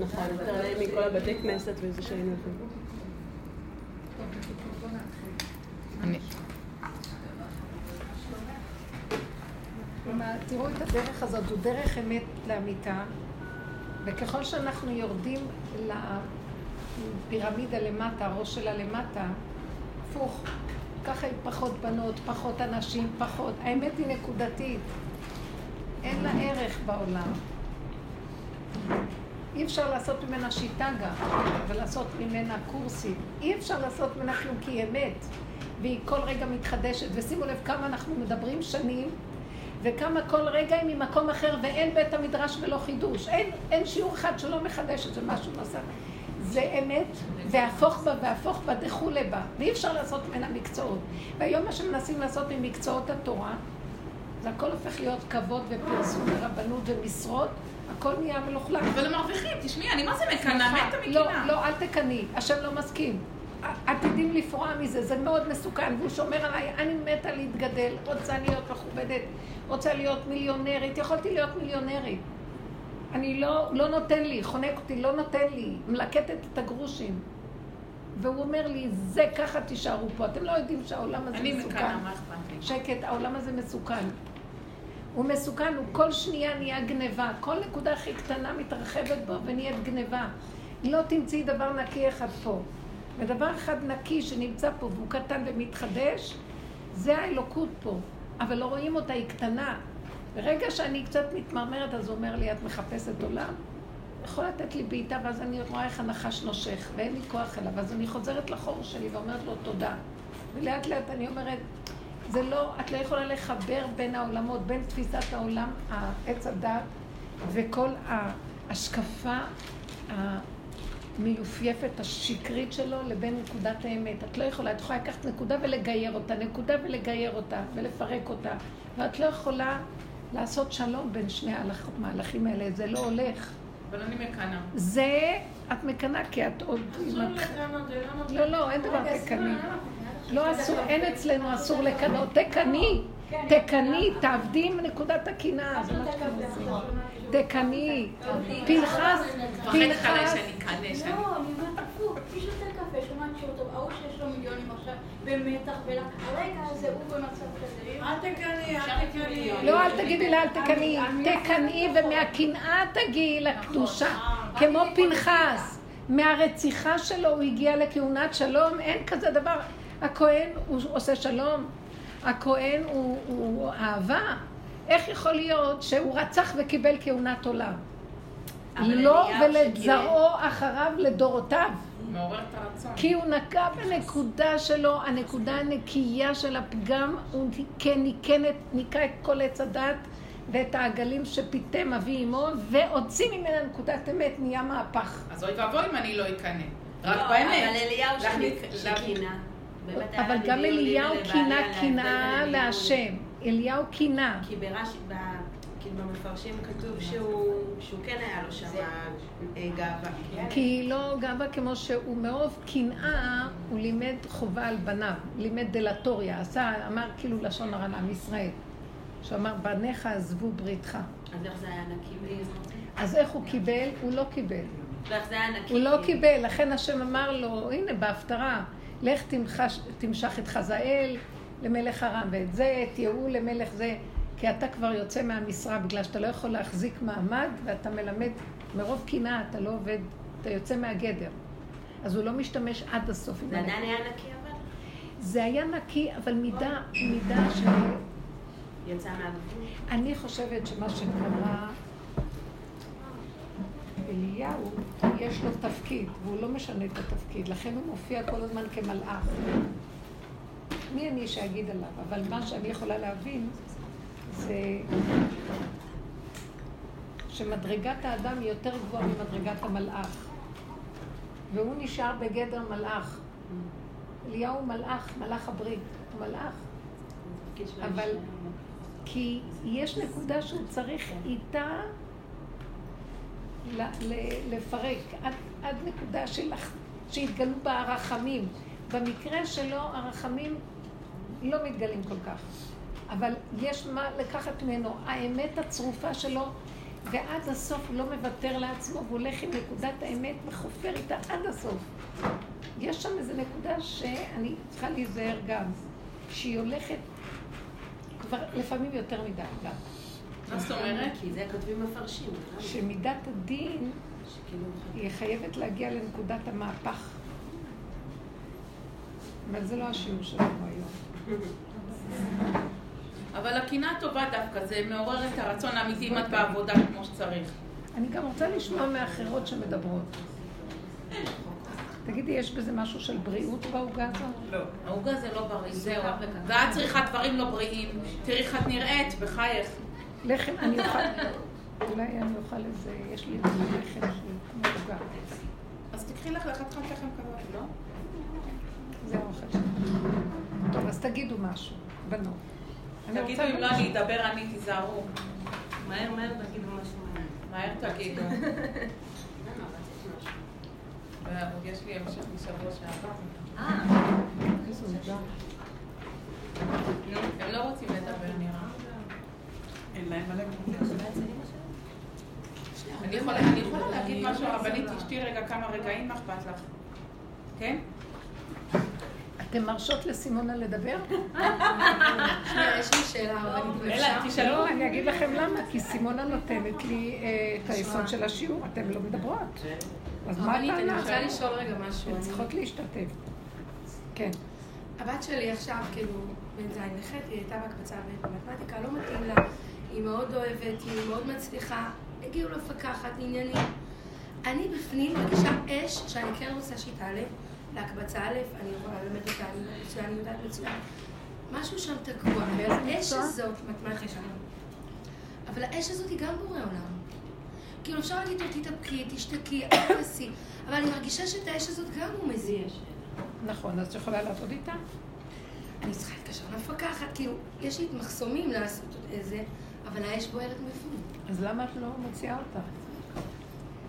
נכון, יותר נעים מכל הבתי כנסת וזה שהיינו הולכים. כלומר, תראו את הדרך הזאת, זו דרך אמת לאמיתה, וככל שאנחנו יורדים לפירמידה למטה, הראש שלה למטה, הפוך, ככה היא פחות בנות, פחות אנשים, פחות, האמת היא נקודתית, אין לה ערך בעולם. אי אפשר לעשות ממנה שיטה גם, ולעשות ממנה קורסים. אי אפשר לעשות ממנה כלום כי היא אמת, והיא כל רגע מתחדשת. ושימו לב כמה אנחנו מדברים שנים, וכמה כל רגע היא ממקום אחר, ואין בית המדרש ולא חידוש. אין, אין שיעור אחד שלא מחדש איזה משהו נוסף. זה אמת, והפוך בה והפוך בה דכולי בה, ואי אפשר לעשות ממנה מקצועות. והיום מה שמנסים לעשות ממקצועות התורה, זה הכל הופך להיות כבוד ופרסום ורבנות ומשרות, הכל נהיה מלוכלך. אבל הם מרוויחים, תשמעי, אני מה זה מקנאה? מתה לא, מקנאה. לא, אל תקנאי, השם לא מסכים. עתידים לפרוע מזה, זה מאוד מסוכן, והוא שומר עליי, אני מתה להתגדל, רוצה להיות מכובדת, רוצה להיות מיליונרית, יכולתי להיות מיליונרית. אני לא, לא נותן לי, חונק אותי, לא נותן לי, מלקטת את הגרושים. והוא אומר לי, זה ככה תישארו פה, אתם לא יודעים שהעולם הזה אני מסוכן. מקנאה, מה אכפת לי? שקט, העולם הזה מסוכן. הוא מסוכן, הוא כל שנייה נהיה גניבה. כל נקודה הכי קטנה מתרחבת בו ונהיית גניבה. לא תמצאי דבר נקי אחד פה. ודבר אחד נקי שנמצא פה והוא קטן ומתחדש, זה האלוקות פה. אבל לא רואים אותה, היא קטנה. ברגע שאני קצת מתמרמרת, אז הוא אומר לי, את מחפשת עולם? יכול לתת לי בעיטה, ואז אני רואה איך הנחש נושך, ואין לי כוח אליו. אז אני חוזרת לחור שלי ואומרת לו תודה. ולאט לאט אני אומרת, זה לא, את לא יכולה לחבר בין העולמות, בין תפיסת העולם, עץ הדת, וכל ההשקפה המיופייפת, השקרית שלו, לבין נקודת האמת. את לא יכולה, את יכולה לקחת נקודה ולגייר אותה, נקודה ולגייר אותה, ולפרק אותה, ואת לא יכולה לעשות שלום בין שני המהלכים האלה, זה לא הולך. אבל אני מקנאה. זה, את מקנאה כי את עוד... לא, לא, אין דבר תקני. לא אסור, אין אצלנו אסור לקנות. תקני, תקני, תעבדי עם נקודת הקנאה, זה מה שאתם עושים. תקני, פנחס, פנחס. לא, אני אומרת הפוך, מי שותה קפה, שומעת שהוא טוב, ההוא שיש לו מיליונים עכשיו, במתח, ולק, הרגע הזה הוא במצב כזה. אל תקני, אל תקני. לא, אל תגידי לה, אל תקני, תקני ומהקנאה תגיעי לקדושה, כמו פנחס. מהרציחה שלו הוא הגיע לכהונת שלום, אין כזה דבר. הכהן הוא עושה שלום, הכהן הוא, הוא אהבה. איך יכול להיות שהוא רצח וקיבל כהונת עולם? לא ולזרעו אחריו לדורותיו. מעורר את הרצון. כי הוא נקע בנקודה שלו, הנקודה הנקייה של הפגם, הוא כן ניקן את, ניקה את כל עץ הדת ואת העגלים שפיתם אבי אמו, והוציא ממנה נקודת אמת, נהיה מהפך. אז אוי ואבוי אם אני לא אקנא. רק לא, באמת. אבל אליהו שקינה. אבל גם אליהו קינה קנאה אליהו להשם. אליהו קינה. כי ברש"י, ב- כאילו במפרשים כתוב שהוא שהוא כן היה לו שם אה, גאווה. כי לא גאווה כמו שהוא מרוב קנאה, הוא לימד חובה על בניו, לימד דלטוריה, עשה, אמר כאילו לשון הרע לעם ישראל. שהוא אמר, בניך עזבו בריתך. אז איך זה היה נקי אז איך הוא קיבל? הוא לא קיבל. לא, איך זה היה נקי? הוא לא? קיבל, לכן השם אמר לו, הנה בהפטרה, לך תמחש, תמשך את חזאל למלך ארם, ואת זה, יהוא למלך זה, כי אתה כבר יוצא מהמשרה בגלל שאתה לא יכול להחזיק מעמד, ואתה מלמד, מרוב קנאה אתה לא עובד, אתה יוצא מהגדר. אז הוא לא משתמש עד הסוף. זה. עדיין היה נקי אבל? זה היה נקי, אבל מידה, מידה של... יצא מהגבול? אני חושבת שמה שקרה, אליהו, יש לו תפקיד, והוא לא משנה את התפקיד, לכן הוא מופיע כל הזמן כמלאך. מי אני שאגיד עליו? אבל מה שאני יכולה להבין זה שמדרגת האדם היא יותר גבוהה ממדרגת המלאך. והוא נשאר בגדר מלאך. אליהו מלאך, מלאך הברית, הוא מלאך. אבל- כי יש נקודה שהוא צריך איתה לפרק, עד, עד נקודה של, שהתגלו בה הרחמים. במקרה שלו הרחמים לא מתגלים כל כך, אבל יש מה לקחת ממנו. האמת הצרופה שלו ועד הסוף הוא לא מוותר לעצמו, והוא הולך עם נקודת האמת וחופר איתה עד הסוף. יש שם איזו נקודה שאני צריכה להיזהר גם, שהיא הולכת כבר לפעמים יותר מדי גם. מה זאת אומרת? כי זה כותבים מפרשים. שמידת הדין. היא חייבת להגיע לנקודת המהפך. אבל זה לא השיעור שלנו היום. אבל הקנאה טובה דווקא, זה מעורר את הרצון האמיתי אם את בעבודה כמו שצריך. אני גם רוצה לשמוע מאחרות שמדברות. תגידי, יש בזה משהו של בריאות בעוגה הזאת? לא. העוגה זה לא בריא, זהו. ואת צריכה דברים לא בריאים. תראי איך את נראית, בחייך. לחם, אני אוכל, אולי אני אוכל איזה, יש לי לחם שהוא כמו עוגה. אז תקחי לך לחתיכת לחם כזאת, לא? זה האוכל שלי. טוב, אז תגידו משהו, בנות. תגידו אם לא אני אדבר אני, תיזהרו. מהר מהר תגידו משהו מהר. מהר תגידו. יש לי המשך משבוע שעבר. אה. נו, הם לא רוצים לדבר נראה. אין להם מלא אני יכולה להגיד משהו, רבנית, תשתי רגע כמה רגעים, מה אכפת לך? כן? אתם מרשות לסימונה לדבר? שנייה, יש לי שאלה, אלה, אפשר? תשאלו. לא, אני אגיד לכם למה, כי סימונה נותנת לי אה, את היסוד של השיעור, אתן לא מדברות. אז מה רבנית, אני הטענה? רוצה לשאול רגע משהו. אני- צריכות להשתתף. כן. הבת שלי עכשיו, כאילו, בן זין נחת, היא הייתה בהקבצה במתמטיקה, לא מתאים לה, היא מאוד אוהבת, היא מאוד מצליחה, הגיעו למפקחת, עניינים. אני בפנים מרגישה אש שאני כן רוצה שהיא תעלה להקבצה א', אני יכולה ללמד אותה, אני מצוין, אני יודעת מצוין. משהו שם תקוע. באיזה האש מקצוע? הזאת, מתמטיקה. אבל האש הזאת היא גם בורא עולם. כאילו, אפשר להגיד לו, תתאפקי, תשתקי, אל תעשי, אבל אני מרגישה שאת האש הזאת גם הוא מזיע. נכון, אז את יכולה לעבוד איתה? אני צריכה להתקשר למפקחת, כאילו, יש לי את מחסומים לעשות איזה, אבל האש בוערת בפנים. אז למה את לא מוציאה אותה?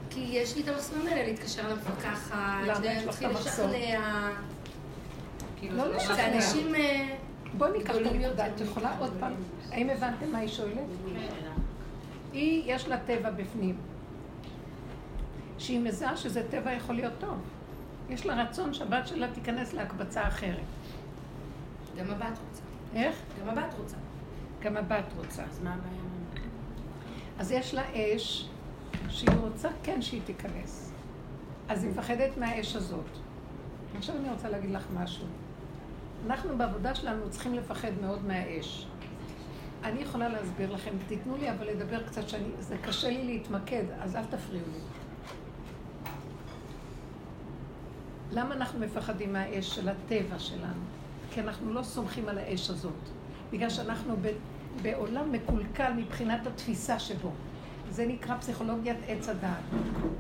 כי יש לי את המחסומים האלה, להתקשר למפקחת, למה יש לך את המחסום? כאילו, לא זה לא לשכנע. זה אנשים... אה, בואי ניקח את הנקודה. את יכולה עוד פעם? האם הבנתם מה היא שואלת? היא, יש לה טבע בפנים. שהיא מזהה שזה טבע יכול להיות טוב. יש לה רצון שהבת שלה תיכנס להקבצה אחרת. גם הבת רוצה. איך? גם הבת רוצה. גם הבת רוצה. אז מה הבעיה? אז יש לה אש שהיא רוצה כן שהיא תיכנס. אז היא מפחדת מהאש הזאת. עכשיו אני רוצה להגיד לך משהו. אנחנו בעבודה שלנו צריכים לפחד מאוד מהאש. אני יכולה להסביר לכם, תיתנו לי אבל לדבר קצת שאני, זה קשה לי להתמקד, אז אל תפריעו לי. למה אנחנו מפחדים מהאש של הטבע שלנו? כי אנחנו לא סומכים על האש הזאת. בגלל שאנחנו ב, בעולם מקולקל מבחינת התפיסה שבו. זה נקרא פסיכולוגיית עץ הדעת.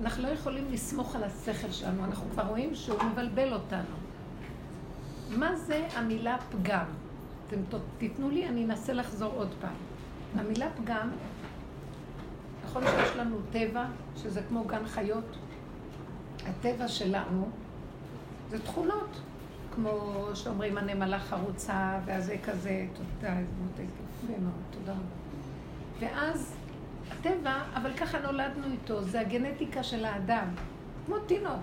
אנחנו לא יכולים לסמוך על השכל שלנו, אנחנו כבר רואים שהוא מבלבל אותנו. מה זה המילה פגם? אתם תיתנו לי, אני אנסה לחזור עוד פעם. המילה פגם, נכון שיש לנו טבע, שזה כמו גן חיות? הטבע שלנו זה תכונות, כמו שאומרים הנמלה חרוצה, והזה כזה, תודה, יפה מאוד, תודה רבה. ואז הטבע, אבל ככה נולדנו איתו, זה הגנטיקה של האדם, כמו תינוק,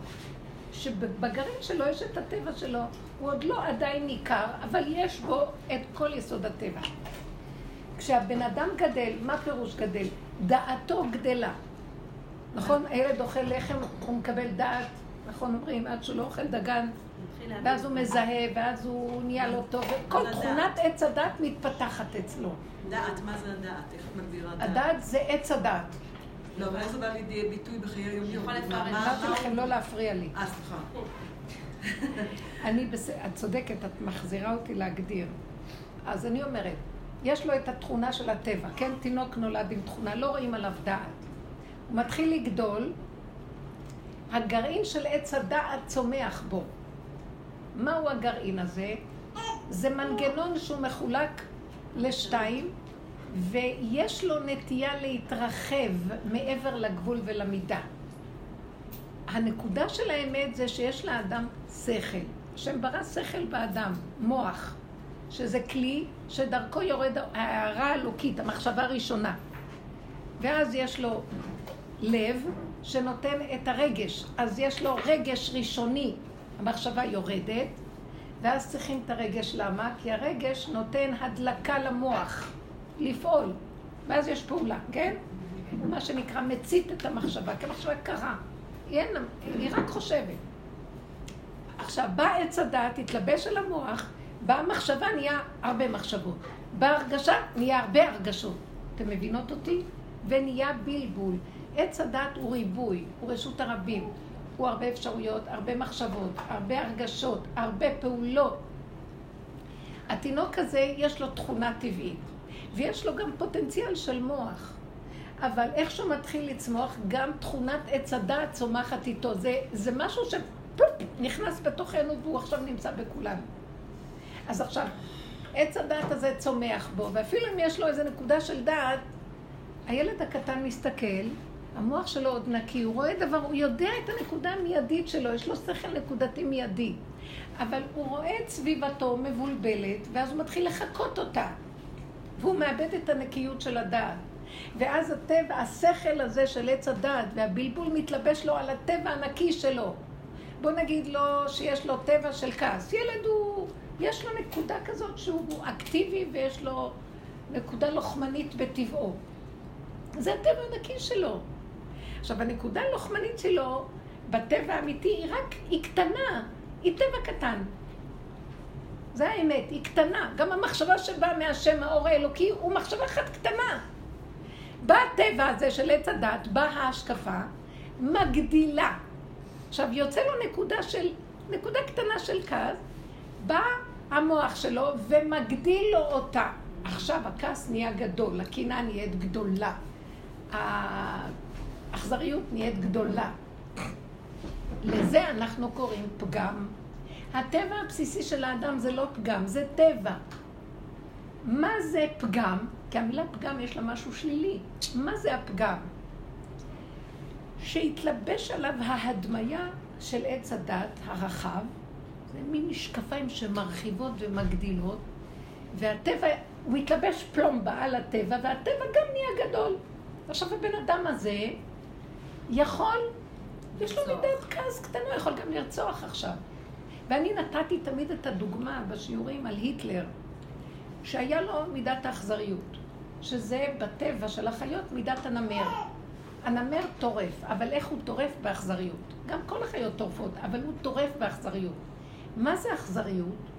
שבגרעין שלו יש את הטבע שלו, הוא עוד לא עדיין ניכר, אבל יש בו את כל יסוד הטבע. כשהבן אדם גדל, מה פירוש גדל? דעתו גדלה. נכון? הילד אוכל לחם, הוא מקבל דעת, נכון אומרים, עד שהוא לא אוכל דגן. ואז הוא מזהה, ואז הוא נהיה לו טוב, זה תכונת עץ הדת מתפתחת אצלו. דעת, מה זה הדעת? איך את מגדירה דעת? הדעת זה עץ הדת. לא, אבל איך זה בא לידי ביטוי בחיי היום-יום? אמרתי לכם לא להפריע לי. אה, סליחה. אני, בס... את צודקת, את מחזירה אותי להגדיר. אז אני אומרת, יש לו את התכונה של הטבע, כן? תינוק נולד עם תכונה, לא רואים עליו דעת. הוא מתחיל לגדול, הגרעין של עץ הדעת צומח בו. מהו הגרעין הזה? זה מנגנון שהוא מחולק לשתיים, ויש לו נטייה להתרחב מעבר לגבול ולמידה. הנקודה של האמת זה שיש לאדם שכל. השם ברא שכל באדם, מוח, שזה כלי שדרכו יורד ההערה האלוקית, המחשבה הראשונה. ואז יש לו לב שנותן את הרגש. אז יש לו רגש ראשוני, המחשבה יורדת, ואז צריכים את הרגש. למה? כי הרגש נותן הדלקה למוח לפעול, ואז יש פעולה, כן? מה שנקרא מצית את המחשבה, כי המחשבה קרה. היא, אין, היא רק חושבת. עכשיו, בא עץ הדעת, התלבש על המוח, באה מחשבה, נהיה הרבה מחשבות. באה הרגשה, נהיה הרבה הרגשות. אתם מבינות אותי? ונהיה בלבול. עץ הדת הוא ריבוי, הוא רשות הרבים. הוא הרבה אפשרויות, הרבה מחשבות, הרבה הרגשות, הרבה פעולות. התינוק הזה יש לו תכונה טבעית, ויש לו גם פוטנציאל של מוח. אבל איך שהוא מתחיל לצמוח, גם תכונת עץ הדעת צומחת איתו. זה, זה משהו שפופ, נכנס בתוכנו והוא עכשיו נמצא בכולנו. אז עכשיו, עץ הדעת הזה צומח בו, ואפילו אם יש לו איזה נקודה של דעת, הילד הקטן מסתכל, המוח שלו עוד נקי, הוא רואה דבר, הוא יודע את הנקודה המיידית שלו, יש לו שכל נקודתי מיידי. אבל הוא רואה את סביבתו מבולבלת, ואז הוא מתחיל לחקות אותה. והוא מאבד את הנקיות של הדעת. ואז הטבע, השכל הזה של עץ הדעת והבלבול מתלבש לו על הטבע הנקי שלו. בוא נגיד לו שיש לו טבע של כעס. ילד הוא, יש לו נקודה כזאת שהוא אקטיבי ויש לו נקודה לוחמנית בטבעו. זה הטבע הנקי שלו. עכשיו, הנקודה הלוחמנית שלו, בטבע האמיתי, היא רק, היא קטנה, היא טבע קטן. זה האמת, היא קטנה. גם המחשבה שבאה מהשם האור האלוקי הוא מחשבה אחת קטנה. בטבע הזה של עץ הדת, באה ההשקפה, מגדילה. עכשיו, יוצא לו נקודה של, נקודה קטנה של כעס, בא המוח שלו ומגדיל לו אותה. עכשיו הכעס נהיה גדול, הקנאה נהיית גדולה. האכזריות נהיית גדולה. לזה אנחנו קוראים פגם. הטבע הבסיסי של האדם זה לא פגם, זה טבע. מה זה פגם? כי המילה פגם יש לה משהו שלילי. מה זה הפגם? שהתלבש עליו ההדמיה של עץ הדת הרחב, זה מין משקפיים שמרחיבות ומגדילות, והטבע, הוא התלבש פלומבה על הטבע, והטבע גם נהיה גדול. עכשיו הבן אדם הזה יכול, יש לו מידת כעס קטנה, הוא יכול גם לרצוח עכשיו. ואני נתתי תמיד את הדוגמה בשיעורים על היטלר, שהיה לו מידת האכזריות, שזה בטבע של החיות מידת הנמר. הנמר טורף, אבל איך הוא טורף באכזריות? גם כל החיות טורפות, אבל הוא טורף באכזריות. מה זה אכזריות?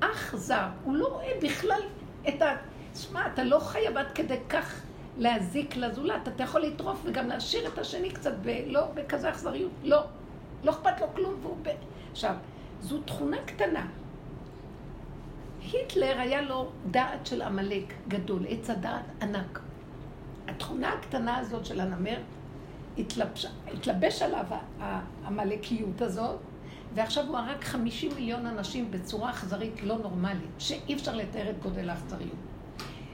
אכזר, הוא לא רואה בכלל את ה... שמע, אתה לא חייב עד כדי כך להזיק לזולת, אתה יכול לטרוף וגם להשאיר את השני קצת, ב... לא בכזה אכזריות, לא. לא אכפת לו כלום והוא ב... עכשיו, זו תכונה קטנה. היטלר היה לו דעת של עמלק גדול, עץ הדעת ענק. התכונה הקטנה הזאת של הנמר, התלבש, התלבש עליו העמלקיות הזאת, ועכשיו הוא הרג 50 מיליון אנשים בצורה אכזרית לא נורמלית, שאי אפשר לתאר את גודל האכזריות.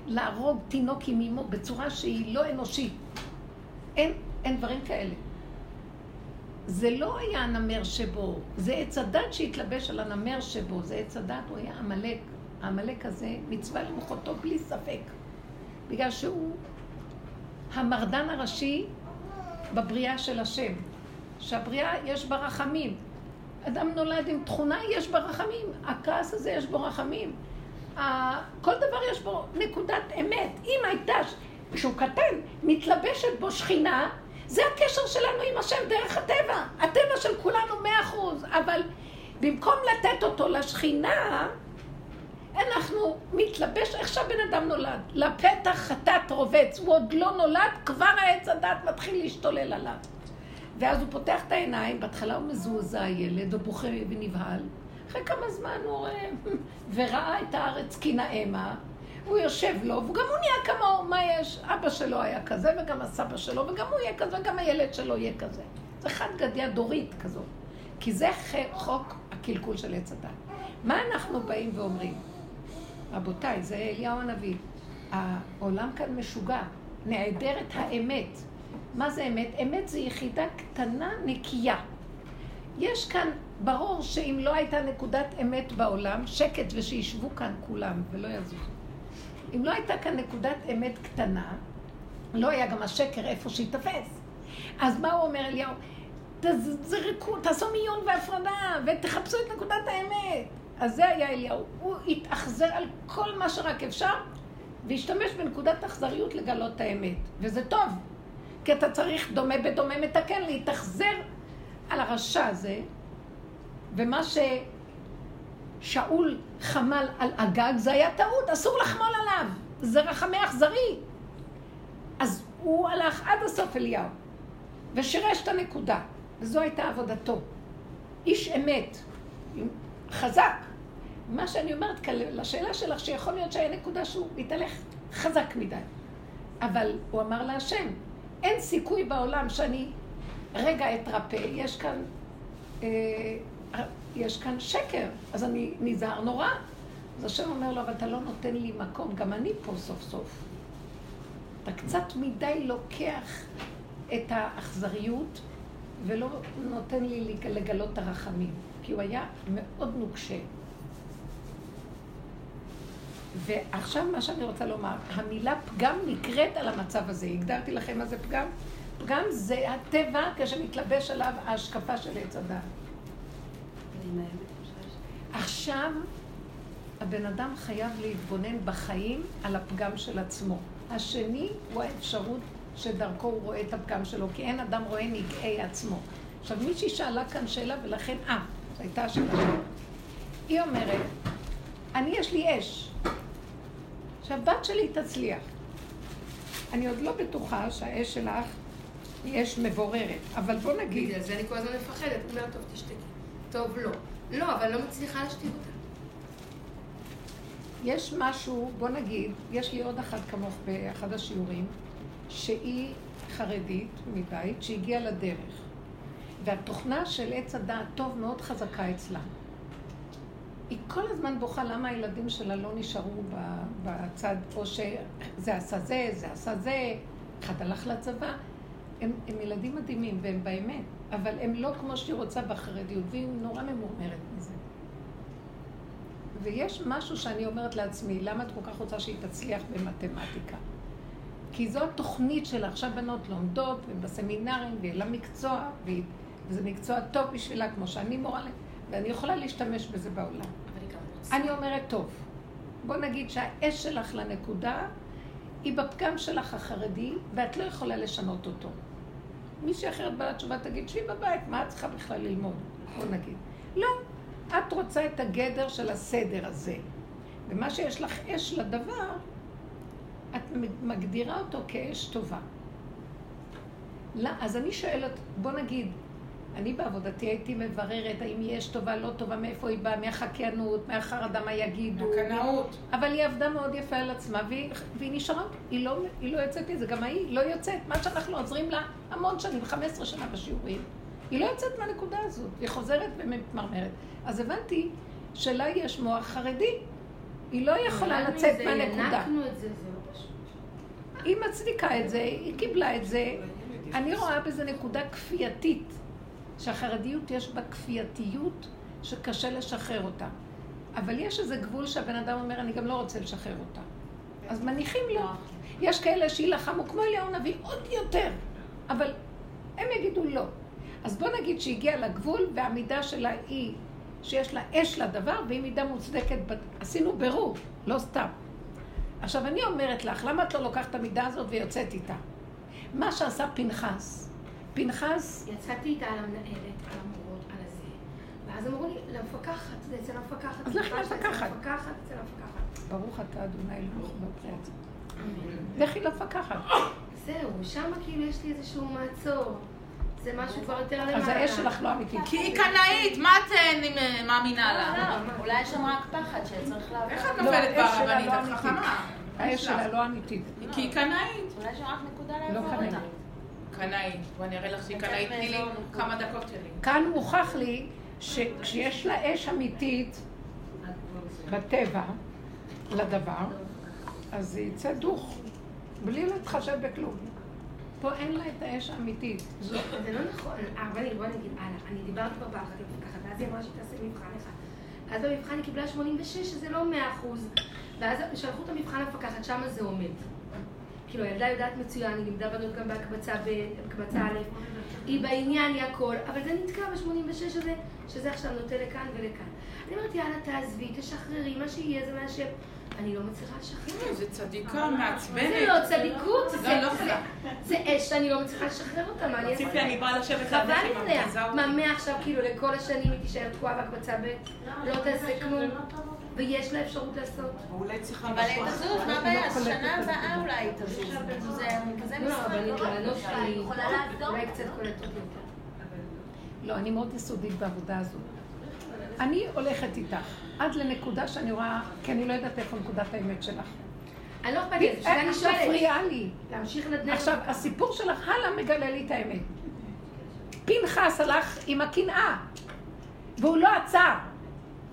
להרוג תינוק עם אימו בצורה שהיא לא אנושית. אין, אין דברים כאלה. זה לא היה הנמר שבו, זה עץ הדת שהתלבש על הנמר שבו, זה עץ הדת, הוא היה עמלק. העמלק הזה מצווה למחותו בלי ספק. בגלל שהוא המרדן הראשי בבריאה של השם. שהבריאה יש בה רחמים. אדם נולד עם תכונה, יש בה רחמים. הכעס הזה יש בו רחמים. כל דבר יש בו נקודת אמת. אם הייתה, כשהוא קטן, מתלבשת בו שכינה, זה הקשר שלנו עם השם דרך הטבע. הטבע של כולנו מאה אחוז, אבל במקום לתת אותו לשכינה, אנחנו מתלבש איך שהבן אדם נולד. לפתח חטאת רובץ, הוא עוד לא נולד, כבר העץ הדת מתחיל להשתולל עליו. ואז הוא פותח את העיניים, בהתחלה הוא מזועזע הילד, הוא בוכה ונבהל. אחרי כמה זמן הוא רואה, וראה את הארץ כי נאמה, הוא יושב לו, וגם הוא נהיה כמוהו, מה יש? אבא שלו היה כזה, וגם הסבא שלו, וגם הוא יהיה כזה, וגם הילד שלו יהיה כזה. זה חד גדיה דורית כזאת. כי זה חוק הקלקול של עץ הדת. מה אנחנו באים ואומרים? רבותיי, זה אליהו הנביא. העולם כאן משוגע, נעדרת האמת. מה זה אמת? אמת זה יחידה קטנה, נקייה. יש כאן, ברור שאם לא הייתה נקודת אמת בעולם, שקט ושישבו כאן כולם ולא יזוזו. אם לא הייתה כאן נקודת אמת קטנה, לא היה גם השקר איפה שייתפס. אז מה הוא אומר אליהו? תזרקו, תעשו מיון והפרדה, ותחפשו את נקודת האמת. אז זה היה אליהו. הוא התאכזר על כל מה שרק אפשר, והשתמש בנקודת אכזריות לגלות את האמת. וזה טוב, כי אתה צריך דומה בדומה מתקן, להתאכזר על הרשע הזה, ומה ששאול חמל על אגג זה היה טעות, אסור לחמול עליו. זה רחמי אכזרי. אז הוא הלך עד הסוף אליהו, ושירש את הנקודה, וזו הייתה עבודתו. איש אמת, חזק. מה שאני אומרת כאן, לשאלה שלך, שיכול להיות שהיה נקודה שהוא התהלך חזק מדי. אבל הוא אמר להשם, אין סיכוי בעולם שאני רגע אתרפא, יש כאן, אה, יש כאן שקר, אז אני נזהר נורא. אז השם אומר לו, אבל אתה לא נותן לי מקום, גם אני פה סוף סוף. אתה קצת מדי לוקח את האכזריות ולא נותן לי לגלות את הרחמים, כי הוא היה מאוד נוקשה. ועכשיו מה שאני רוצה לומר, המילה פגם נקראת על המצב הזה. הגדרתי לכם מה זה פגם? פגם זה הטבע כשמתלבש עליו ההשקפה של עץ הדעת. עכשיו הבן אדם חייב להתבונן בחיים על הפגם של עצמו. השני הוא האפשרות שדרכו הוא רואה את הפגם שלו, כי אין אדם רואה נגעי עצמו. עכשיו, מישהי שאלה כאן שאלה, ולכן, אה, זו הייתה השאלה שלה. היא אומרת, אני יש לי אש, שהבת שלי תצליח. אני עוד לא בטוחה שהאש שלך אש מבוררת, אבל בוא נגיד... בגלל זה אני כל הזמן מפחדת. אומרת, טוב, תשתקי. טוב, לא. לא, אבל לא מצליחה להשתיק אותה. יש משהו, בוא נגיד, יש לי עוד אחת כמוך באחד השיעורים, שהיא חרדית מבית, שהגיעה לדרך. והתוכנה של עץ הדעת טוב מאוד חזקה אצלה. היא כל הזמן בוכה למה הילדים שלה לא נשארו בצד, או שזה עשה זה, זה עשה זה, אחד הלך לצבא. הם, הם ילדים מדהימים והם באמת, אבל הם לא כמו שהיא רוצה בחרדיות, והיא נורא ממורמרת מזה. ויש משהו שאני אומרת לעצמי, למה את כל כך רוצה שהיא תצליח במתמטיקה? כי זו התוכנית שלה, עכשיו בנות לומדות, ובסמינרים, ויהיה לה מקצוע, וזה מקצוע טוב בשבילה, כמו שאני מורה. ואני יכולה להשתמש בזה בעולם. אני אומרת, טוב, בוא נגיד שהאש שלך לנקודה היא בפגם שלך החרדי, ואת לא יכולה לשנות אותו. מישהי אחרת בעלת תשובה תגיד, שבי בבית, מה את צריכה בכלל ללמוד? בוא נגיד. לא, את רוצה את הגדר של הסדר הזה. ומה שיש לך אש לדבר, את מגדירה אותו כאש טובה. לא, אז אני שואלת, בוא נגיד, אני בעבודתי הייתי מבררת האם יש טובה, לא טובה, מאיפה היא באה, מהחקיינות, מהחרדה, מה יגידו. מהקנאות. אבל היא עבדה מאוד יפה על עצמה, והיא, והיא נשארה, היא לא, היא לא יוצאת מזה, גם ההיא לא יוצאת. מה שאנחנו עוזרים לה המון שנים, 15 שנה בשיעורים, היא לא יוצאת מהנקודה הזאת, היא חוזרת ומתמרמרת. אז הבנתי שלה יש מוח חרדי, היא לא יכולה לצאת מהנקודה. היא מצדיקה את זה, היא קיבלה את זה. אני רואה בזה נקודה כפייתית. שהחרדיות יש בה כפייתיות שקשה לשחרר אותה. אבל יש איזה גבול שהבן אדם אומר, אני גם לא רוצה לשחרר אותה. אז מניחים לו. יש כאלה שיילחמו כמו אליהו נביא עוד יותר, אבל הם יגידו לא. אז בוא נגיד שהגיע לגבול והמידה שלה היא שיש לה אש לדבר והיא מידה מוצדקת, עשינו בירור, לא סתם. עכשיו אני אומרת לך, למה את לא לוקחת את המידה הזאת ויוצאת איתה? מה שעשה פנחס, פנחס... יצאתי איתה על המנהלת, על המורות, על הזה. ואז אמרו לי, למפקחת, זה אצל המפקחת. אז לכי למפקחת. למפקחת, אצל המפקחת. ברוך אתה אדוני אלוהים בפרץ. לכי למפקחת. זהו, שם כאילו יש לי איזשהו מעצור. זה משהו כבר יותר למעלה. אז האש שלך לא אמיתית. כי היא קנאית, מה את אה, מאמינה לה? לא, אולי יש שם רק פחד שצריך לעבור. איך את נופלת ברבנית? את חכמה. האש שלה לא אמיתית. כי היא קנאית. אולי יש שם רק נקודה לא לעבור אותה. קנאית. בואי נראה לך שהיא קנאית, תני לי כמה דקות שלי. כאן מוכח לי שכשיש לה אש אמיתית בטבע לדבר, אז זה יצא דוך, בלי להתחשב בכלום. פה אין לה את האש האמיתית. זה לא נכון, אבל בוא נגיד הלאה. אני דיברתי בפחד ככה, ואז היא אמרה שהיא תעשה מבחן אחד. אז במבחן היא קיבלה 86, שזה לא 100 אחוז. ואז שלחו את המבחן למפקחת, שמה זה עומד. כאילו הילדה יודעת מצוין, היא לימדה בנות גם בהקבצה ב- בהקבצה א', היא בעניין, היא הכל, אבל זה נתקע ב-86 הזה, שזה עכשיו נוטה לכאן ולכאן. אני אומרת, יאללה, תעזבי, תשחררי, מה שיהיה זה מה ש... אני לא מצליחה לשחרר. זה צדיקה מעצבנת. זה לא צדיקות, זה- לא, לא זה- אש שאני לא מצליחה לשחרר אותה, מה אני אעשה? ציפי, אני באה לשבת חבל עליה. מה. מעכשיו כאילו לכל השנים היא תישאר תקועה בהקבצה ב', לא תעשה כלום, ויש לה אפשרות לעשות. אולי צריכה אבל היא אחר. תזוז, מה הבעיה? אז שנה הבאה אולי היא תזוז. זה כזה לא, משחק. אבל היא שלי, יכולה לעזור. אולי קצת קולטת יותר. לא, אני מאוד יסודית בעבודה הזו. אני הולכת איתך עד לנקודה שאני רואה, כי אני לא יודעת איפה נקודת האמת שלך. אני לא אכפת לי, אז אני את שואלת. מפריעה לי. להמשיך לנדנד. עכשיו, הסיפור שלך הלאה מגלה לי את האמת. פנחס הלך עם הקנאה, והוא לא עצר.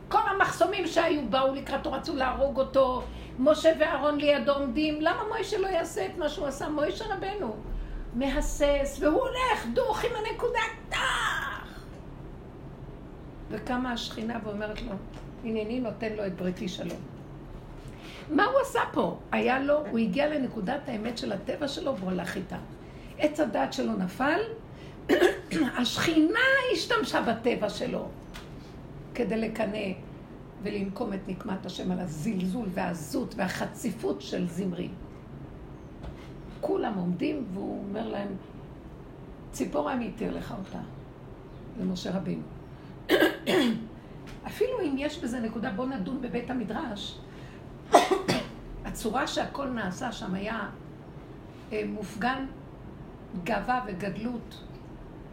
כל המחסומים שהיו באו לקראתו, רצו להרוג אותו. משה ואהרון לידו עומדים, למה מוישה לא יעשה את מה שהוא עשה? מוישה רבנו מהסס, והוא הולך דוך עם הנקודה, טח! וקמה השכינה ואומרת לו, הנני נותן לו את בריתי שלום. מה הוא עשה פה? היה לו, הוא הגיע לנקודת האמת של הטבע שלו והוא הלך איתה. עץ הדת שלו נפל, השכינה השתמשה בטבע שלו כדי לקנא ולנקום את נקמת השם על הזלזול והעזות והחציפות של זמרי. כולם עומדים והוא אומר להם, ציפורה מי יתיר לך אותה? למשה רבינו. אפילו אם יש בזה נקודה, בוא נדון בבית המדרש. הצורה שהכל נעשה שם היה אה, מופגן גאווה וגדלות,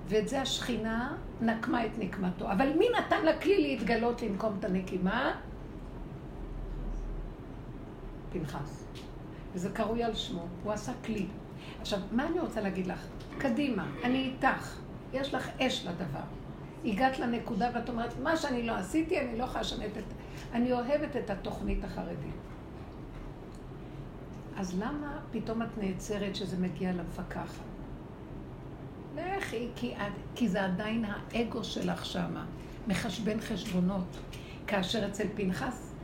ואת זה השכינה נקמה את נקמתו. אבל מי נתן לה כלי להתגלות לנקום את הנקימה? פנחס. וזה קרוי על שמו, הוא עשה כלי. עכשיו, מה אני רוצה להגיד לך? קדימה, אני איתך, יש לך אש לדבר. הגעת לנקודה ואת אומרת, מה שאני לא עשיתי, אני לא יכולה לשנות את... אני אוהבת את התוכנית החרדית. אז למה פתאום את נעצרת שזה מגיע למפקחת? לכי, כי, כי זה עדיין האגו שלך שמה, מחשבן חשבונות. כאשר אצל פנחס,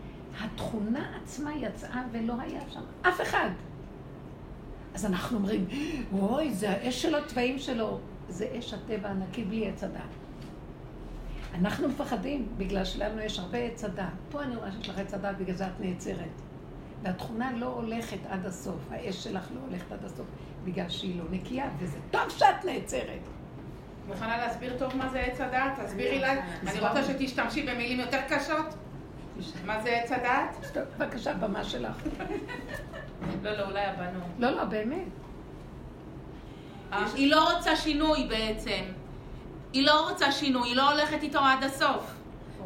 התכונה עצמה יצאה ולא היה שם אף אחד. אז אנחנו אומרים, אוי, זה האש של התוואים שלו. זה אש הטבע הנקי בלי עץ הדעת. אנחנו מפחדים, בגלל שלנו יש הרבה עץ הדעת. פה אני רואה שיש לך עץ הדעת, בגלל זה את נעצרת. והתכונה לא הולכת עד הסוף, האש שלך לא הולכת עד הסוף, בגלל שהיא לא נקייה, וזה טוב שאת נעצרת. מוכנה להסביר טוב מה זה עץ הדעת? תסבירי לה. אני רוצה שתשתמשי במילים יותר קשות. מה זה עץ הדעת? בבקשה, במה שלך. לא, לא, אולי הבנות. לא, לא, באמת. היא לא רוצה שינוי בעצם. היא לא רוצה שינוי, היא לא הולכת איתו עד הסוף.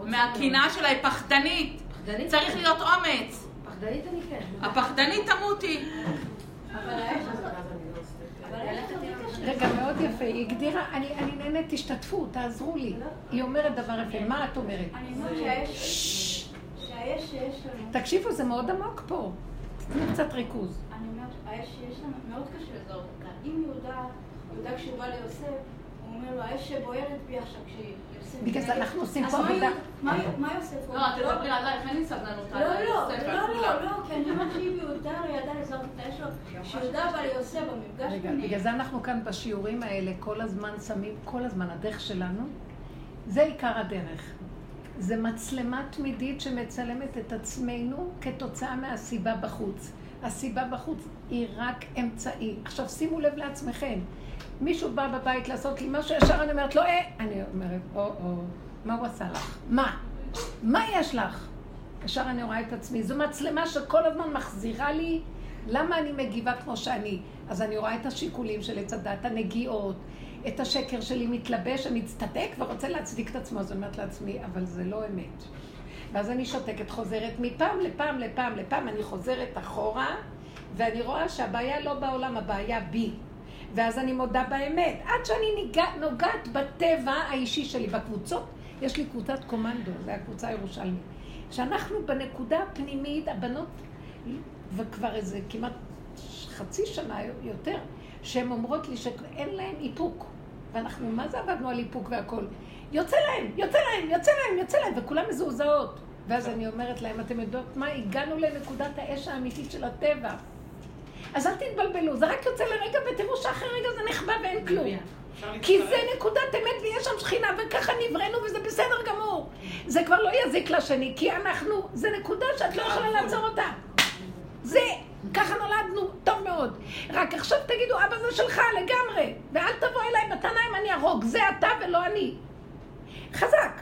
מהקנאה שלה היא. פחדנית? צריך להיות אומץ. פחדנית אני כן. הפחדנית תמותי. רגע, מאוד יפה. היא הגדירה, אני, אני נהנית, תשתתפו, תעזרו לי. היא אומרת דבר יפה. מה את אומרת? אני אומרת שהאש שיש לנו, תקשיבו, זה מאוד עמוק פה. תנו קצת ריכוז. אני אומרת, האש שיש לנו, מאוד קשה לזהות אותה. אם יהודה, יהודה כשהוא בא ליוסף, הוא אומר לו, האש שבוערת בי עכשיו כשיוסף... בגלל זה אנחנו עושים אז פה מה עבודה. מה יוסף לא, אומר? את תדברי עלייך, אין לי סבלנות לא, לא, לא. לא, לא, כי אני אומרת שאם יהודה לא ידע לזהות את האש שלו, כשיהודה בא ליוסף במפגש רגע, ביניהם, בגלל זה אנחנו כאן בשיעורים האלה כל הזמן שמים, כל הזמן, הדרך שלנו, זה עיקר הדרך. זה מצלמה תמידית שמצלמת את עצמנו כתוצאה מהסיבה בחוץ. הסיבה בחוץ היא רק אמצעי. עכשיו שימו לב לעצמכם, מישהו בא בבית לעשות לי משהו, ישר אני אומרת לו, אה, אני אומרת, או-או, מה הוא עשה לך? מה? מה יש לך? ישר אני רואה את עצמי. זו מצלמה שכל הזמן מחזירה לי למה אני מגיבה כמו שאני. אז אני רואה את השיקולים של עץ הדת, הנגיעות, את השקר שלי מתלבש, מצטדק ורוצה להצדיק את עצמו. אז אני אומרת לעצמי, אבל זה לא אמת. ואז אני שותקת, חוזרת מפעם לפעם לפעם לפעם, אני חוזרת אחורה, ואני רואה שהבעיה לא בעולם, הבעיה בי. ואז אני מודה באמת. עד שאני ניגע, נוגעת בטבע האישי שלי, בקבוצות, יש לי קבוצת קומנדו, זו הקבוצה הירושלמית. שאנחנו בנקודה הפנימית, הבנות, וכבר איזה כמעט חצי שנה יותר, שהן אומרות לי שאין להן איפוק. ואנחנו, מה זה עבדנו על איפוק והכל? יוצא להם, יוצא להם, יוצא להם, יוצא להם, וכולם מזועזעות. ואז אני אומרת להם, אתם יודעות מה? הגענו לנקודת האש האמיתית של הטבע. אז אל תתבלבלו, זה רק יוצא לרגע ותראו שאחרי רגע זה נחבא ואין כלום. כי זה נקודת אמת ויש שם שכינה וככה נבראנו וזה בסדר גמור. זה כבר לא יזיק לשני, כי אנחנו, זה נקודה שאת לא יכולה לעצור אותה. זה, ככה נולדנו, טוב מאוד. רק עכשיו תגידו, אבא זה שלך לגמרי, ואל תבוא אליי מתנה אם אני אהרוג, זה אתה ולא אני. חזק.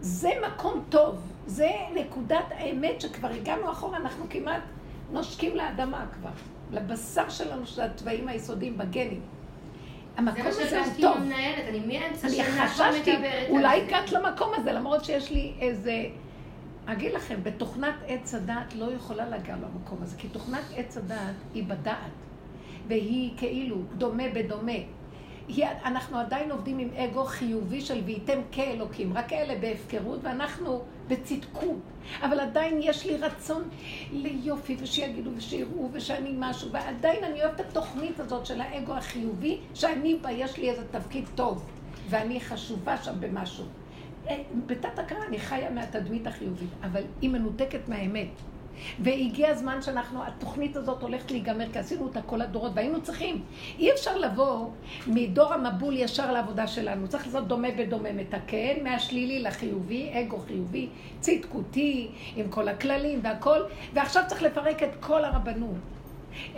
זה מקום טוב, זה נקודת האמת שכבר הגענו אחורה, אנחנו כמעט נושקים לאדמה כבר, לבשר שלנו, שזה התוואים היסודיים בגנים. המקום הזה הוא טוב. מנהלת, אני מאמצע אני שנה כבר חששתי, מדברת אולי על זה. הגעת למקום הזה, למרות שיש לי איזה... אגיד לכם, בתוכנת עץ הדעת לא יכולה להגיע למקום הזה, כי תוכנת עץ הדעת היא בדעת, והיא כאילו דומה בדומה. היא, אנחנו עדיין עובדים עם אגו חיובי של וייתם כאלוקים, רק אלה בהפקרות ואנחנו בצדקות. אבל עדיין יש לי רצון ליופי ושיגידו ושיראו ושאני משהו, ועדיין אני אוהבת את התוכנית הזאת של האגו החיובי, שאני בה יש לי איזה תפקיד טוב, ואני חשובה שם במשהו. אה, בתת הכרה אני חיה מהתדמית החיובית, אבל היא מנותקת מהאמת. והגיע הזמן שאנחנו, התוכנית הזאת הולכת להיגמר, כי עשינו אותה כל הדורות, והיינו צריכים. אי אפשר לבוא מדור המבול ישר לעבודה שלנו. צריך לעשות דומה בדומה, מתקן מהשלילי לחיובי, אגו חיובי, צדקותי, עם כל הכללים והכל, ועכשיו צריך לפרק את כל הרבנות.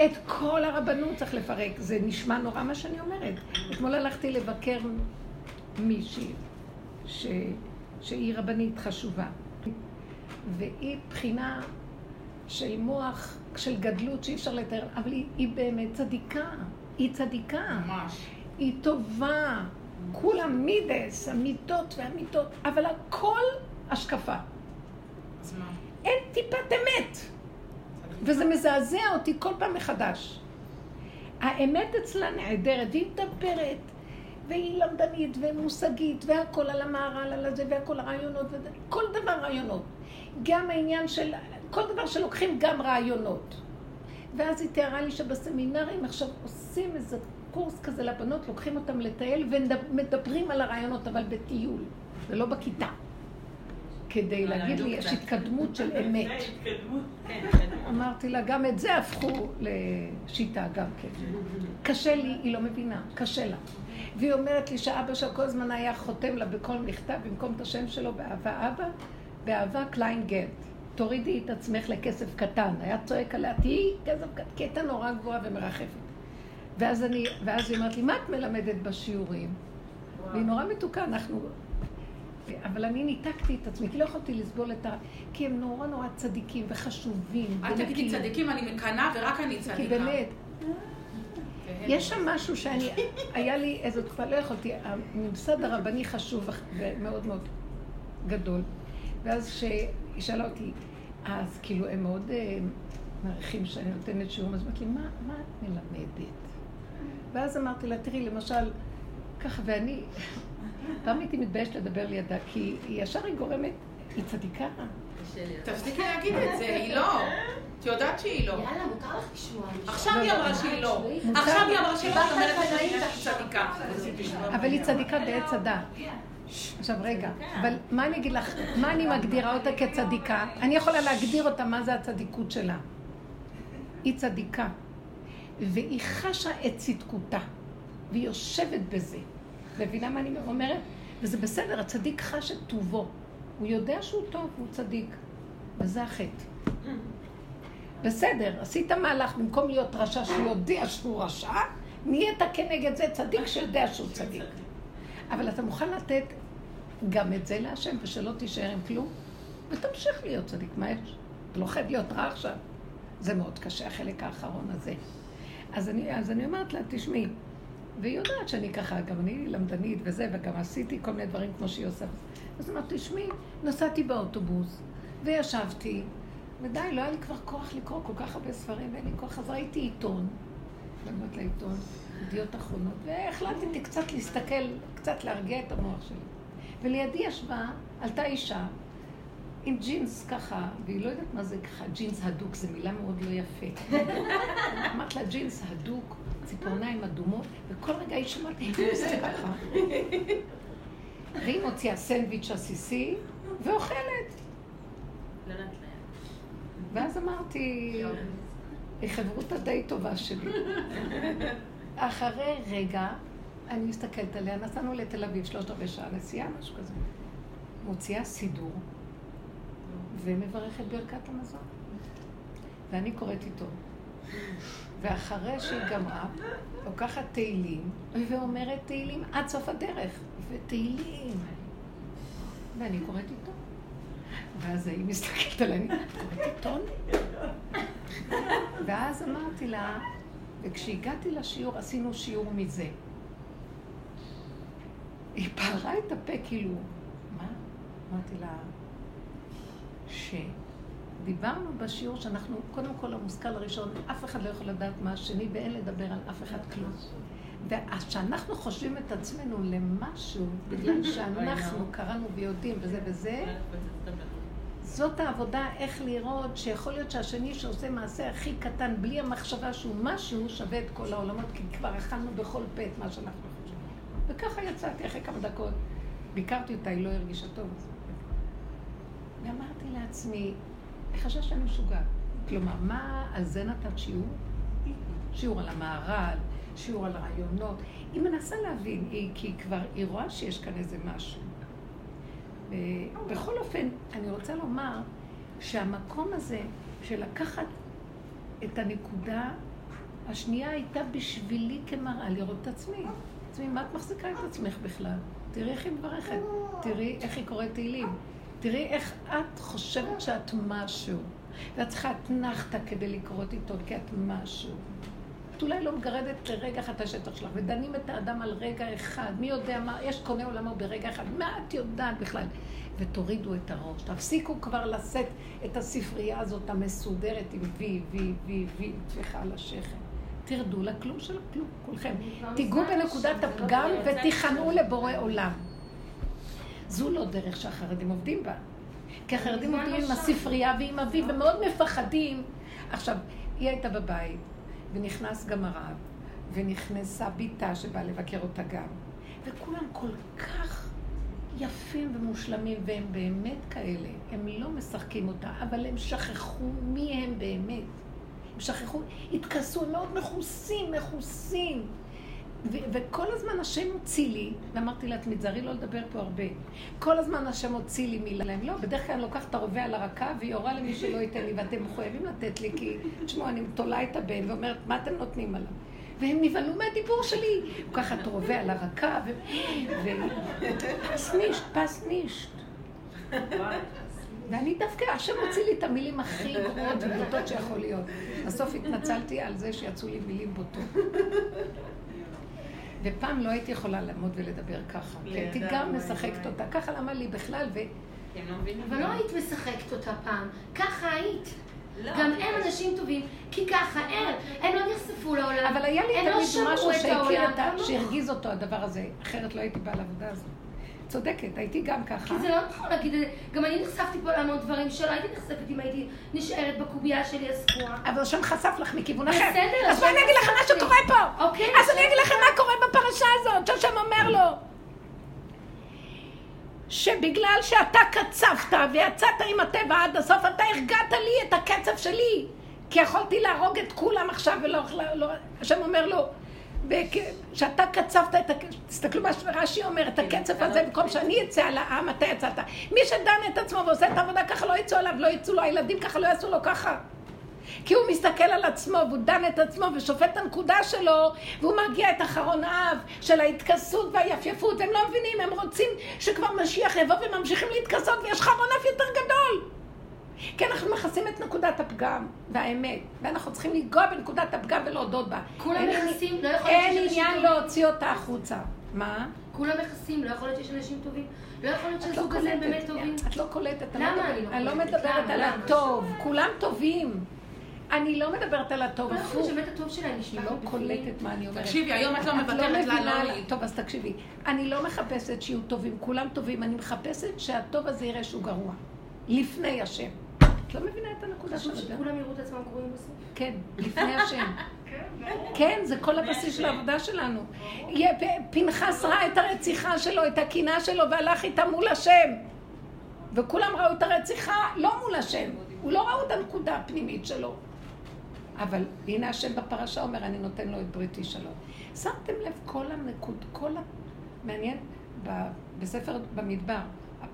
את כל הרבנות צריך לפרק. זה נשמע נורא מה שאני אומרת. אתמול הלכתי לבקר מישהי, ש... שהיא רבנית חשובה. והיא בחינה של מוח, של גדלות שאי אפשר לתאר, אבל היא, היא באמת צדיקה. היא צדיקה. ממש. היא טובה. כולם מידס, המידות והמידות, אבל הכל השקפה. אז מה? אין טיפת אמת. וזה מזעזע אותי כל פעם מחדש. האמת אצלה נעדרת, והיא מדברת, והיא למדנית ומושגית, והכל על המהר"ל, על הזה, והכל הרעיונות, כל דבר רעיונות. גם העניין של, כל דבר שלוקחים גם רעיונות. ואז היא תיארה לי שבסמינרים עכשיו עושים איזה קורס כזה לבנות, לוקחים אותם לטייל ומדברים על הרעיונות, אבל בטיול, ולא בכיתה. כדי להגיד לי, יש התקדמות של אמת. אמרתי לה, גם את זה הפכו לשיטה גם כן. קשה לי, היא לא מבינה, קשה לה. והיא אומרת לי שאבא שלה כל הזמן היה חותם לה בכל מכתב, במקום את השם שלו באהבה אבא, באהבה קליינגעלט. תורידי את עצמך לכסף קטן. היה צועק עליה, תהיי כסף קטן, כי הייתה נורא גבוהה ומרחפת. ואז, אני, ואז היא אומרת לי, מה את מלמדת בשיעורים? והיא נורא מתוקה, אנחנו... אבל אני ניתקתי את עצמי, כי לא יכולתי לסבול את ה... כי הם נורא נורא צדיקים וחשובים. אל תגידי. צדיקים, אני מקנאה ורק אני צדיקה. כי באמת, והם- יש שם משהו שאני, היה לי איזו תקופה, לא יכולתי, הממסד הרבני חשוב ומאוד מאוד גדול. ואז כשהיא שאלה אותי, אז כאילו הם מאוד אה, מעריכים שאני נותנת שיעור, אז אמרתי לי, מה, מה את מלמדת? ואז אמרתי לה, תראי, למשל, ככה, ואני, פעם הייתי מתביישת לדבר לידה, כי היא ישר היא גורמת, היא צדיקה. תפסיקי להגיד את זה, היא לא. את יודעת שהיא לא. יאללה, מותר לך לשמוע. עכשיו היא אמרה שהיא לא. עכשיו היא אמרה שהיא לא. אבל היא צדיקה בעץ הדת. עכשיו רגע, אבל מה אני אגיד לך, מה אני מגדירה אותה כצדיקה? אני יכולה להגדיר אותה מה זה הצדיקות שלה. היא צדיקה, והיא חשה את צדקותה, והיא יושבת בזה. מבינה מה אני אומרת? וזה בסדר, הצדיק חש את טובו. הוא יודע שהוא טוב, הוא צדיק. וזה החטא. בסדר, עשית מהלך, במקום להיות רשע שהוא יודע שהוא רשע, נהיית כנגד זה צדיק שיודע שהוא צדיק. אבל אתה מוכן לתת גם את זה להשם, ושלא תישאר עם כלום, ותמשיך להיות צדיק. מה יש? אתה לא חייב להיות רע עכשיו. זה מאוד קשה, החלק האחרון הזה. אז אני, אז אני אומרת לה, תשמעי, והיא יודעת שאני ככה, גם אני למדנית וזה, וגם עשיתי כל מיני דברים כמו שהיא עושה. אז אמרתי, תשמעי, נסעתי באוטובוס, וישבתי, ודי, לא היה לי כבר כוח לקרוא כל כך הרבה ספרים, ואין לי כוח, אז ראיתי עיתון, באמת לעיתון, ידיעות אחרונות, והחלטתי קצת להסתכל, קצת להרגיע את המוח שלי. ולידי ישבה, עלתה אישה, עם ג'ינס ככה, והיא לא יודעת מה זה ככה, ג'ינס הדוק, זו מילה מאוד לא יפה. אמרת לה ג'ינס הדוק, ציפורניים אדומות, וכל רגע היא שמעת, היא עושה ככה. והיא מוציאה סנדוויץ' עסיסי, ואוכלת. לא. ואז אמרתי, היא חברותה די טובה שלי. אחרי רגע, אני מסתכלת עליה, נסענו לתל אביב, שלושת רבעי שעה נסיעה, משהו כזה. מוציאה סידור, ומברכת ברכת המזון. ואני קוראת איתו. ואחרי שהיא גמרה, לוקחת תהילים, ואומרת תהילים עד סוף הדרך. ותהילים. ואני קוראת איתו. ואז היא מסתכלת עליי, את קוראת עיתון? ואז אמרתי לה, וכשהגעתי לשיעור, עשינו שיעור מזה. היא פערה את הפה כאילו, מה? אמרתי לה, שדיברנו בשיעור שאנחנו, קודם כל המושכל הראשון, אף אחד לא יכול לדעת מה השני ואין לדבר על אף אחד כלום. וכשאנחנו חושבים את עצמנו למשהו, בגלל שאנחנו קראנו ויודעים וזה וזה, זאת העבודה, איך לראות שיכול להיות שהשני שעושה מעשה הכי קטן, בלי המחשבה שהוא משהו, שווה את כל העולמות, כי כבר אכלנו בכל פה את מה שאנחנו. וככה יצאתי אחרי כמה דקות. ביקרתי אותה, היא לא הרגישה טוב. ואמרתי לעצמי, חושבת שאני משוגעת. כלומר, מה על זה נתת שיעור? שיעור על המהר"ל, שיעור על רעיונות. היא מנסה להבין, היא, כי כבר היא רואה שיש כאן איזה משהו. בכל אופן, אני רוצה לומר שהמקום הזה של לקחת את הנקודה השנייה הייתה בשבילי כמראה לראות את עצמי. עצמי, מה את מחזיקה את עצמך בכלל? תראי איך היא מברכת, תראי איך היא קוראת תהילים, תראי איך את חושבת שאת משהו, ואת צריכה אתנחתא כדי לקרוא איתו, כי את משהו. את אולי לא מגרדת לרגע אחד את השטח שלך, ודנים את האדם על רגע אחד, מי יודע מה, יש קונה עולמו ברגע אחד, מה את יודעת בכלל? ותורידו את הראש, תפסיקו כבר לשאת את הספרייה הזאת המסודרת עם וי, וי, וי, וי, טפיחה על השכם. תרדו לכלום של הכלום, כולכם. תיגעו בנקודת הפגם ותיכנעו לבורא עולם. זו לא דרך שהחרדים עובדים בה. כי החרדים עובדים עם הספרייה ועם אבי, ומאוד מפחדים. עכשיו, היא הייתה בבית, ונכנס גם הרב, ונכנסה בתה שבאה לבקר אותה גם. וכולם כל כך יפים ומושלמים, והם באמת כאלה. הם לא משחקים אותה, אבל הם שכחו מי הם באמת. הם שכחו, התכסו, הם מאוד מכוסים, מכוסים. ו- וכל הזמן השם הוציא לי, ואמרתי לה, תזהרי לא לדבר פה הרבה. כל הזמן השם הוציא לי מילה להם. לא, בדרך כלל אני לוקחת את הרובה על הרקה והיא יורה למי שלא ייתן לי, ואתם מחויבים לתת לי, כי, תשמעו, אני תולה את הבן ואומרת, מה אתם נותנים עליו? והם נבהלו מהדיבור שלי. ככה את רובה על הרקה, ו... ו... פס נישט, פס נישט. ואני דווקא, השם הוציא לי את המילים הכי גרועות ובוטות שיכול להיות. בסוף התנצלתי על זה שיצאו לי מילים בוטות. ופעם לא הייתי יכולה לעמוד ולדבר ככה, כי הייתי גם משחקת אותה. ככה למה לי בכלל, ו... אבל לא היית משחקת אותה פעם, ככה היית. גם הם אנשים טובים, כי ככה הם, הם לא נחשפו לעולם, אבל היה לי לא תמיד שמעו משהו את שהכיר העולם, את ה... כמוך. שהרגיז אותו הדבר הזה, אחרת לא הייתי באה לעבודה הזאת. צודקת, הייתי גם ככה. כי זה לא נכון להגיד את זה, גם אני נחשפתי פה להמון דברים שלא הייתי נחשפת אם הייתי נשארת בקובייה שלי הסגורה. אבל השם חשף לך מכיוון אחר. בסדר, אז בואי אני אגיד לכם מה. שקורה פה. אוקיי, אז אני אגיד לכם מה קורה בפרשה הזאת, שהשם אומר לו. שבגלל שאתה קצבת ויצאת עם הטבע עד הסוף, אתה הרגעת לי את הקצב שלי. כי יכולתי להרוג את כולם עכשיו ולא... לא, לא, השם אומר לו, שאתה קצבת את הקצב, תסתכלו מה שרש"י אומר, את הקצב הזה, במקום שאני אצא על העם, אתה יצאת. מי שדן את עצמו ועושה את העבודה ככה, לא יצאו עליו, לא יצאו לו, הילדים ככה לא יעשו לו ככה. כי הוא מסתכל על עצמו, והוא דן את עצמו ושופט את הנקודה שלו, והוא מרגיע את אחרון האב של ההתכסות והיפייפות, והם לא מבינים, הם רוצים שכבר משיח יבוא וממשיכים להתכסות, ויש חרון אף יותר גדול. כי אנחנו מכסים את נקודת הפגם והאמת, ואנחנו צריכים לנגוע בנקודת הפגם ולהודות בה. כולם אין מכסים, לא יכול להיות אין שיש אנשים עניין טובים. להוציא אותה החוצה. מה? כולם מכסים, לא יכול להיות שיש אנשים טובים. לא יכול להיות לא שהזוג הזה הם באמת קולטת, טובים. את לא קולטת. למה מדברת- אני לא אני לא קולטת? מדברת למה? על? הטוב, כולם טובים. אני לא מדברת על הטוב, לא יכול להיות הפוך. שבאמת הטוב שלהם נשמע היא לא קולטת מה אני אומרת. תקשיבי, היום את לא מוותרת לה, לא לי. טוב, אז תקשיבי. אני לא מחפשת שיהיו טובים, כולם טובים. אני מחפשת שהטוב הזה יראה שהוא גרוע. לפני השם. את לא מבינה את הנקודה חשוב של שכולם יראו את עצמם גרועים בסוף. כן, לפני השם. כן, זה כל הבסיס של העבודה שלנו. פנחס ראה את הרציחה שלו, את הקנאה שלו, והלך איתה מול השם. וכולם ראו את הרציחה לא מול השם. הוא לא ראו את הנקודה הפנימית שלו. אבל הנה השם בפרשה אומר, אני נותן לו את בריתי שלום. שמתם לב כל הנקוד, כל ה... מעניין, בספר במדבר,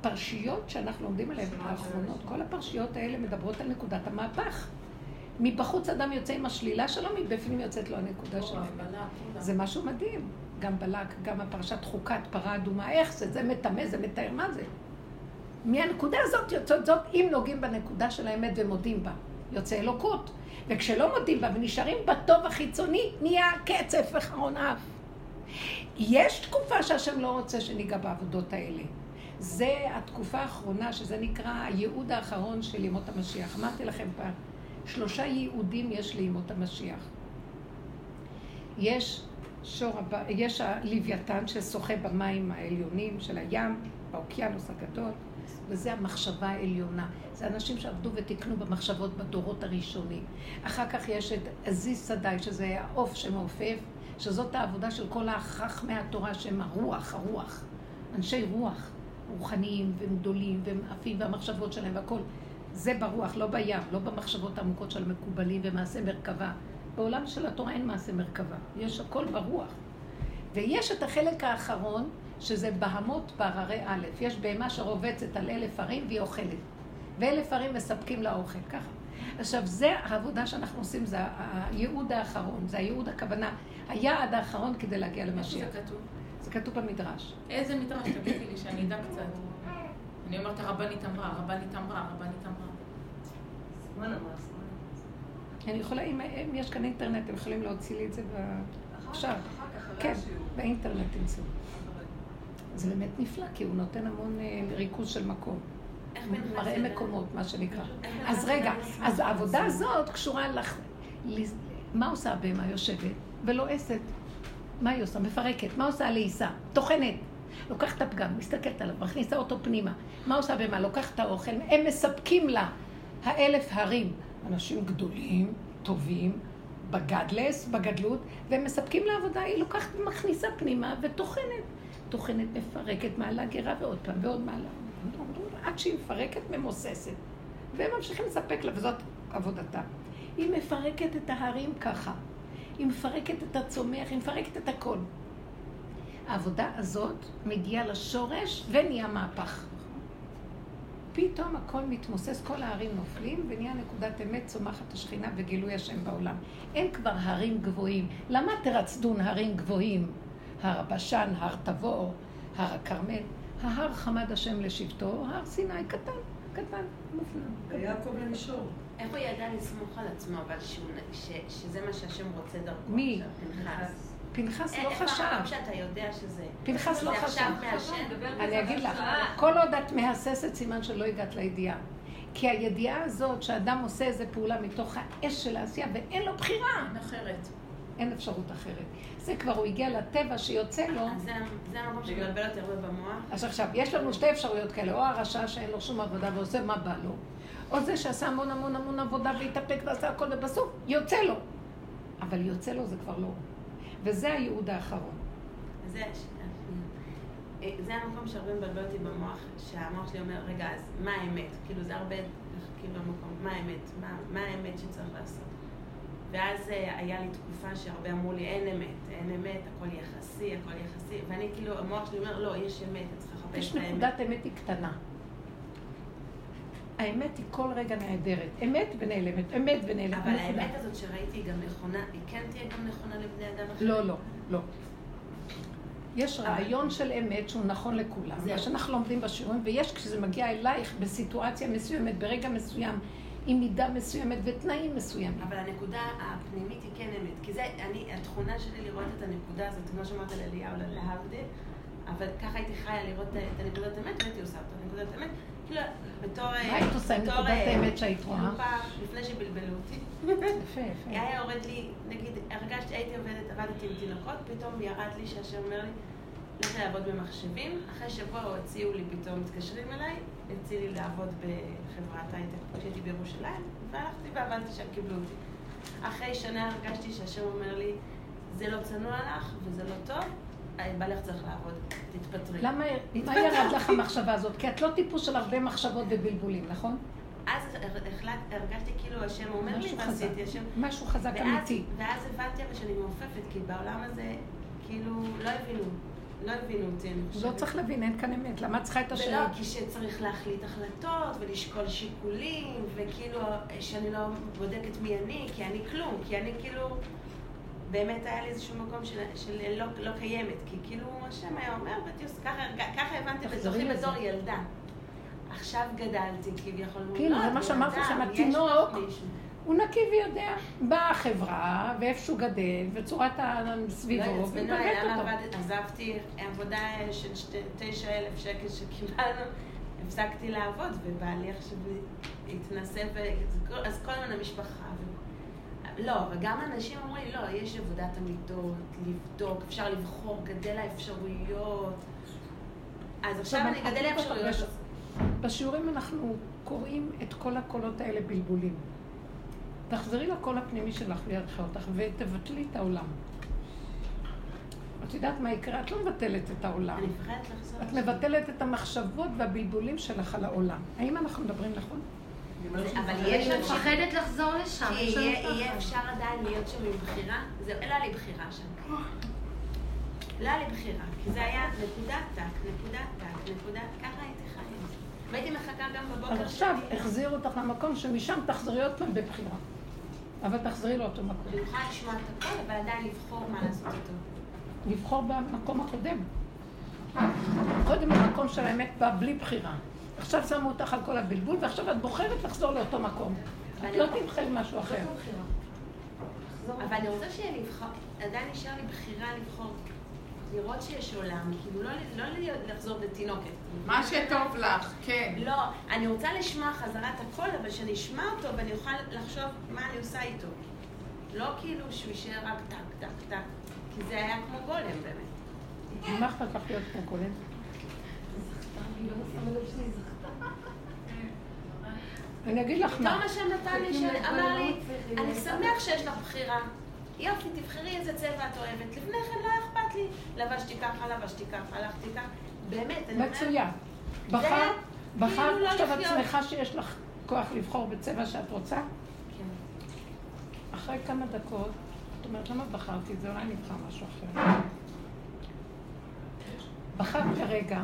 הפרשיות שאנחנו לומדים עליהן האחרונות, כל הפרשיות האלה מדברות על נקודת המהפך. מבחוץ אדם יוצא עם השלילה שלו, מבפנים יוצאת לו הנקודה שלו. זה משהו מדהים. גם בלק, גם הפרשת חוקת פרה אדומה, איך זה? זה מטמא, זה מתאר, מה זה? מהנקודה הזאת יוצאות זאת, אם נוגעים בנקודה של האמת ומודים בה. יוצא אלוקות. וכשלא מודים בה ונשארים בטוב החיצוני, נהיה קצף וחרון אף. יש תקופה שהשם לא רוצה שניגע בעבודות האלה. זה התקופה האחרונה, שזה נקרא הייעוד האחרון של ימות המשיח. אמרתי לכם פעם, שלושה ייעודים יש לימות המשיח. יש שור יש הלוויתן ששוחה במים העליונים של הים, באוקיינוס הגדול, וזה המחשבה העליונה. זה אנשים שעבדו ותיקנו במחשבות בדורות הראשונים. אחר כך יש את עזיז סדאי, שזה העוף שמעופף, שזאת העבודה של כל החכמי התורה שהם הרוח, הרוח. אנשי רוח, רוחניים והם גדולים והם עפים והמחשבות שלהם והכל. זה ברוח, לא בים, לא במחשבות העמוקות של המקובלים ומעשה מרכבה. בעולם של התורה אין מעשה מרכבה, יש הכל ברוח. ויש את החלק האחרון, שזה בהמות בהררי א', יש בהמה שרובצת על אלף ערים והיא אוכלת. ואלף ערים מספקים לה אוכל, ככה. עכשיו, זה העבודה שאנחנו עושים, זה הייעוד האחרון, זה הייעוד הכוונה, היעד האחרון כדי להגיע למשיח. זה כתוב? במדרש. איזה מדרש? תגידי לי, שאני אדע קצת. אני אומרת, הרבנית אמרה, הרבנית אמרה, הרבנית אמרה. אני יכולה, אם, יש כאן אינטרנט, הם יכולים להוציא לי את זה. עכשיו. אחר כך, אחרי כן. באינטרנט תמצאו. זה באמת נפלא, כי הוא נותן המון אה, ריכוז של מקום. מראה? מקומות, מה שנקרא. אז רגע? אז העבודה הזאת קשורה לך... מה עושה הבהמה? יושבת ולועסת. מה היא עושה? מפרקת. מה עושה הלעיסה? טוחנת. לוקחת את הפגם, מסתכלת עליו, מכניסה אותו פנימה. מה עושה הבהמה? לוקחת את האוכל, הם מספקים לה האלף הרים. אנשים גדולים, טובים, בגדלס, בגדלות, והם מספקים לה עבודה, היא לוקחת ומכניסה פנימה וטוחנת. טוחנת, מפרקת, מעלה גרה ועוד פעם, ועוד מעלה. עד שהיא מפרקת, ממוססת. והם ממשיכים לספק לה, וזאת עבודתה. היא מפרקת את ההרים ככה. היא מפרקת את הצומח, היא מפרקת את הכל. העבודה הזאת מגיעה לשורש ונהיה מהפך. פתאום הכל מתמוסס, כל ההרים נופלים, ונהיה נקודת אמת צומחת השכינה וגילוי השם בעולם. אין כבר הרים גבוהים. למה תרצדון הרים גבוהים? הר הבשן, הר תבור, הר הכרמל. ההר חמד השם לשבטו, הר סיני קטן, קטן, מופנם. ויעקב למישור. איך הוא ידע לסמוך על עצמו, אבל שהוא- ש- שזה מה שהשם רוצה דרכו? מי? עכשיו, פנחס. פנחס לא איך חשב. הרב שאתה יודע שזה... פנחס לא חשב. אני אגיד לך, כל עוד את מהססת סימן שלא הגעת לידיעה. כי הידיעה הזאת שאדם עושה איזה פעולה מתוך האש של העשייה ואין לו בחירה, אין אחרת. אין אפשרות אחרת. זה כבר הוא הגיע לטבע שיוצא לו. זה- זה המקום שמבלבל הרבה במוח. אז עכשיו, יש לנו שתי אפשרויות כאלה, או הרשע שאין לו שום עבודה ועושה מה בא לו, או זה שעשה המון המון המון עבודה והתאפק ועשה הכל ובסוף יוצא לו. אבל יוצא לו זה כבר לא. וזה הייעוד האחרון. זה, אה, זה המקום שהרבה מבלבל אותי במוח, שהמוח שלי אומר, רגע, אז מה האמת? כאילו, זה הרבה, כאילו, המקום, מה האמת? מה, מה האמת שצריך לעשות? ואז אה, היה לי תקופה שהרבה אמרו לי, אין אמת, אין אמת, הכל יחסי, הכל יחסי, ואני כאילו, המוח שלי אומר, לא, יש אמת, את צריכה לחפש יש את האמת. נקודת אמת היא קטנה. האמת היא כל רגע נהדרת. אמת ונעלמת, אמת ונעלמת. אבל. האמת הזאת שראיתי היא גם נכונה, היא כן תהיה גם נכונה לבני אדם אחרים? לא, לא, לא. יש רעיון של אמת שהוא נכון לכולם. מה שאנחנו לומדים בשיעורים, ויש כשזה מגיע אלייך בסיטואציה מסוימת, ברגע מסוים, עם מידה מסוימת ותנאים מסוימים. אבל הנקודה הפנימית היא כן אמת. כי זה, אני, התכונה שלי לראות את הנקודה הזאת, כמו שאמרת על אליהו, להבדיל, אבל ככה הייתי חיה לראות את הנקודת אמת, והייתי עושה אותה. נקודת אמת, כאילו, בתור... מה היית עושה עם נקודת אה, האמת שהיית רואה? לפני שבלבלו אותי, יפה, יפה. היה יורד לי, נגיד, הרגשתי, הייתי עובדת, עבדתי עם תינוקות, פתאום ירד לי שהשם אומר לי, לכי לעבוד במחשבים, אחרי שבוע הציעו לי פתאום, מתקשרים אליי, הציעו לי לעבוד בחברת הייטק כשהייתי בירושלים, והלכתי ועבדתי שם, קיבלו אותי. אחרי שנה הרגשתי שהשם אומר לי, זה לא צנוע לך וזה לא טוב, אה, בעלך צריך לעבוד, תתפטרי. למה, מה ירד לך המחשבה הזאת? כי את לא טיפוס של הרבה מחשבות ובלבולים, נכון? אז החלט, הרגשתי כאילו השם אומר לי משהו חזק. ועשיתי, השם... משהו חזק ואז, אמיתי. ואז הבנתי אבל שאני מעופפת, כי בעולם הזה, כאילו, לא הבינו. לא הבינו אותי, אני חושבת. לא צריך להבין, אין כאן אמת. למה את צריכה את ולא, השאלה? כי שצריך להחליט החלטות ולשקול שיקולים, וכאילו שאני לא בודקת מי אני, כי אני כלום, כי אני כאילו... באמת היה לי איזשהו מקום של, של לא, לא קיימת, כי כאילו השם היה אומר, בתיוס, ככה, ככה הבנתי בתוכי. בתור ילדה. עכשיו גדלתי כביכול כאילו, לא, זה מה שאמרתי יש התינוק. הוא נקי ויודע. באה החברה, ואיפה שהוא גדל, וצורת סביבו, לא עליה, אותו. עזבתי עבודה של תשע אלף שקל שקיבלנו, הפסקתי לעבוד, ובעלי עכשיו התנסה, אז כל הזמן המשפחה. לא, אבל גם אנשים אומרים, לא, יש עבודת המיטות, לבדוק, אפשר לבחור, גדל האפשרויות. אז עכשיו אני עכשיו, גדל אנחנו האפשרויות. בשיעורים אנחנו קוראים את כל הקולות האלה בלבולים. תחזרי לקול הפנימי שלך וירחה אותך, ותבטלי את העולם. את יודעת מה יקרה? את לא מבטלת את העולם. אני מפחדת לחזור. את מבטלת את המחשבות והבלבולים שלך על העולם. האם אנחנו מדברים נכון? אבל יש אנשים... מפחדת לחזור לשם. יהיה אפשר עדיין להיות שם מבחירה, זהו, לא היה לי בחירה שם. לא היה לי בחירה, כי זה היה נקודת טק, נקודת טק, נקודת... ככה הייתי חיה. והייתי מחכה גם בבוקר אז עכשיו. החזירו אותך למקום שמשם תחזרי עוד פעם בבחירה. אבל תחזרי לאותו מקום. אני יכולה לשמוע את הכל, אבל עדיין לבחור מה לעשות איתו. לבחור במקום הקודם. קודם המקום של האמת בא בלי בחירה. עכשיו שמו אותך על כל הבלבול, ועכשיו את בוחרת לחזור לאותו מקום. את לא תבחרי משהו אחר. אבל אני רוצה שיהיה לבחור, עדיין נשאר לי בחירה לבחור, לראות שיש עולם, כאילו לא, לא לחזור בתינוקת. מה שטוב לך, כן. לא, אני רוצה לשמוע חזרה את הכל, אבל שאני אשמע אותו ואני אוכל לחשוב מה אני עושה איתו. לא כאילו שהוא יישאר רק טק, טק, טק, כי זה היה כמו גולם באמת. מה אכפת לך להיות כמו קודם? אני אגיד לך פתאום מה. השם נתן לי, ש- אמר לי, אני שמח שיש לך בחירה. יופי, תבחרי איזה צבע את אוהבת. לפני כן לא היה אכפת לי. לבשתי ככה, לבשתי ככה, הלכתי ככה. באמת, אני אומרת... מצוין. בחרת, בחרת כאילו לא עכשיו לחיות. עצמך שיש לך כוח לבחור בצבע שאת רוצה? כן. אחרי כמה דקות, את אומרת, למה בחרתי את זה? אולי נבחר משהו אחר. בחרת כרגע,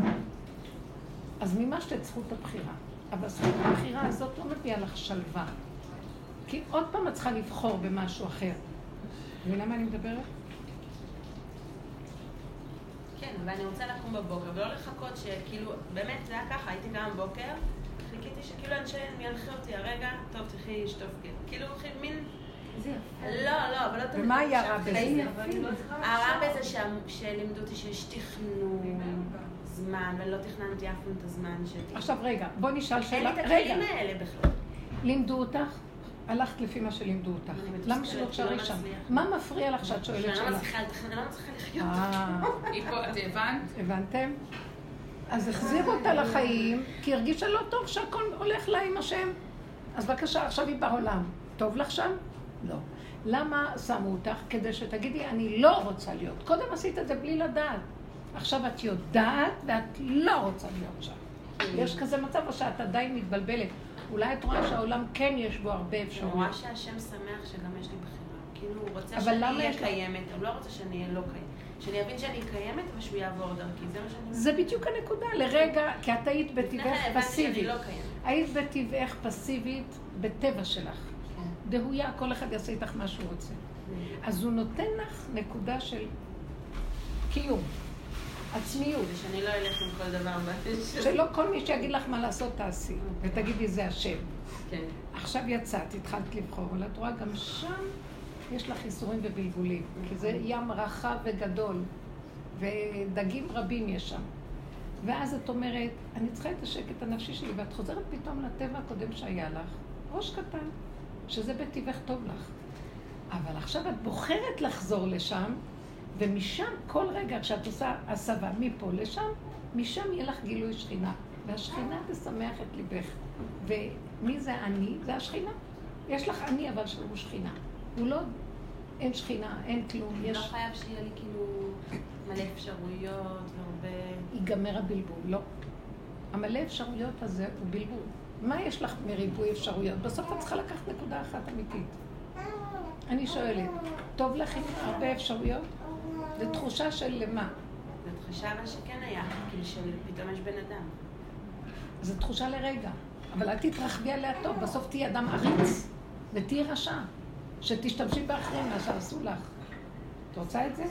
אז מימשת את זכות הבחירה. אבל זכות הבחירה הזאת לא מביאה לך שלווה. כי עוד פעם את צריכה לבחור במשהו אחר. מבינה מה אני מדברת? כן, אבל אני רוצה לקום בבוקר ולא לחכות שכאילו, באמת זה היה ככה, הייתי קמה בבוקר, חיכיתי שכאילו אנשי ינחה אותי הרגע, טוב, תלכי לשטוף גט. כאילו, מין... לא, לא, אבל לא תמיד. ומה היה רע בזה? הרע בזה שלימדו אותי שיש תכנון זמן, ולא תכננתי אף פעם את הזמן שלי. עכשיו רגע, בוא נשאל אין לי שאלה. את רגע, הכלים האלה בכלל. לימדו אותך? הלכת לפי מה שלימדו אותך. למה שלא תשארי שם? מה מפריע לך שאת שואלת שאני לא שאלה? מצליחה לתכנן, אני לא מצליחה לחיות. אה, הבנת? הבנתם? אז החזירו אותה לחיים, כי הרגישה לא טוב שהכל הולך לה עם השם. אז בבקשה, עכשיו היא בעולם. טוב לך שם? לא. למה שמו אותך? כדי שתגידי, אני לא רוצה להיות. קודם עשית את זה בלי לדעת. עכשיו את יודעת ואת לא רוצה להיות שם. יש כזה מצב או שאת עדיין מתבלבלת. אולי את רואה שהעולם כן יש בו הרבה אני אפשרויות. רואה שהשם שמח שגם יש לי בחירה. כאילו, הוא רוצה שאני אהיה קיימת, הוא לא רוצה שאני אהיה לא קיימת. שאני אבין שאני קיימת ושהוא יעבור דרכי, זה מה שאני... זה בדיוק הנקודה, לרגע, כי את היית בטבעך כן שאני פסיבית. לא. היית בטבעך פסיבית בטבע שלך. דהויה, כל אחד יעשה איתך מה שהוא רוצה. אז הוא נותן לך נקודה של קיום, עצמיות, ושאני לא אלך עם כל דבר. שלא כל מי שיגיד לך מה לעשות תעשי, ותגידי זה השם. כן. עכשיו יצאת, התחלת לבחור, אבל את רואה גם שם יש לך ייסורים ובלבולים, כי זה ים רחב וגדול, ודגים רבים יש שם. ואז את אומרת, אני צריכה את השקט הנפשי שלי, ואת חוזרת פתאום לטבע הקודם שהיה לך, ראש קטן, שזה בטבעך טוב לך. אבל עכשיו את בוחרת לחזור לשם, ומשם כל רגע כשאת עושה הסבה מפה לשם, משם יהיה לך גילוי שכינה. והשכינה תשמח את ליבך. ומי זה אני? זה השכינה. יש לך אני, אבל שהוא שכינה. הוא לא, אין שכינה, אין כלום. לא יש... חייב שיהיה לי כאילו מלא אפשרויות והרבה... ייגמר הבלבול, לא. המלא אפשרויות הזה הוא בלבול. מה יש לך מריבוי אפשרויות? בסוף את צריכה לקחת נקודה אחת אמיתית. אני שואלת, טוב לך עם הרבה אפשרויות? זו תחושה של למה? זו תחושה אבל שכן היה, כאילו שפתאום יש בן אדם. זו תחושה לרגע, אבל אל תתרחבי עליה טוב, בסוף תהיי אדם עריץ ותהיי רשע, שתשתמשי באחרים מה שעשו לך. את רוצה את זה?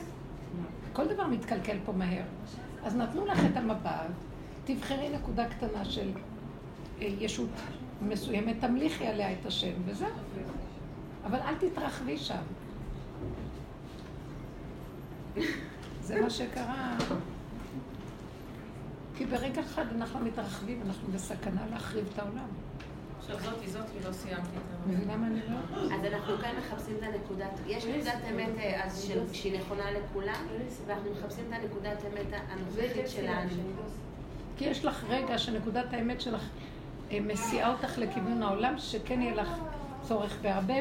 כל דבר מתקלקל פה מהר. אז נתנו לך את המבט, תבחרי נקודה קטנה של ישות מסוימת, תמליכי עליה את השם, וזהו. אבל אל תתרחבי שם. זה מה שקרה. כי ברגע אחד אנחנו מתרחבים, אנחנו בסכנה להחריב את העולם. עכשיו זאתי, זאתי, לא סיימתי את מבינה מה אני אומרת? אז אנחנו כאן מחפשים את הנקודת, יש נקודת אמת אה, אז שהיא נכונה לכולם, ואנחנו מחפשים את הנקודת אמת הנוכחית שלנו. כי יש לך רגע שנקודת האמת שלך מסיעה אותך לכיוון העולם, שכן יהיה לך צורך בהרבה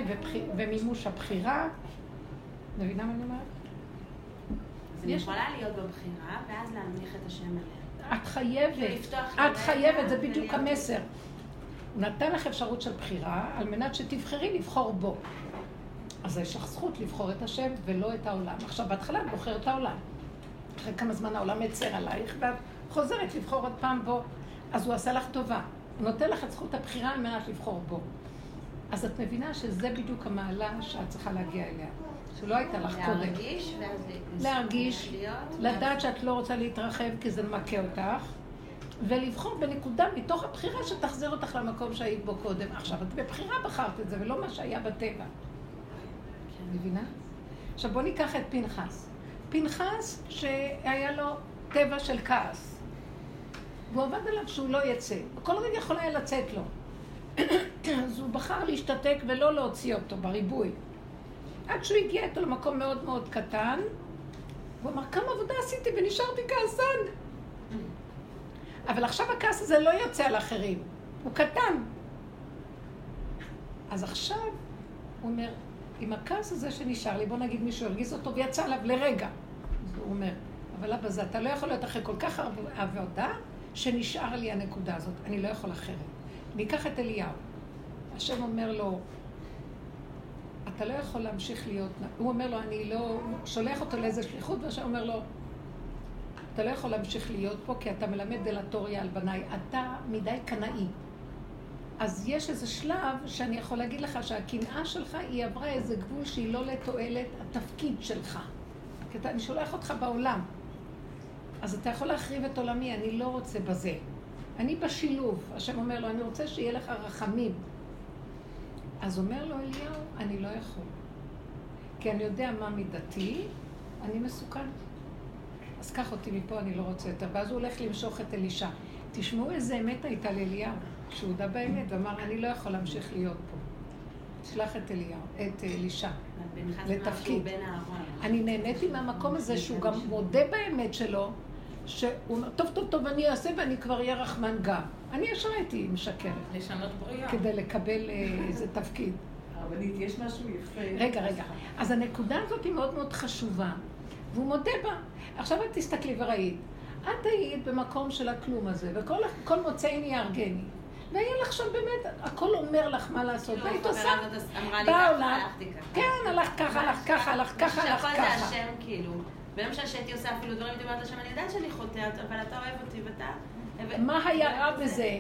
ומימוש הבחירה. מבינה מה אני אומרת? אני יכולה להיות בבחירה, ואז להנמיך את השם עליה. את חייבת, את חייבת, זה בדיוק המסר. הוא נתן לך אפשרות של בחירה על מנת שתבחרי לבחור בו. אז יש לך זכות לבחור את השם ולא את העולם. עכשיו, בהתחלה את בוחרת את העולם. אחרי כמה זמן העולם מצר עלייך, ואת חוזרת לבחור עוד פעם בו. אז הוא עשה לך טובה. הוא נותן לך את זכות הבחירה על מנת לבחור בו. אז את מבינה שזה בדיוק המעלה שאת צריכה להגיע אליה. שלא הייתה לך קודם. להרגיש, להרגיש. לדעת שאת לא רוצה להתרחב כי זה מכה אותך, ולבחור בנקודה מתוך הבחירה שתחזיר אותך למקום שהיית בו קודם. עכשיו, את בבחירה בחרת את זה, ולא מה שהיה בטבע. מבינה? עכשיו בואו ניקח את פנחס. פנחס שהיה לו טבע של כעס. והוא עבד עליו שהוא לא יצא. כל רגע יכול היה לצאת לו. אז הוא בחר להשתתק ולא להוציא אותו בריבוי. עד שהוא הגיע איתו למקום מאוד מאוד קטן, הוא אמר, כמה עבודה עשיתי ונשארתי כעסן. אבל עכשיו הכעס הזה לא יוצא על אחרים, הוא קטן. אז עכשיו, הוא אומר, עם הכעס הזה שנשאר לי, בוא נגיד מישהו הרגיז אותו ויצא עליו לרגע. הוא אומר, אבל אבא זה, אתה לא יכול להיות אחרי כל כך הרבה עבודה, שנשאר לי הנקודה הזאת. אני לא יכול אחרת. ניקח את אליהו. השם אומר לו, אתה לא יכול להמשיך להיות, הוא אומר לו, אני לא, שולח אותו לאיזה שליחות, והשם אומר לו, אתה לא יכול להמשיך להיות פה, כי אתה מלמד דלטוריה על בניי, אתה מדי קנאי. אז יש איזה שלב שאני יכול להגיד לך שהקנאה שלך, היא עברה איזה גבול שהיא לא לתועלת התפקיד שלך. כי אתה, אני שולח אותך בעולם. אז אתה יכול להחריב את עולמי, אני לא רוצה בזה. אני בשילוב. השם אומר לו, אני רוצה שיהיה לך רחמים. אז אומר לו אליהו, אני לא יכול. כי אני יודע מה מידתי, אני מסוכן. אז קח אותי מפה, אני לא רוצה יותר. ואז הוא הולך למשוך את אלישע. תשמעו איזה אמת הייתה לאליהו, שהוא הודה באמת ואמר, אני לא יכול להמשיך להיות פה. תשלח את אליהו, את אלישע. לתפקיד. אני נהניתי מהמקום הזה שהוא גם מודה באמת שלו, שהוא אומר, טוב, טוב, טוב, אני אעשה ואני כבר אהיה רחמן גם. אני ישר הייתי משקרת, לשנות בריאה. כדי לקבל אה, איזה תפקיד. הרבנית, יש משהו יפה. רגע, רגע. אז הנקודה הזאת היא מאוד מאוד חשובה, והוא מודה בה. עכשיו את תסתכלי וראית. את היית במקום של הכלום הזה, וכל כל מוצאי אני יהרגני. והיה לך שם באמת, הכל אומר לך מה לעשות, כאילו, והיית עושה. אמרה לי באה ככה, עולה. הלכתי ככה. כן, הלכת ככה, הלכת ככה, הלכת ככה, הלכת שהכל זה ככה. השם, כאילו. ביום שהשתי עושה אפילו דברים, הייתי אומרת לשם, אני יודעת שאני חוטאת, אבל אתה אוהב אותי ואתה... מה היה רע בזה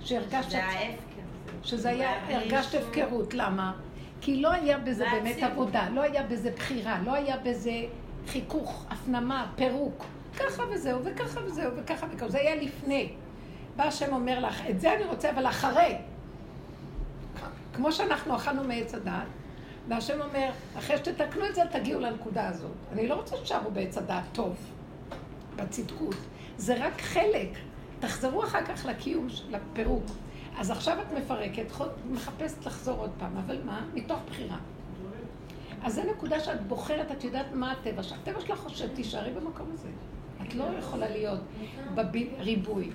שהרגשת זה ההפקר. שזה היה, הרגשת הפקרות, למה? כי לא היה בזה זה באמת. עבודה, לא היה בזה בחירה, לא היה בזה חיכוך, הפנמה, פירוק. ככה וזהו, וככה וזהו, וככה וככה. זה היה לפני. בא השם אומר לך, את זה אני רוצה, אבל אחרי. כמו שאנחנו אכלנו מעץ הדעת, והשם אומר, אחרי שתתקנו את זה, תגיעו לנקודה הזאת. אני לא רוצה שתשארו בעץ הדעת טוב, בצדקות. זה רק חלק. תחזרו אחר כך לקיום, לפירוק. אז עכשיו את מפרקת, מחפשת לחזור עוד פעם, אבל מה? מתוך בחירה. אז זו נקודה שאת בוחרת, את יודעת מה הטבע שלך. הטבע שלך חושב, תישארי במקום הזה. את לא יכולה להיות בריבוי.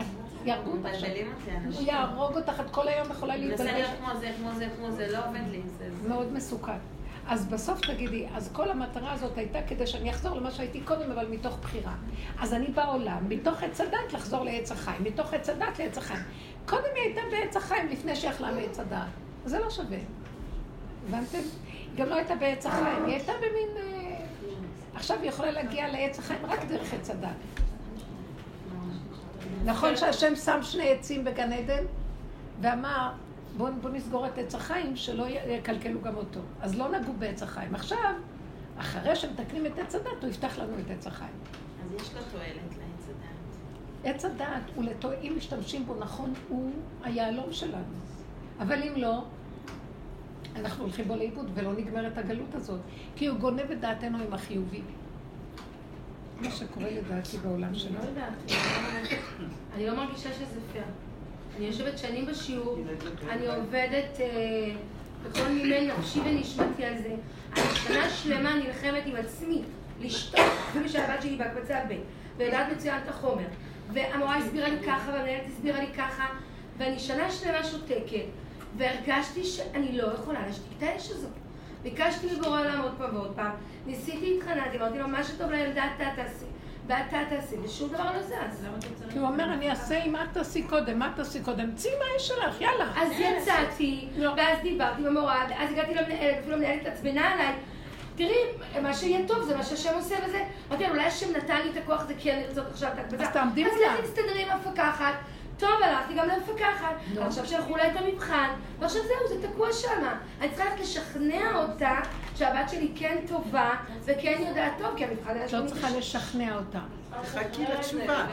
את יהרגו אותך הוא. יהרוג אותך, את כל היום יכולה מנסה להתבלבל. להיות כמו זה, כמו זה, כמו זה, לא עובד לי. זה- מאוד מסוכן. אז בסוף תגידי, אז כל המטרה הזאת הייתה כדי שאני אחזור למה שהייתי קודם, אבל מתוך בחירה. אז אני בעולם, מתוך עץ הדת לחזור לעץ החיים, מתוך עץ הדת לעץ החיים. קודם היא הייתה בעץ החיים לפני שיכלה מעץ הדת. זה לא שווה. הבנתם? היא גם לא הייתה בעץ החיים, היא הייתה במין... אה, עכשיו היא יכולה להגיע לעץ החיים רק דרך עץ הדת. נכון שהשם שם שני עצים בגן עדן, ואמר, בואו בוא נסגור את עץ החיים, שלא יקלקלו גם אותו. אז לא נגעו בעץ החיים. עכשיו, אחרי שמתקנים את עץ הדת, הוא יפתח לנו את עץ החיים. אז יש לו תועלת לעץ הדעת. עץ הדעת הוא לתו... אם משתמשים בו נכון, הוא היהלום שלנו. אבל אם לא, אנחנו הולכים בו לאיבוד ולא נגמרת הגלות הזאת. כי הוא גונב את דעתנו עם החיובי. מה שקורה לדעתי בעולם אני שלנו. לא יודעת, אני לא מרגישה שזה פייר. אני יושבת שנים בשיעור, אני עובדת אה, בכל מיני נפשי ונשמתי על זה. אני שנה שלמה נלחמת עם עצמי, לשתוק, אפילו שהבת שלי בהקבצה ב', ויודעת מצוין את החומר. והמורה הסבירה לי ככה, והמנהלת הסבירה לי ככה, ואני שנה שלמה שותקת, והרגשתי שאני לא יכולה להשתיק את האש הזאת. ביקשתי מבורא עולם עוד פעם ועוד פעם, ניסיתי, התחננתי, אמרתי לו, מה שטוב לילדה אתה תעשי, ואתה תעשי, ושום דבר לא זז. כי הוא אומר, אני אעשה אם את תעשי קודם, מה תעשי קודם? צאי מהאש שלך, יאללה. אז יצאתי, לא. ואז דיברתי עם המורה, אז הגעתי למנהלת, אפילו המנהלת עצבנה עליי. תראי, מה שיהיה טוב זה מה שהשם עושה וזה. אמרתי לה, אולי השם נתן לי את הכוח הזה כי אני לרצות עכשיו את ההקבצה. אז תעמדי אז מולה. לכי תסתדרי עם המפקחת. טוב, הלכתי גם למפקחת. נו. עכשיו שלחו לה את המבחן, ועכשיו זהו, זה תקוע שמה. אני צריכה ללכת לשכנע אותה שהבת שלי כן טובה, וכן יודעת טוב, כי המבחן היה את לא צריכה. לשכנע אותה. חכי לתשובה.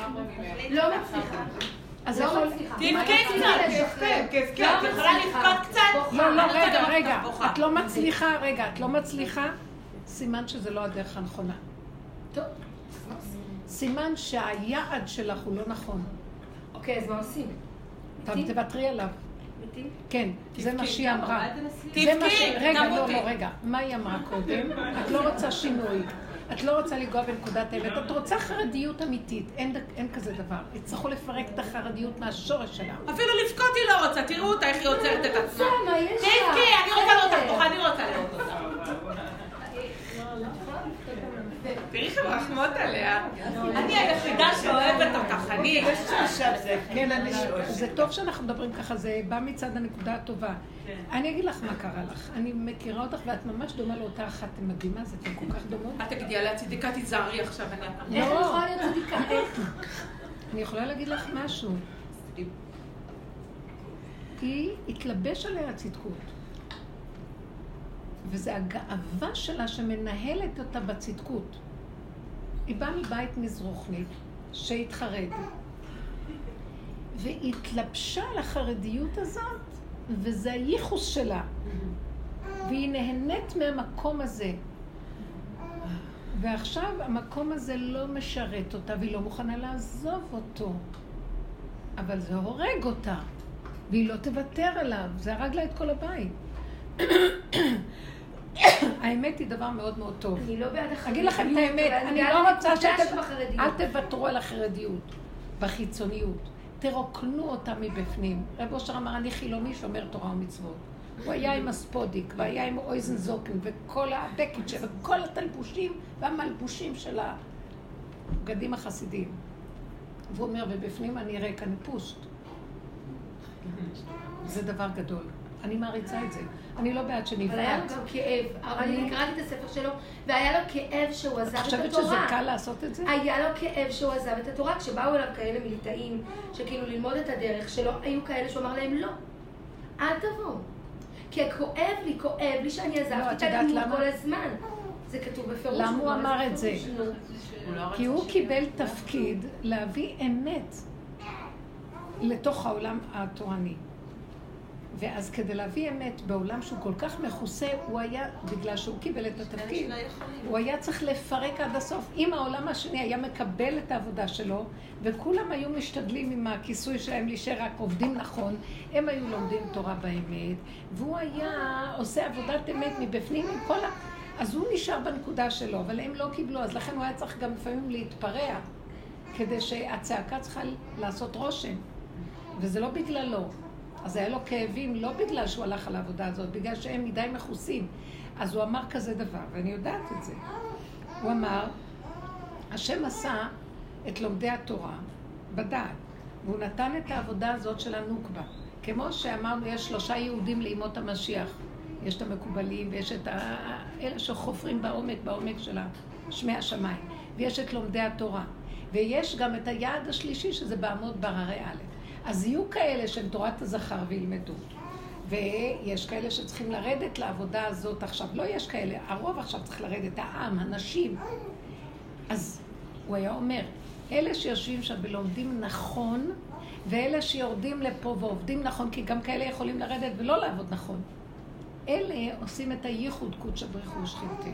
לא מצליחה. אז לא. מצליחה. תבכי רציתי קצת, לשחרר. כן, כן, לא את יכולה. לבכות קצת? לא, לא, רגע, רגע. את לא מצליחה, רגע, את לא מצליחה, סימן שזה לא הדרך הנכונה. טוב. סימן שהיעד שלך הוא לא נכון. אוקיי, אז מה עושים? תוותרי עליו. כן, זה מה שהיא אמרה. תבכי. רגע, לא. לא, רגע. מה היא אמרה קודם? את לא רוצה שינוי. את לא רוצה לנגוע בנקודת האמת. את רוצה חרדיות אמיתית. אין, כזה דבר. יצטרכו לפרק את החרדיות מהשורש שלה. אפילו לבכות היא לא רוצה, תראו אותה איך היא עוצרת את עצמה. לך? תבכי, אני רוצה לראות אותך בוכה, אני רוצה לראות אותך. תראי איך רחמות עליה. אני היחידה שאוהבת אותך, אני. כן, אני שואלת. זה טוב שאנחנו מדברים ככה, זה בא מצד הנקודה הטובה. אני אגיד לך מה קרה לך. אני מכירה אותך ואת ממש דומה לאותה אחת מדהימה, זה אתן כל כך דומות. את תגידי עליה צדיקה, תיזהרי עכשיו. איך לא. אני יכולה להיות צדיקה? איך? אני יכולה להגיד לך משהו. היא התלבש עליה הצדקות. וזה הגאווה שלה שמנהלת אותה בצדקות. היא באה מבית מזרוחנית שהתחרד. והיא התלבשה על החרדיות הזאת, וזה הייחוס שלה. והיא נהנית מהמקום הזה. ועכשיו המקום הזה לא משרת אותה, והיא לא מוכנה לעזוב אותו. אבל זה הורג אותה, והיא לא תוותר עליו, זה הרג לה את כל הבית. האמת היא דבר מאוד מאוד טוב. אני לא בעד החרדיות. אגיד לכם את האמת, אני לא רוצה שאתם... אל תוותרו על החרדיות, בחיצוניות. תרוקנו אותה מבפנים. רב אושר אמר, אני חילוני שומר תורה ומצוות. הוא היה עם הספודיק, והיה עם אויזן זוקן, וכל הבקט שלו, וכל התלבושים והמלבושים של הבגדים החסידים. והוא אומר, ובפנים אני ריק, אני פושט. זה דבר גדול. אני מעריצה את זה. אני לא בעד אבל היה לו שנבעט. גם כאב. אני קראתי את הספר שלו, והיה לו כאב שהוא עזב את את חושבת שזה התורה. קל לעשות את זה? היה לו כאב שהוא עזב את התורה, כשבאו אליו כאלה מיליטאים, שכאילו ללמוד את הדרך שלו, היו כאלה שהוא אמר להם לא, אל תבואו. כי כואב לי, כואב לי שאני לא, עזבתי את את הלימוד למה? כל הזמן. זה כתוב בפירוש. למה הוא אמר את זה? בפירוש, נו. כי הוא קיבל תפקיד להביא אמת לתוך העולם התורני. ואז כדי להביא אמת בעולם שהוא כל כך מכוסה, הוא היה, בגלל שהוא קיבל את התפקיד, הוא היה צריך לפרק עד הסוף. אם העולם השני היה מקבל את העבודה שלו, וכולם היו משתדלים עם הכיסוי שלהם להישאר רק עובדים נכון, הם היו לומדים תורה באמת, והוא היה עושה עבודת אמת מבפנים עם כל ה... אז הוא נשאר בנקודה שלו, אבל הם לא קיבלו, אז לכן הוא היה צריך גם לפעמים להתפרע, כדי שהצעקה צריכה לעשות רושם, וזה לא בגללו. אז היה לו כאבים, לא בגלל שהוא הלך על העבודה הזאת, בגלל שהם מדי מכוסים. אז הוא אמר כזה דבר, ואני יודעת את זה. הוא אמר, השם עשה את לומדי התורה בדעת, והוא נתן את העבודה הזאת של הנוקבה. כמו שאמרנו, יש שלושה יהודים לימות המשיח. יש את המקובלים ויש את. אלה שחופרים בעומק, בעומק של שמי השמיים. ויש את לומדי התורה. ויש גם את היעד השלישי, שזה בעמוד בררי א'. אז יהיו כאלה שהם תורת הזכר וילמדו. ויש כאלה שצריכים לרדת לעבודה הזאת עכשיו. לא יש כאלה, הרוב עכשיו צריך לרדת, העם, הנשים. אז הוא היה אומר, אלה שיושבים שם ולומדים נכון, ואלה שיורדים לפה ועובדים נכון, כי גם כאלה יכולים לרדת ולא לעבוד נכון. אלה עושים את הייחוד קודשא בריחו ושכינתי.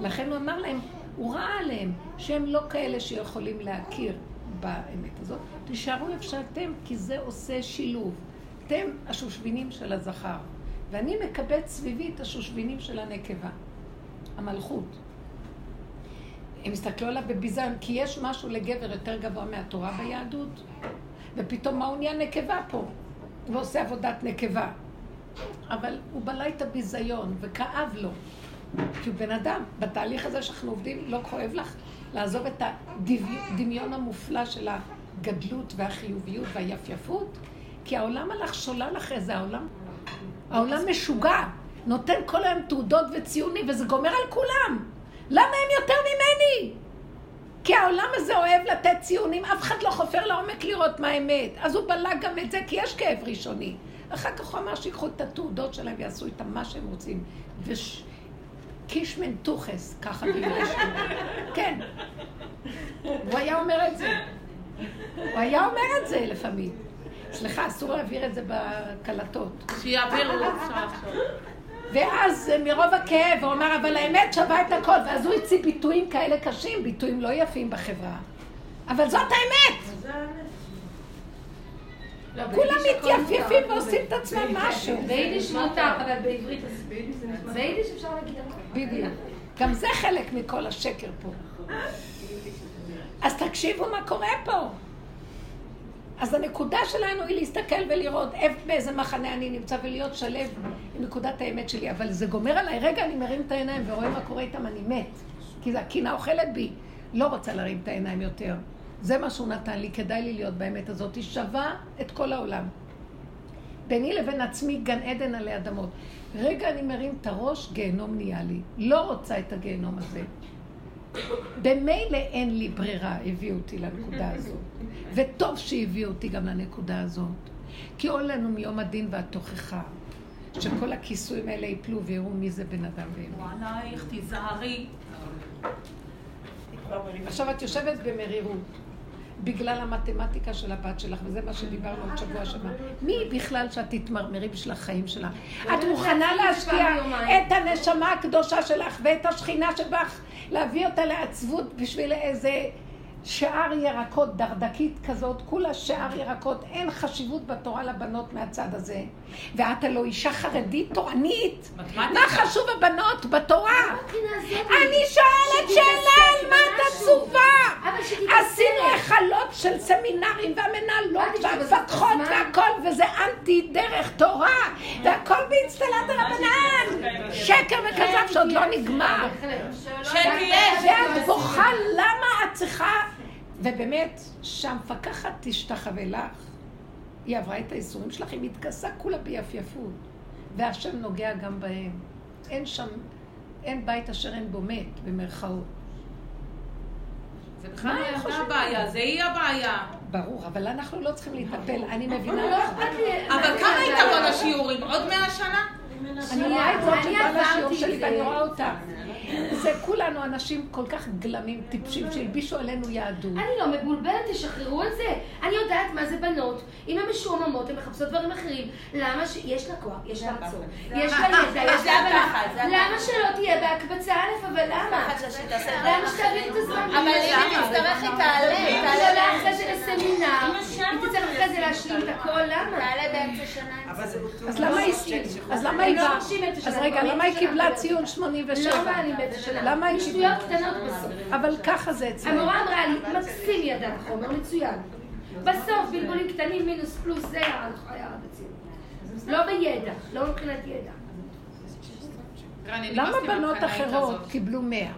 לכן הוא אמר להם, הוא ראה עליהם שהם לא כאלה שיכולים להכיר באמת הזאת. תישארו איפה שאתם, כי זה עושה שילוב. אתם השושבינים של הזכר, ואני מקבץ סביבי את השושבינים של הנקבה, המלכות. הם הסתכלו עליו בביזיון, כי יש משהו לגבר יותר גבוה מהתורה ביהדות, ופתאום מה הוא נהיה נקבה פה, ועושה עבודת נקבה. אבל הוא בלע את הביזיון, וכאב לו. כי הוא בן אדם. בתהליך הזה שאנחנו עובדים, לא כואב לך לעזוב את הדמיון המופלא של הגדלות והחיוביות והיפייפות? כי העולם הלך שולל אחרי זה, העולם, העולם משוגע, נותן כל היום תעודות וציונים, וזה גומר על כולם. למה הם יותר ממני? כי העולם הזה אוהב לתת ציונים, אף אחד לא חופר לעומק לראות מה האמת. אז הוא בלע גם את זה, כי יש כאב ראשוני. אחר כך הוא אמר שיקחו את התעודות שלהם ויעשו איתם מה שהם רוצים. וש... קישמן טוחס, ככה גירש. כן. הוא היה אומר את זה. הוא היה אומר את זה לפעמים. סליחה, אסור להעביר את זה בקלטות. שיעבירו, אפשר לחשוב. ואז מרוב הכאב הוא אמר, אבל האמת שווה את הכל. ואז הוא הציג ביטויים כאלה קשים, ביטויים לא יפים בחברה. אבל זאת האמת! כולם מתייפייפים ועושים את עצמם משהו. ביידיש מותר, אבל בעברית ביידיש אפשר להגיד בדיוק. גם זה חלק מכל השקר פה. אז תקשיבו מה קורה פה. אז הנקודה שלנו היא להסתכל ולראות באיזה מחנה אני נמצא ולהיות שלב עם נקודת האמת שלי. אבל זה גומר עליי. רגע, אני מרים את העיניים ורואה מה קורה איתם, אני מת. כי הקינה אוכלת בי. לא רוצה להרים את העיניים יותר. זה מה שהוא נתן לי, כדאי לי להיות באמת הזאת. היא שווה את כל העולם. ביני לבין עצמי גן עדן עלי אדמות. רגע אני מרים את הראש, גיהנום נהיה לי. לא רוצה את הגיהנום הזה. במילא אין לי ברירה, הביאו אותי לנקודה הזאת. וטוב שהביאו אותי גם לנקודה הזאת. כי עול לנו מיום הדין והתוכחה, שכל הכיסויים האלה יפלו ויראו מי זה בן אדם ואמת. עלייך, תיזהרי. עכשיו את יושבת במרירות. בגלל המתמטיקה של הבת שלך, וזה מה שדיברנו עוד שבוע שעבר. מי בכלל שאת תתמרמרי בשביל החיים שלך? את מוכנה להשקיע את הנשמה הקדושה שלך ואת השכינה שבך, להביא אותה לעצבות בשביל איזה שער ירקות, דרדקית כזאת, כולה שער ירקות, אין חשיבות בתורה לבנות מהצד הזה. ואת הלא אישה חרדית תורנית. מה חשוב הבנות בתורה? אני שואלת שאלה על מה את עצובה. עשינו היכלות של סמינרים והמנהלות והמפקחות והכל, וזה אנטי דרך תורה, והכל באצטלת הרבנן. שקר וכזב שעוד לא נגמר. ואת בוכה למה את צריכה... ובאמת, שהמפקחת תשתחווה לך, היא עברה את האיסורים שלך, היא מתכסה כולה ביפייפות, והשם נוגע גם בהם. אין שם, אין בית אשר אין בו מת, במרכאות. זה בכלל לא הבעיה, זה היא הבעיה. ברור, אבל אנחנו לא צריכים להתאפל, אני מבינה לא. אבל כמה היא תבוא לשיעורים? עוד מאה שנה? אני רואה את זאת אני לשיעור עברתי שלי. ואני רואה אותה. זה כולנו אנשים כל כך גלמים, טיפשים, שהלבישו עלינו יהדות. אני לא מבולבלת, תשחררו את זה. אני יודעת מה זה בנות. אם הן משועממות, הן מחפשות דברים אחרים. למה ש... יש לה כוח, יש לה רצון, יש לה ידע, יש זה לה הבנה. למה שלא תהיה בהקבצה א', אבל למה? למה שתעביר את הזמן? אבל אם היא תצטרך, היא תעלה, היא היא תעלה אחרי זה לסמינר, היא תצטרך אחרי זה להשלים את הכל, למה? תעלה באמצע שנה. אבל זה אז למה היא אז למה היא לא באה? אז רגע, למה היא קיבלה. ציון 87? לא מעלים באמצע שנה. למה היא שטויות? קטנות בסוף. אבל ככה זה אצלנו. המורה אמרה לי, מקסים ידע חומר מצוין. בסוף בלבולים קטנים מינוס פלוס זה ירד הציון. לא בידע, לא מבחינת ידע. אני למה בנות אחרות. קיבלו מאה?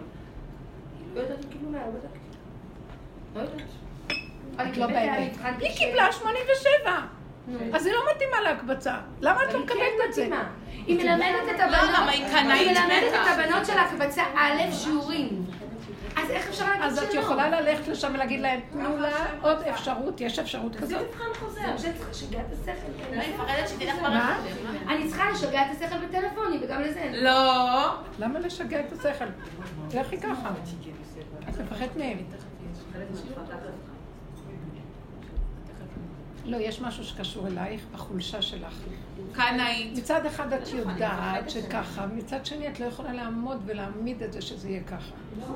לא יודעת אם קיבלו מה, לא. לא יודעת. את לא באמת, היא קיבלה 87. אז היא לא מתאימה להקבצה. למה את לא היא מקבלת כן את זה? היא מלמדת את הבנות? היא מלמדת. את של ההקבצה א' שיעורים. אז איך אפשר להגיד אז שלא? את יכולה ללכת לשם ולהגיד להם, תנו לה עוד אפשרות, יש אפשרות כזאת. זה שאת צריכה לשגע את השכל. לא, היא מפחדת שתלך? ברחוב. אני צריכה לשגע את השכל בטלפונים, וגם לזה. אין. לא. למה לשגע את השכל? לכי ככה. את מפחדת מהם. לא, יש משהו שקשור אלייך, בחולשה שלך. קנאית. מצד אחד את יודעת שככה, מצד שני את לא יכולה לעמוד ולהעמיד את זה שזה יהיה ככה.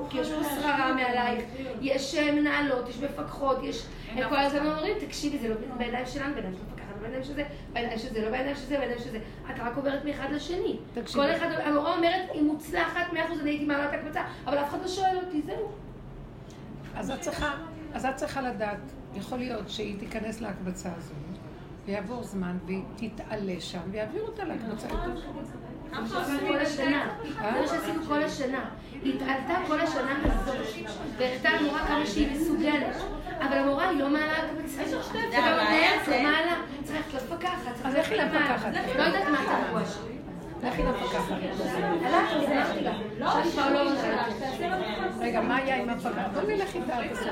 כי יש פה שררה מעלייך, יש אה, מנהלות, יש מפקחות, יש... הם כל הזמן אומרים, תקשיבי, זה לא בידיים שלנו, בידיים של מפקחת, בידיים של זה, בידיים של זה, לא בידיים של זה, בידיים של זה. את רק עוברת מאחד לשני. כל אחד, המורה אומרת, היא מוצלחת, מאה אחוז, אני הייתי מעלה את הקבוצה, אבל אף אחד לא שואל אותי, זהו. אז את צריכה, אז את צריכה לדעת, יכול להיות שהיא תיכנס להקבצה הזו, ויעבור זמן, והיא תתעלה שם, ויעבירו אותה להקבצה יותר שעשינו כל השנה. זה מה שעשינו כל השנה. היא התעלתה כל השנה הזאת, והראתה למורה כמה שהיא מסוגלת. אבל המורה היא לא מעלה הקבצה. וגם המנהלת לא מעלה. צריך ללכת למפקחת. צריך אז לכי למפקחת. לא יודעת מה תבוא שם. לכי למפקחת. הלכתי, הלכתי לה. שאני כבר לא הולכת. רגע, מה היה עם המפקחת? בוא נלך איתה עד הסוף?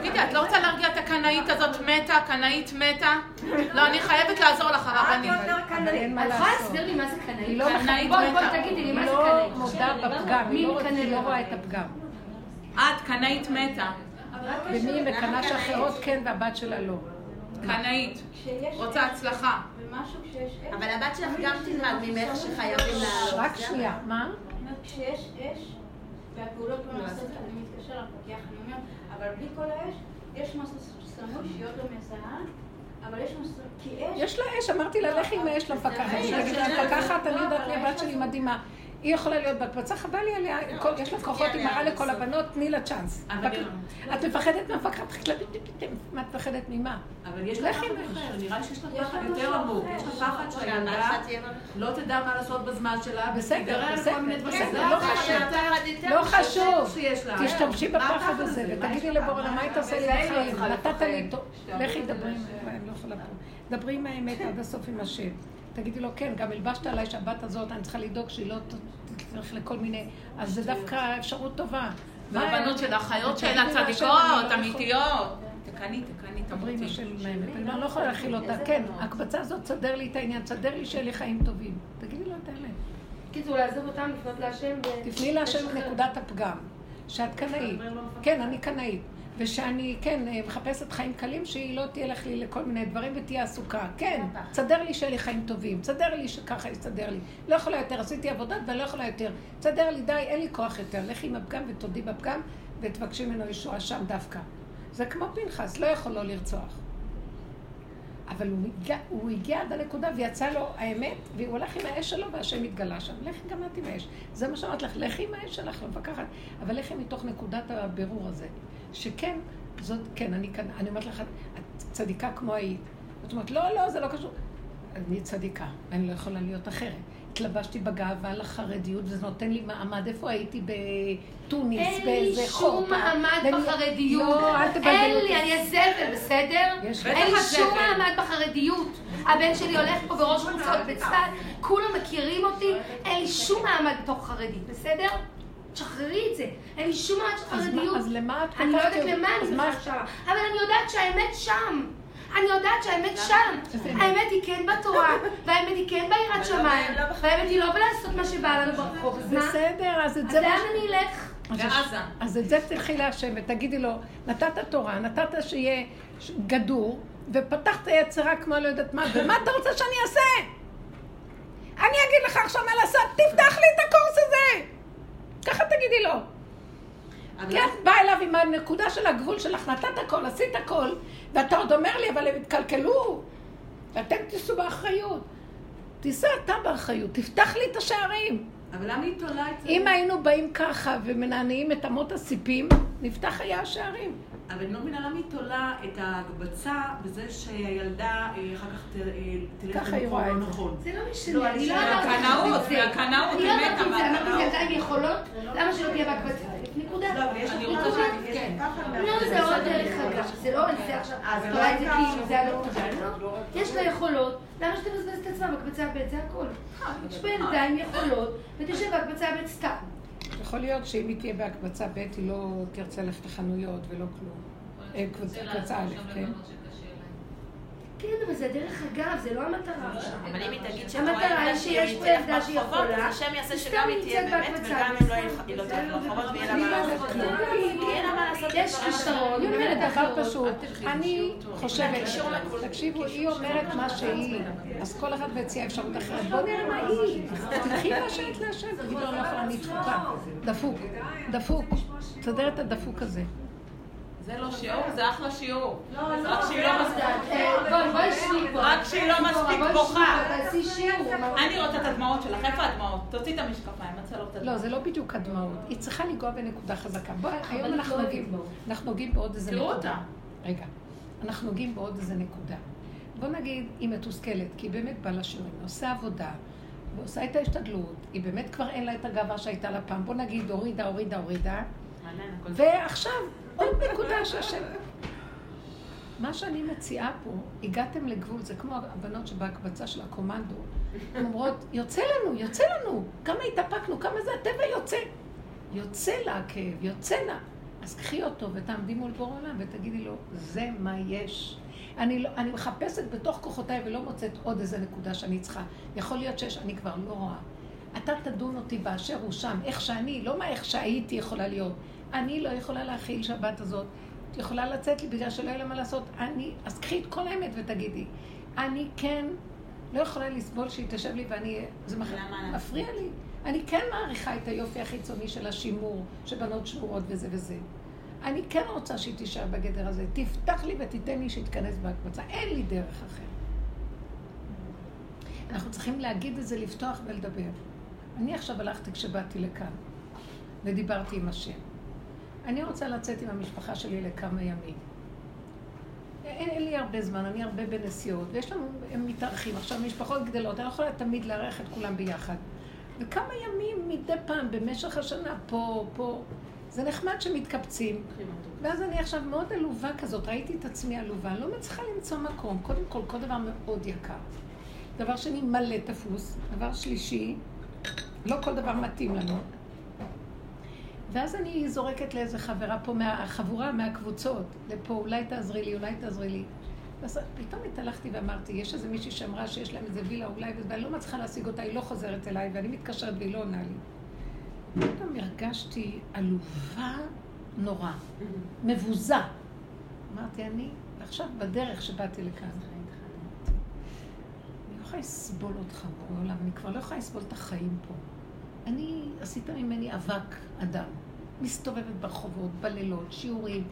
תגידי, את לא רוצה להרגיע את הקנאית הזאת מתה? קנאית מתה? לא, אני חייבת לעזור לך, הרבנית. מה את יכולה. להסביר לי מה זה קנאית? היא לא קנאית בואי, בואי מתה. תגידי לי, היא מה זה לא קנאית? מודה בפגם, מי היא לא- מקנא היא לא בה? רואה את הפגם. את קנאית מתה. ומי היא מקנאה שאחרות כן והבת שלה לא. קנאית. רוצה הצלחה. ומשהו כשיש אש, אבל הבת שלך גם תלמד ממך שחייבים לעלות. רק שנייה, מה? אני אומרת, כשיש אש והפעולות לא נעשות, אני מתקשר למפקח, אני אומרת, אבל בלי כל האש, יש משהו סמוי שיהיה אותו מזהה, אבל יש משהו, כי אש... יש לה אש, אמרתי לה, לכי עם האש למפקחת. היא תגיד לה, המפקחת, אני יודעת מי הבת שלי מדהימה. היא יכולה להיות בהקבצה, חבל לי עליה, כל- יש לה כוחות, היא מראה לכל הבנות, תני לה צ'אנס. את מפחדת מהמפקחת, מה את מפחדת ממה? אבל יש לה לכי פחד. אחר, נראה לי שיש לה פחד יותר עמוק. יש לה פחד שהילדה. לא תדע מה לעשות בזמן שלה, בסדר, בסדר, לא חשוב. לא. תשתמשי בפחד הזה, ותגידי לך? לבורנה, מה היית עושה לי לא בחיים? נתת. לי איתו. לכי לא. דברי עם האמת עד הסוף עם השם. תגידי לו, כן, גם הלבשת עליי שהבת הזאת, אני צריכה לדאוג שהיא לא תלך לכל מיני... אז זה דווקא אפשרות טובה. מה- והבנות של האחיות שלה צדיקות, לא אמיתיות. תקני, תקני. השם עם האמת. אני לא- לא יכולה להכיל אותה. כן, ההקבצה הזאת, תסדר לי את העניין, תסדר לי שיהיה לי חיים טובים. תגידי לו את האמת. קיצור, לעזוב אותם, לפנות להשם. ו- תפני להשם לשחרר. מנקודת הפגם, שאת קנאית. כן, אני קנאית. ושאני, כן, מחפשת חיים קלים, שהיא לא תלך לי לכל מיני דברים ותהיה עסוקה. כן, תסדר לי שיהיה לי חיים טובים. תסדר לי שככה יסתדר לי. לא יכולה יותר, עשיתי עבודה ואני לא יכולה יותר. תסדר לי, די, אין לי כוח יותר. לכי עם הפגם ותודי בפגם ותבקשי ממנו ישועה שם דווקא. זה כמו פנחס, לא יכול לא לרצוח. אבל הוא הגיע, הוא הגיע עד הנקודה ויצא לו האמת, והוא הלך עם האש שלו והשם התגלה שם. לכי גם את עם האש. זה מה שאמרת לך, לכי עם האש שלך, למפקחת. אבל לכי מתוך נקודת הבירור הזה. שכן, זאת, כן, אני כאן, אני אומרת לך, את צדיקה כמו היית. זאת אומרת, לא, לא, זה לא קשור. אני צדיקה, ואני לא יכולה להיות אחרת. התלבשתי בגאווה לחרדיות, וזה נותן לי מעמד. איפה הייתי? בתוניס, אין לי באיזה שום. מעמד ואני- בחרדיות. לא, אל תבלבלי אין אותי. לי, אני הזבל, בסדר? יש אין לי שום. מעמד בחרדיות. הבן שלי הולך פה בראש חוצות בצד, כולם מכירים אותי, אין לי שום מעמד בתוך חרדית, בסדר? תשחררי את זה. אין לי שום מעמד של אז חרדיות. אז למה את אני לא יודעת למה אז אני בכלל שמה. אבל אני יודעת שהאמת שם. אני יודעת שהאמת שם. האמת היא כן בתורה, והאמת היא כן ביראת שמיים, והאמת היא לא בלעשות מה שבא לנו ברחוב. אז? בסדר, אז את אז זה... מה לאן אני אלך? אז לעזה. אז את זה תלכי להשם ותגידי לו, נתת תורה, נתת שיהיה גדור, ופתחת יצרה כמו לא יודעת מה, ומה אתה רוצה שאני אעשה? אני אגיד לך עכשיו מה לעשות, תפתח לי את הקורס הזה! ככה תגידי לו. כי את באה אליו עם הנקודה של הגבול שלך, נתת הכל, עשית הכל, ואתה עוד אומר לי, אבל הם התקלקלו, ואתם תישאו באחריות. תישא אתה באחריות, תפתח לי את השערים. אבל למה היא תולה את זה? אם היינו באים ככה ומנענעים את אמות הסיפים, נפתח היה השערים. אבל אני לא מבינה למה היא תולה את ההקבצה בזה שהילדה אה, אחר כך אה, תלך למקום לא את. נכון. זה לא לא, משנה, אני אני לא אמרתי את זה. מהקנאות, אני לא אמרתי את זה, אמרתי. ילדה עם יכולות, למה שלא תהיה בהקבצה? נקודה. לא, אבל יש אני לך רוצה. יש לך פחד לא. זה עוד דרך אגב, זה לא, זה עכשיו, אה, זה לא אולי זה. כאילו, זה הנקודה, לא. יש לה יכולות, למה שתבזבז את עצמה בהקבצה ב', זה הכל. יש בה ילדה עם יכולות, ותשב בהקבצה ב' סתם. יכול להיות שאם היא תהיה בהקבצה ב', היא לא תרצה ללכת לחנויות ולא כלום. אה, קבוצה קבוצה א', כן? כן, אבל זה דרך אגב, זה לא המטרה. עכשיו. אבל אם היא תגיד המטרה היא שיש פה ילדה שהיא יכולה, אז השם יעשה שגם היא תהיה באמת, וגם אם לא. ילך- היא לא ברחובות ויהיה לה אני מה לא לעשות. מה. יש כישרון, היא אומרת דבר פשוט, אני חושבת. תקשיבו, היא אומרת מה שהיא, אז כל אחד מציע אפשרות אחרת, בוא נראה מה היא, תלכי להשארת להשם, תגידי לו, לא יכולה, אני דפוקה, דפוק, דפוק, תסדר את הדפוק הזה. זה לא שיעור, זה אחלה שיעור. לא, רק לא, שהיא לא מספיק. בואי, בואי שבי פה. רק שהיא לא מספיק בוכה. אני רוצה את הדמעות שלך, איפה הדמעות? תוציא את המשקפיים, אני רוצה לראות את לא, הדמעות. זה לא בדיוק הדמעות, היא צריכה לנגוע בנקודה חזקה. בואי, היום אנחנו לא נוגעים, דמעות. אנחנו נוגעים בעוד איזה תראו נקודה. אותה. רגע, אנחנו נוגעים בעוד איזה נקודה. בוא נגיד, היא מתוסכלת, כי היא באמת באה לשיעורים, עושה עבודה, ועושה את ההשתדלות, היא באמת כבר אין לה את הגאווה שהייתה לה פעם. בוא נגיד, הורידה, הורידה, הורידה, ועכשיו, עוד נקודה שהשם... מה שאני מציעה פה, הגעתם לגבול, זה כמו הבנות שבהקבצה של הקומנדו. הן אומרות, יוצא לנו, יוצא לנו, כמה התאפקנו, כמה זה הטבע יוצא. יוצא לה הכאב, יוצא לה. אז קחי אותו ותעמדי מול בור עולם ותגידי לו, זה מה יש. אני, לא, אני מחפשת בתוך כוחותיי ולא מוצאת עוד איזה נקודה שאני צריכה. יכול להיות שיש, אני כבר לא רואה. אתה תדון אותי באשר הוא שם, איך שאני, לא מה איך שהייתי יכולה להיות. אני לא יכולה להכיל שבת הזאת. את יכולה לצאת לי בגלל שלא יהיה לה מה לעשות. אני, אז קחי את כל האמת ותגידי, אני כן לא יכולה לסבול שהיא תשב לי ואני, זה מח... מפריע לי. אני כן מעריכה את היופי החיצוני של השימור, שבנות שמורות וזה וזה. אני כן רוצה שהיא תישאר בגדר הזה. תפתח לי ותיתן לי שיתכנס בהקבצה. אין לי דרך אחרת. אנחנו צריכים להגיד את זה, לפתוח ולדבר. אני עכשיו הלכתי כשבאתי לכאן, ודיברתי עם השם. אני רוצה לצאת עם המשפחה שלי לכמה ימים. אין, אין לי הרבה זמן, אני הרבה בנסיעות, ויש לנו, הם מתארחים. עכשיו, משפחות גדלות, אני לא יכולה תמיד לארח את כולם ביחד. וכמה ימים מדי פעם במשך השנה, פה, פה. זה נחמד שמתקבצים. ואז אני עכשיו מאוד עלובה כזאת, ראיתי את עצמי עלובה, לא מצליחה למצוא מקום. קודם כל, כל דבר מאוד יקר. דבר שני, מלא תפוס. דבר שלישי, לא כל דבר מתאים לנו. ואז אני זורקת לאיזה חברה פה, מהחבורה, מהקבוצות, לפה, אולי תעזרי לי, אולי תעזרי לי. ואז פתאום התהלכתי ואמרתי, יש איזה מישהי שאמרה שיש להם איזה וילה אולי, ואני לא מצליחה להשיג אותה, היא לא חוזרת אליי, ואני מתקשרת והיא לא עונה לי. פתאום הרגשתי עלובה נורא, מבוזה. אמרתי, אני עכשיו בדרך שבאתי לכאן. אני לא יכולה לסבול אותך בעולם, אני כבר לא יכולה לסבול את החיים פה. אני, עשית ממני אבק אדם. מסתובבת ברחובות, בלילות, שיעורים.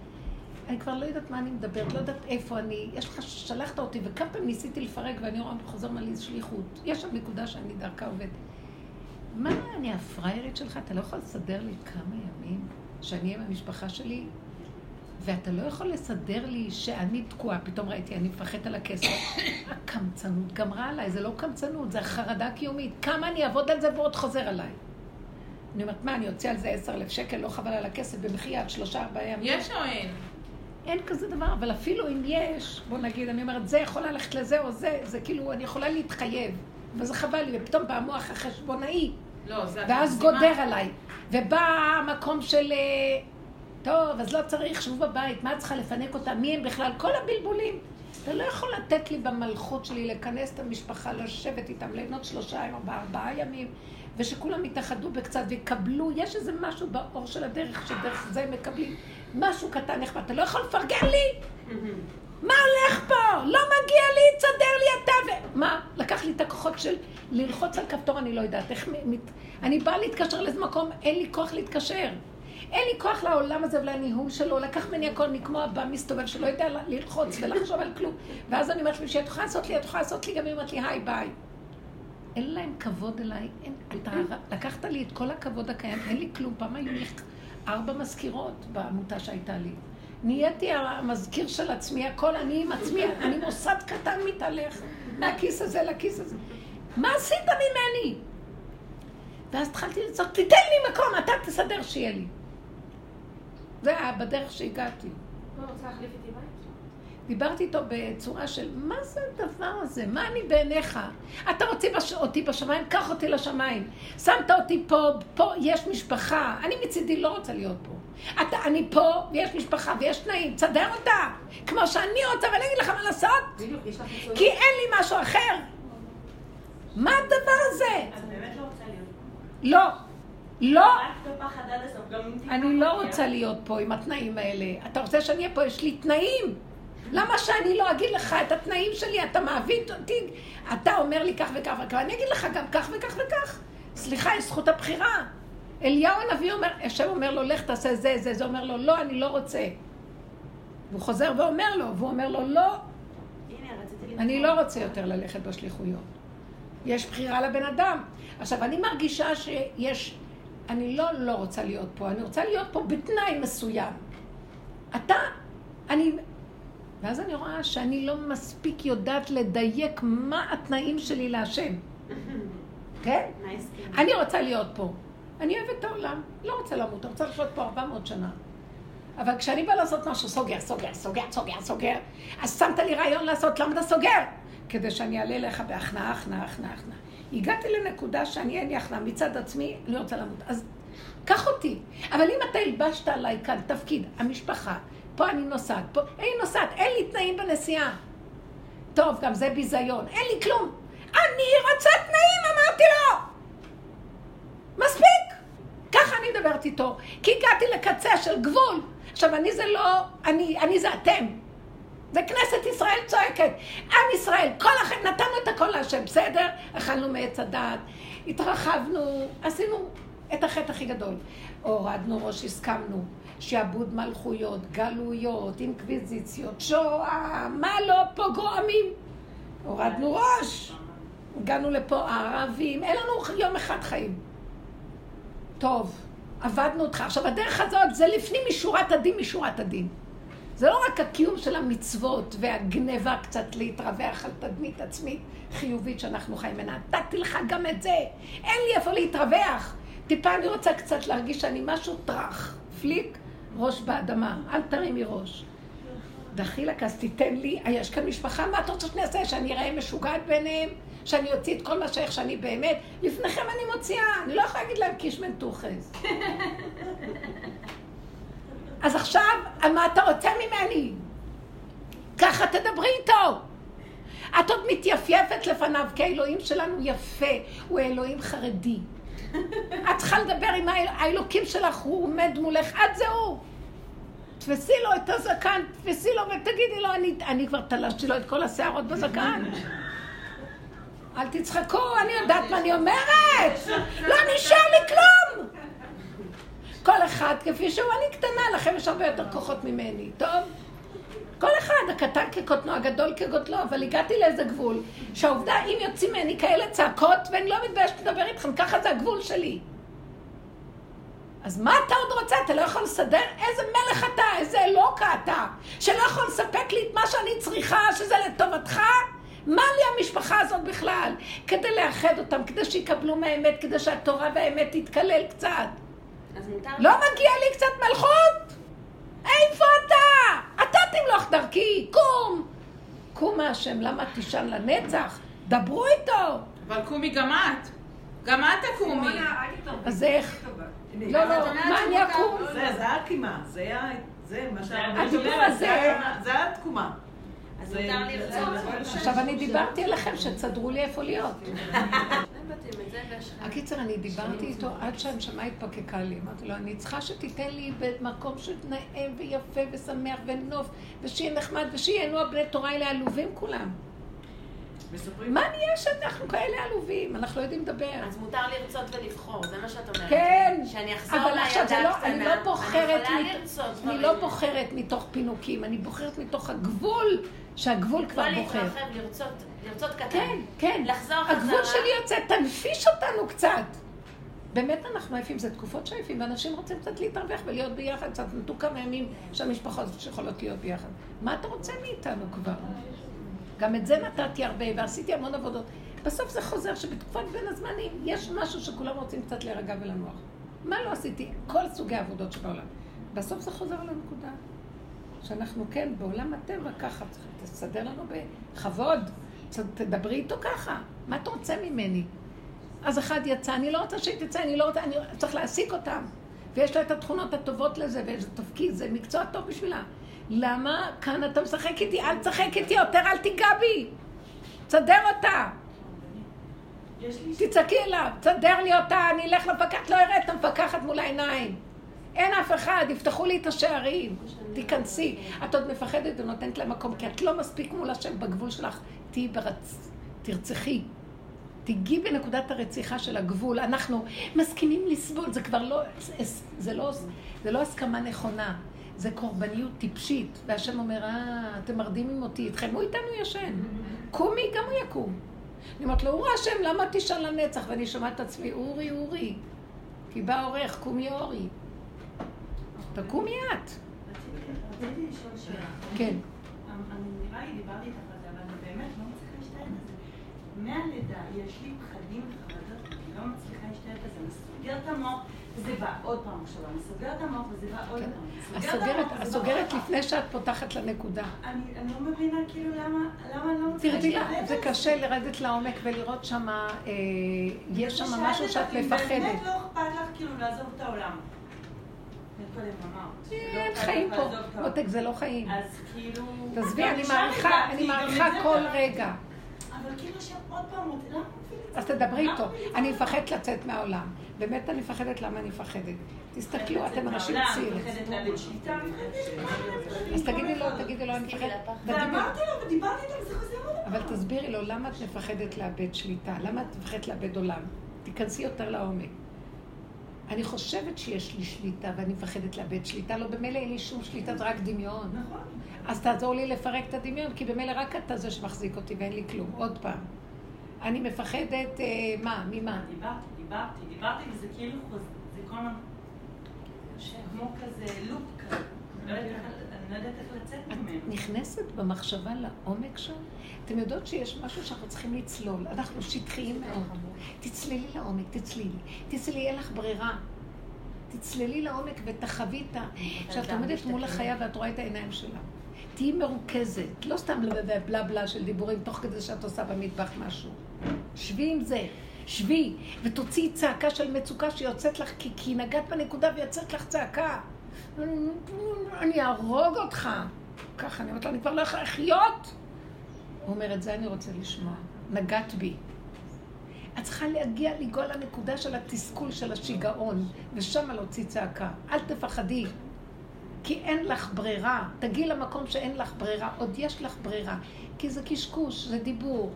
אני כבר לא יודעת מה אני מדברת, לא יודעת איפה אני. יש לך, שלחת אותי, וכמה פעמים ניסיתי לפרק, ואני רואה חוזר מה לי שליחות. יש שם נקודה שאני דרכה עובדת. מה, אני הפריירית שלך? אתה לא יכול לסדר לי כמה ימים שאני אהיה עם המשפחה שלי? ואתה לא יכול לסדר לי שאני תקועה, פתאום ראיתי, אני מפחדת על הכסף. הקמצנות גמרה עליי, זה לא קמצנות, זה החרדה קיומית. כמה אני אעבוד על זה ועוד חוזר עליי. אני אומרת, מה, אני אוציא על זה עשר אלף שקל, לא חבל על הכסף, במחי עד שלושה, ארבעה ימים. יש או אין? אין כזה דבר, אבל אפילו אם יש, בוא נגיד, אני אומרת, זה יכול ללכת לזה או זה, זה כאילו, אני יכולה להתחייב, וזה חבל לי, ופתאום בא המוח החשבונאי, לא, זה... ואז מגזימה. גודר עליי. ובא המקום של, אה, טוב, אז לא צריך, שבו בבית, מה את צריכה לפנק אותה? מי הם בכלל? כל הבלבולים. אתה לא יכול לתת לי במלכות שלי לכנס את המשפחה, לשבת איתם, ליהנות שלושה ימים, ארבעה, ארבעה ימים, ושכולם יתאחדו בקצת ויקבלו, יש איזה משהו באור של הדרך, שדרך זה הם מקבלים משהו קטן נחמד. אתה לא יכול לפרגן לי? מה הולך פה? לא מגיע לי, תסדר לי אתה ו... מה? לקח לי את הכוחות של ללחוץ על כפתור, אני לא יודעת איך... מת... אני באה להתקשר לאיזה מקום, אין לי כוח להתקשר. אין לי כוח לעולם הזה ולניהול שלו, לקח ממני הכל, אני כמו הבא מסתובב שלא יודע ללחוץ ולחשוב על כלום. ואז אני אומרת למישהי, את יכולה לעשות לי, את יכולה לעשות לי, גם היא אומרת לי, היי, ביי. אין להם כבוד אליי, אין, אתה לקחת לי את כל הכבוד הקיים, אין לי כלום. פעם היו לי ארבע מזכירות בעמותה שהייתה לי. נהייתי המזכיר של עצמי, הכל אני עם עצמי, אני מוסד קטן מתהלך מהכיס הזה לכיס הזה. מה עשית ממני? ואז התחלתי לצעוק, תיתן לי מקום, אתה תסדר שיהיה לי. זה היה בדרך שהגעתי. לא רוצה להחליף איתי בית? דיברתי איתו בצורה של, מה זה הדבר הזה? מה אני בעיניך? אתה רוצה בש... אותי בשמיים? קח אותי לשמיים. שמת אותי פה, פה יש משפחה. אני מצידי לא רוצה להיות פה. אתה, אני פה, ויש משפחה, ויש תנאים, תסדר אותה. כמו שאני רוצה, ואני אגיד לך מה לעשות. כי אין לי משהו אחר. מה הדבר הזה? את באמת לא רוצה להיות. לא. לא. טיפה אני לא. רוצה להיות פה עם התנאים האלה. אתה רוצה שאני אהיה פה? יש לי תנאים. למה שאני לא אגיד לך את התנאים שלי? אתה מעביד אותי, אתה אומר לי כך וכך וכך, אני אגיד לך גם כך וכך וכך. סליחה, יש זכות הבחירה. אליהו הנביא אומר, השם אומר לו, לך תעשה זה, זה, זה אומר לו, לא, אני לא רוצה. והוא חוזר ואומר לו, והוא אומר לו, לא. אני לא רוצה יותר ללכת בשליחויות. יש בחירה לבן אדם. עכשיו, אני מרגישה שיש... אני לא לא רוצה להיות פה, אני רוצה להיות פה בתנאי מסוים. אתה, אני... ואז אני רואה שאני לא מספיק יודעת לדייק מה התנאים שלי להשם. כן? אני רוצה להיות פה. אני אוהבת את העולם, לא רוצה למות, אני רוצה לחיות פה 400 שנה. אבל כשאני באה לעשות משהו, סוגר, סוגר, סוגר, סוגר, סוגר, אז שמת לי רעיון לעשות, למה אתה סוגר? כדי שאני אעלה לך בהכנעה, הכנעה, הכנעה, הכנעה. הגעתי לנקודה שאני אין לי הכנעה מצד עצמי, אני רוצה למות. אז קח אותי. אבל אם אתה הלבשת עליי כאן תפקיד, המשפחה, פה אני נוסעת, פה, אני נוסעת, אין לי תנאים בנסיעה. טוב, גם זה ביזיון, אין לי כלום. אני רוצה תנאים, אמרתי לו! מספיק! ככה אני מדברת איתו, כי הגעתי לקצה של גבול. עכשיו, אני זה לא, אני, אני זה אתם. זה כנסת ישראל צועקת. עם ישראל, כל החיים, נתנו את הכל להשם, בסדר? אכלנו מעץ הדעת, התרחבנו, עשינו את החטא הכי גדול. הורדנו ראש, הסכמנו. שעבוד מלכויות, גלויות, אינקוויזיציות, שואה, מה לא פוגרומים. הורדנו ראש. הגענו לפה ערבים, אין לנו יום אחד חיים. טוב, עבדנו אותך. עכשיו, הדרך הזאת זה לפנים משורת הדין, משורת הדין. זה לא רק הקיום של המצוות והגניבה קצת להתרווח על תדמית עצמית חיובית שאנחנו חיים ממנה. נתתי לך גם את זה. אין לי איפה להתרווח. טיפה אני רוצה קצת להרגיש שאני משהו טראח. פליק, ראש באדמה. אל תרימי ראש. דחילק, אז תיתן לי, יש כאן משפחה, מה אתה רוצה שאני אעשה? שאני אראה משוגעת בעיניהם? שאני אוציא את כל מה שאיך שאני באמת? לפניכם אני מוציאה, אני לא יכולה להגיד להם קיש מנטוחס. אז עכשיו, מה אתה רוצה ממני? ככה תדברי איתו. את עוד מתייפייפת לפניו, כי האלוהים שלנו יפה, הוא אלוהים חרדי. את צריכה לדבר עם האל... האלוקים שלך, הוא עומד מולך, את זה הוא. תפסי לו את הזקן, תפסי לו ותגידי לו, אני, אני כבר תלשתי לו את כל השערות בזקן. אל תצחקו, אני יודעת מה אני אומרת. לא נשאר לי כלום. כל אחד כפי שהוא, אני קטנה, לכם יש הרבה יותר כוחות ממני, טוב? כל אחד, הקטן כקוטנו, הגדול כגודלו, אבל הגעתי לאיזה גבול, שהעובדה, אם יוצאים ממני כאלה צעקות, ואני לא מתביישת לדבר איתכם, ככה זה הגבול שלי. אז מה אתה עוד רוצה? אתה לא יכול לסדר? איזה מלך אתה, איזה אלוקה אתה, שלא יכול לספק לי את מה שאני צריכה, שזה לטובתך? מה לי המשפחה הזאת בכלל? כדי לאחד אותם, כדי שיקבלו מהאמת, כדי שהתורה והאמת תתקלל קצת. לא מגיע לי קצת מלכות? איפה אתה? אתה תמלוך דרכי, קום! קום מהשם, למה תישן לנצח? דברו איתו! אבל קומי גם את. גם את תקומי. אז איך? לא, לא, מה אני שמותר. אקום? זה, זה הקימה, זה ה... זה מה שהרבנית הדיבור אומרת, הזה- זה התקומה. אז מותר לרצות. עכשיו אני דיברתי עליכם שתסדרו לי איפה להיות. הקיצר, אני דיברתי איתו עד שהנשמה התפקקה לי. אמרתי לו, אני צריכה שתיתן לי במקום של נאה ויפה ושמח ונוף, ושיהיה נחמד, ושיהנו הבני תורה האלה עלובים כולם. מה נהיה שאנחנו כאלה עלובים? אנחנו לא יודעים לדבר. אז מותר לרצות ולבחור, זה מה שאת אומרת. כן, שאני אחזור אבל עכשיו זה לילדה לא, אני הקטנה. לא בוחרת, אני יכולה לרצות אני. לא בוחרת מתוך פינוקים, אני בוחרת מתוך הגבול, שהגבול כבר לא בוחר. להתרחב, לרצות, לרצות קטן. כן, כן. לחזור הגבול חזרה. שלי יוצא, תנפיש אותנו קצת. באמת אנחנו עייפים, זה תקופות שעייפים, ואנשים רוצים קצת להתרווח ולהיות ביחד, קצת נתנו כמה ימים שהמשפחות שיכולות להיות ביחד. מה אתה רוצה מאיתנו כבר? גם את זה נתתי הרבה, ועשיתי המון עבודות. בסוף זה חוזר שבתקופת בין הזמנים יש משהו שכולם רוצים קצת להירגע ולנוח. מה לא עשיתי? כל סוגי העבודות שבעולם. בסוף זה חוזר לנקודה. שאנחנו כן, בעולם הטבע ככה, תסדר לנו בכבוד, תדברי איתו ככה. מה אתה רוצה ממני? אז אחד יצא, אני לא רוצה שהיא תצא, אני לא רוצה, אני צריך להעסיק אותם. ויש לה את התכונות הטובות לזה, וזה תפקיד, זה מקצוע טוב בשבילה. למה כאן אתה משחק איתי? אל תשחק איתי יותר, אל תיגע בי. תסדר אותה. תצעקי אליו, תסדר לי אותה, אני אלך למפקחת, לא אראה את המפקחת מול העיניים. אין אף אחד, יפתחו לי את השערים, תיכנסי. את עוד מפחדת ונותנת להם מקום, כי את לא מספיק מול השם בגבול שלך. תהיי ברצ... תרצחי. תיגעי בנקודת הרציחה של הגבול. אנחנו מסכימים לסבול, זה כבר לא, זה לא, זה לא הסכמה נכונה, זה קורבניות טיפשית. והשם אומר, אה, אתם מרדימים אותי, איתכם, הוא איתנו ישן. קומי, גם הוא יקום. אני אומרת לו, אורי השם, למה תשאל לנצח? ואני שומעת את עצמי, אורי, אורי. כי בא עורך, קומי אורי. תקומי את. רציתי לשאול שאלה. כן. אני נראה לי דיברתי איתך על זה, אבל אני באמת לא מצליחה להשתלט על זה. מהלידה יש לי פחדים וחרדות, אני לא מצליחה להשתלט על זה. אני סוגרת את המוח, וזה בא עוד פעם עכשיו. אני סוגרת את המוח וזה בא עוד פעם. הסוגרת, הסוגרת לפני שאת פותחת לנקודה. אני לא מבינה כאילו למה אני לא מצליחה להשתלט לה, על זה קשה לרדת לעומק ולראות שם, יש שם משהו שאת מפחדת. באמת לא אכפת לך כאילו לעזוב את העולם. שלא אין חיים פה. מותק, זה לא חיים. אז כאילו... תעזבי, אני מעריכה, אני מעריכה זה כל. רגע. אבל כאילו שם עוד פעם, למה אז תדברי איתו. אני מפחדת לצאת מהעולם. באמת אני מפחדת, למה אני מפחדת? תסתכלו, אתם אנשים צעירים. אז תגידי לו, תגידי לו, אני מפחדת. ואמרתי לו, ודיברתי איתו, וזה חוזר עוד פעם. אבל תסבירי לו, למה את מפחדת לאבד שליטה? למה את מפחדת לאבד עולם? תיכנסי יותר לעומק. אני חושבת שיש לי שליטה ואני מפחדת לאבד שליטה, לא במילא אין לי שום שליטה, זה רק דמיון. נכון. אז תעזור לי לפרק את הדמיון, כי במילא רק אתה זה שמחזיק אותי ואין לי כלום. עוד פעם. אני מפחדת, אה, מה? ממה? דיברתי, דיברתי, דיברתי, וזה כאילו זה כל הזמן כמו כזה לופ כזה. אני לא יודעת איך- לא לצאת את ממנו. נכנסת במחשבה לעומק שם? אתם יודעות שיש משהו שאנחנו צריכים לצלול. אנחנו שטחיים מאוד. תצללי לעומק, תצלילי. תצללי, אין לך ברירה. תצללי לעומק ותחווי את ה... כשאת עומדת מול החיה ואת רואה את העיניים שלה. תהיי מרוכזת, לא סתם בלה בלה בלה של דיבורים תוך כדי שאת עושה במטבח משהו. שבי עם זה, שבי, ותוציאי צעקה של מצוקה שיוצאת לך, כי, כי נגעת בנקודה ויוצאת לך צעקה. אני אהרוג אותך. ככה, אני אומרת לו, אני כבר לא יכולה לחיות. הוא אומר, את זה אני רוצה לשמוע. נגעת בי. את צריכה להגיע, לגוע לנקודה של התסכול של השיגעון, ושם להוציא צעקה. אל תפחדי, כי אין לך ברירה. תגיעי למקום שאין לך ברירה, עוד יש לך ברירה. כי זה קשקוש, זה דיבור.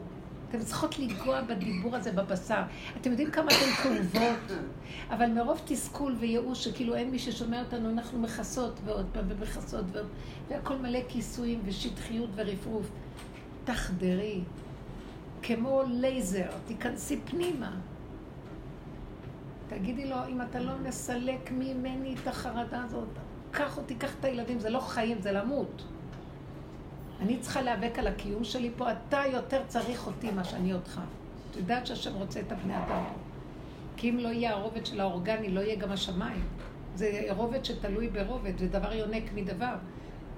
אתן צריכות לנגוע בדיבור הזה בבשר. אתם יודעים כמה אתן כאובות, אבל מרוב תסכול וייאוש, שכאילו אין מי ששומע אותנו, אנחנו מכסות ועוד פעם ומכסות ועוד, והכל מלא כיסויים ושטחיות ורפרוף. תחדרי, כמו לייזר, תיכנסי פנימה. תגידי לו, אם אתה לא מסלק ממני את החרדה הזאת, קח אותי, קח את הילדים, זה לא חיים, זה למות. אני צריכה להיאבק על הקיום שלי פה, אתה יותר צריך אותי מה שאני אותך. את יודעת שהשם רוצה את הבני אדם. כי אם לא יהיה הרובד של האורגני, לא יהיה גם השמיים. זה רובד שתלוי ברובד, זה דבר יונק מדבר.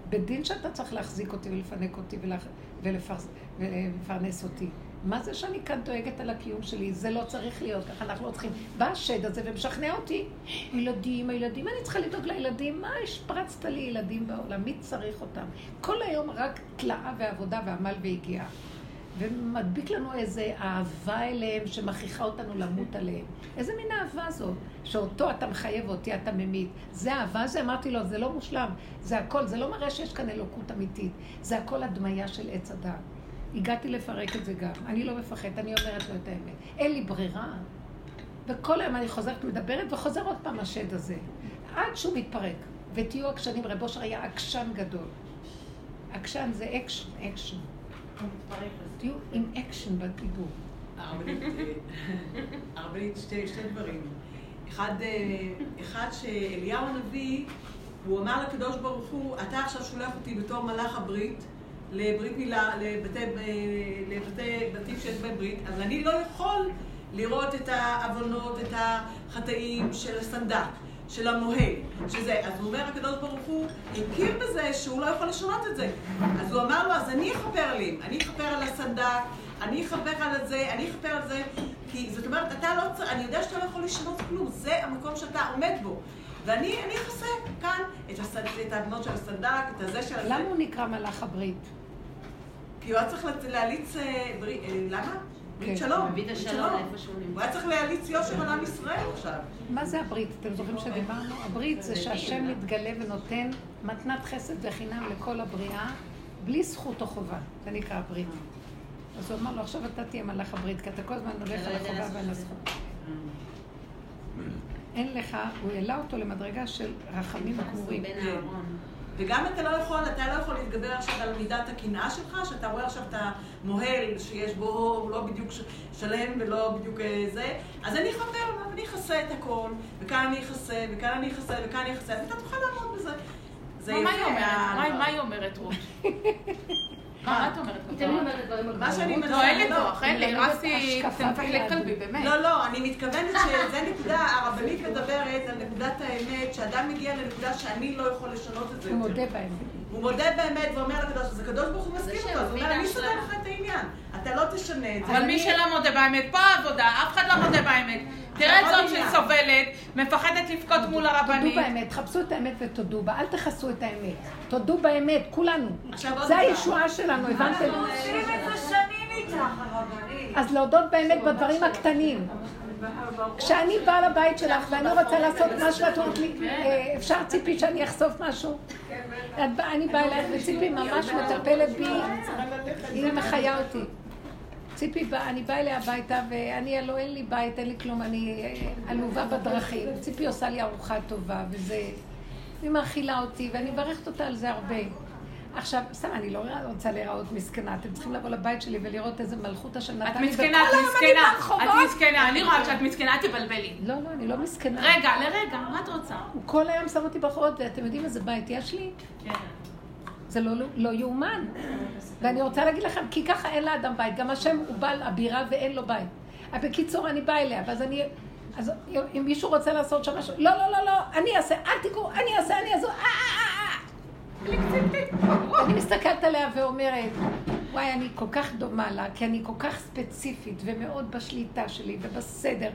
בדין שאתה צריך להחזיק אותי ולפנק אותי ולפ... ולפרס... ולפרנס אותי. מה זה שאני כאן דואגת על הקיום שלי? זה לא צריך להיות ככה, אנחנו לא צריכים. בא השד הזה ומשכנע אותי. ילדים, הילדים, אני צריכה לדאוג לילדים. מה השפרצת לי ילדים בעולם? מי צריך אותם? כל היום רק תלאה ועבודה ועמל והגיעה. ומדביק לנו איזה אהבה אליהם שמכריחה אותנו למות עליהם. איזה מין אהבה זאת? שאותו אתה מחייב אותי, אתה ממית. זה אהבה זה? אמרתי לו, זה לא מושלם. זה הכל, זה לא מראה שיש כאן אלוקות אמיתית. זה הכל הדמיה של עץ הדת. הגעתי לפרק את זה גם. אני לא מפחדת, אני אומרת לו את האמת. אין לי ברירה. וכל היום אני חוזרת, מדברת, וחוזר עוד פעם השד הזה. עד שהוא מתפרק. ותהיו עקשנים, רב אושר היה עקשן גדול. עקשן זה אקשן, אקשן. תהיו עם אקשן בדיבור. הרבנית, שתי שתי דברים. אחד, אה, אחד שאליהו הנביא, הוא אמר לקדוש ברוך הוא, אתה עכשיו שולח אותי בתור מלאך הברית לברית מילה, לבתי, אה, לבתי בתים שיש בהם ברית, אז אני לא יכול לראות את העוונות, את החטאים של הסנדק, של המוהל, שזה. אז הוא אומר, הקדוש ברוך הוא הכיר בזה שהוא לא יכול לשנות את זה. אז הוא אמר לו, אז אני אכפר עליהם, אני אכפר על הסנדק, אני אכפר על זה, אני אכפר על זה, כי זאת אומרת, אתה לא צריך, אני יודע שאתה לא יכול לשנות כלום, זה המקום שאתה עומד בו. ואני אני אכסה כאן את, הסד, את הבנות של הסנדק, את הזה של. למה הוא נקרא מלאך הברית? כי הוא היה צריך להליץ... אה, ברית, אה, למה? ברית כן. שלום. ברית השלום שלום. שהוא נמצא. הוא היה צריך להליץ יושר על עם ישראל עכשיו. מה זה הברית? אתם זוכרים שדיברנו? הברית זה שהשם מתגלה ונותן מתנת חסד וחינם לכל הבריאה, בלי זכות או חובה. זה נקרא הברית. אז הוא אמר לו, עכשיו אתה תהיה מלאך הברית, כי אתה כל הזמן הולך על לא יודע החובה ועל. הזכות. אין לך, הוא העלה אותו למדרגה של רחמים גמורים. וגם אתה לא יכול, אתה לא יכול להתגבר עכשיו על מידת הקנאה שלך, שאתה רואה עכשיו את המוהל שיש בו, הוא לא בדיוק שלם ולא בדיוק אה, זה, אז אני עליו, אני אכסה את הכל, וכאן אני אכסה, וכאן אני אכסה, וכאן אני אכסה, ואתה תוכל לעמוד בזה. זה יפה, אומרת? ה- מה- מה היא אומרת, רות? מה את אומרת? היא תמיד אומרת דברים מה שאני. מנסה... לא, אין לי לא, כוח, אין לי, רסי, השקפה תנפח לי ביהדות. קלבי, באמת. לא, לא, אני מתכוונת שזה נקודה, הרבנית מדברת על נקודת האמת, שאדם מגיע לנקודה שאני לא יכול לשנות את זה הוא יותר. מודה בהם. הוא מודה באמת ואומר לקדוש, אז הקדוש ברוך הוא מסכים זה איתו, אז הוא אומר, אני להשלמה. לך את העניין. אתה לא תשנה את זה. אבל מי שלא מודה באמת, פה העבודה, אף אחד לא מודה באמת. תראה את זאת. שסובלת, מפחדת לבכות מול תודו הרבנית. באמת, חפשו את האמת ותודו בה, אל תכסו את האמת. תודו באמת, כולנו. זה. הישועה שלנו, הבנתם? עושים את זה שנים איתך, הרבנית. אז להודות באמת בדברים הקטנים. כשאני באה לבית שלך ואני רוצה לעשות משהו, את אומרת לי, "אה, אפשר ציפי שאני אחשוף משהו? אני באה אלייך וציפי ממש מטפלת בי, היא מחיה אותי. ציפי אני באה אליה הביתה ואני, הלוא אין לי בית, אין לי כלום, אני אה, עלובה בדרכים. ציפי עושה לי ארוחה טובה וזה, היא מאכילה אותי ואני מברכת אותה על זה הרבה. עכשיו, סתם, אני לא רוצה להיראות מסכנה, אתם צריכים לבוא לבית שלי ולראות איזה מלכות השם נתן את לי, מסכנה, את היום אני מסכנה. את מסכנה, אני רואה שאת מסכנה, אל תבלבלי. לא, לא, אני לא מסכנה. רגע, לרגע, מה את רוצה? הוא כל היום שם אותי ברחובות, ואתם יודעים איזה בית יש לי? כן. זה לא, לא יאומן. ואני רוצה להגיד לכם, כי ככה אין לאדם בית. גם השם הוא בעל הבירה ואין לו בית. בקיצור, אני באה אליה, ואז אני... אז אם מישהו רוצה לעשות שם משהו, לא, לא, לא, לא, אני אעשה, אל תיגעו, אני אעשה, אני אעזור, אה, אה, אה, אה. אני מסתכלת עליה ואומרת, וואי, אני כל כך דומה לה, כי אני כל כך ספציפית ומאוד בשליטה שלי ובסדר.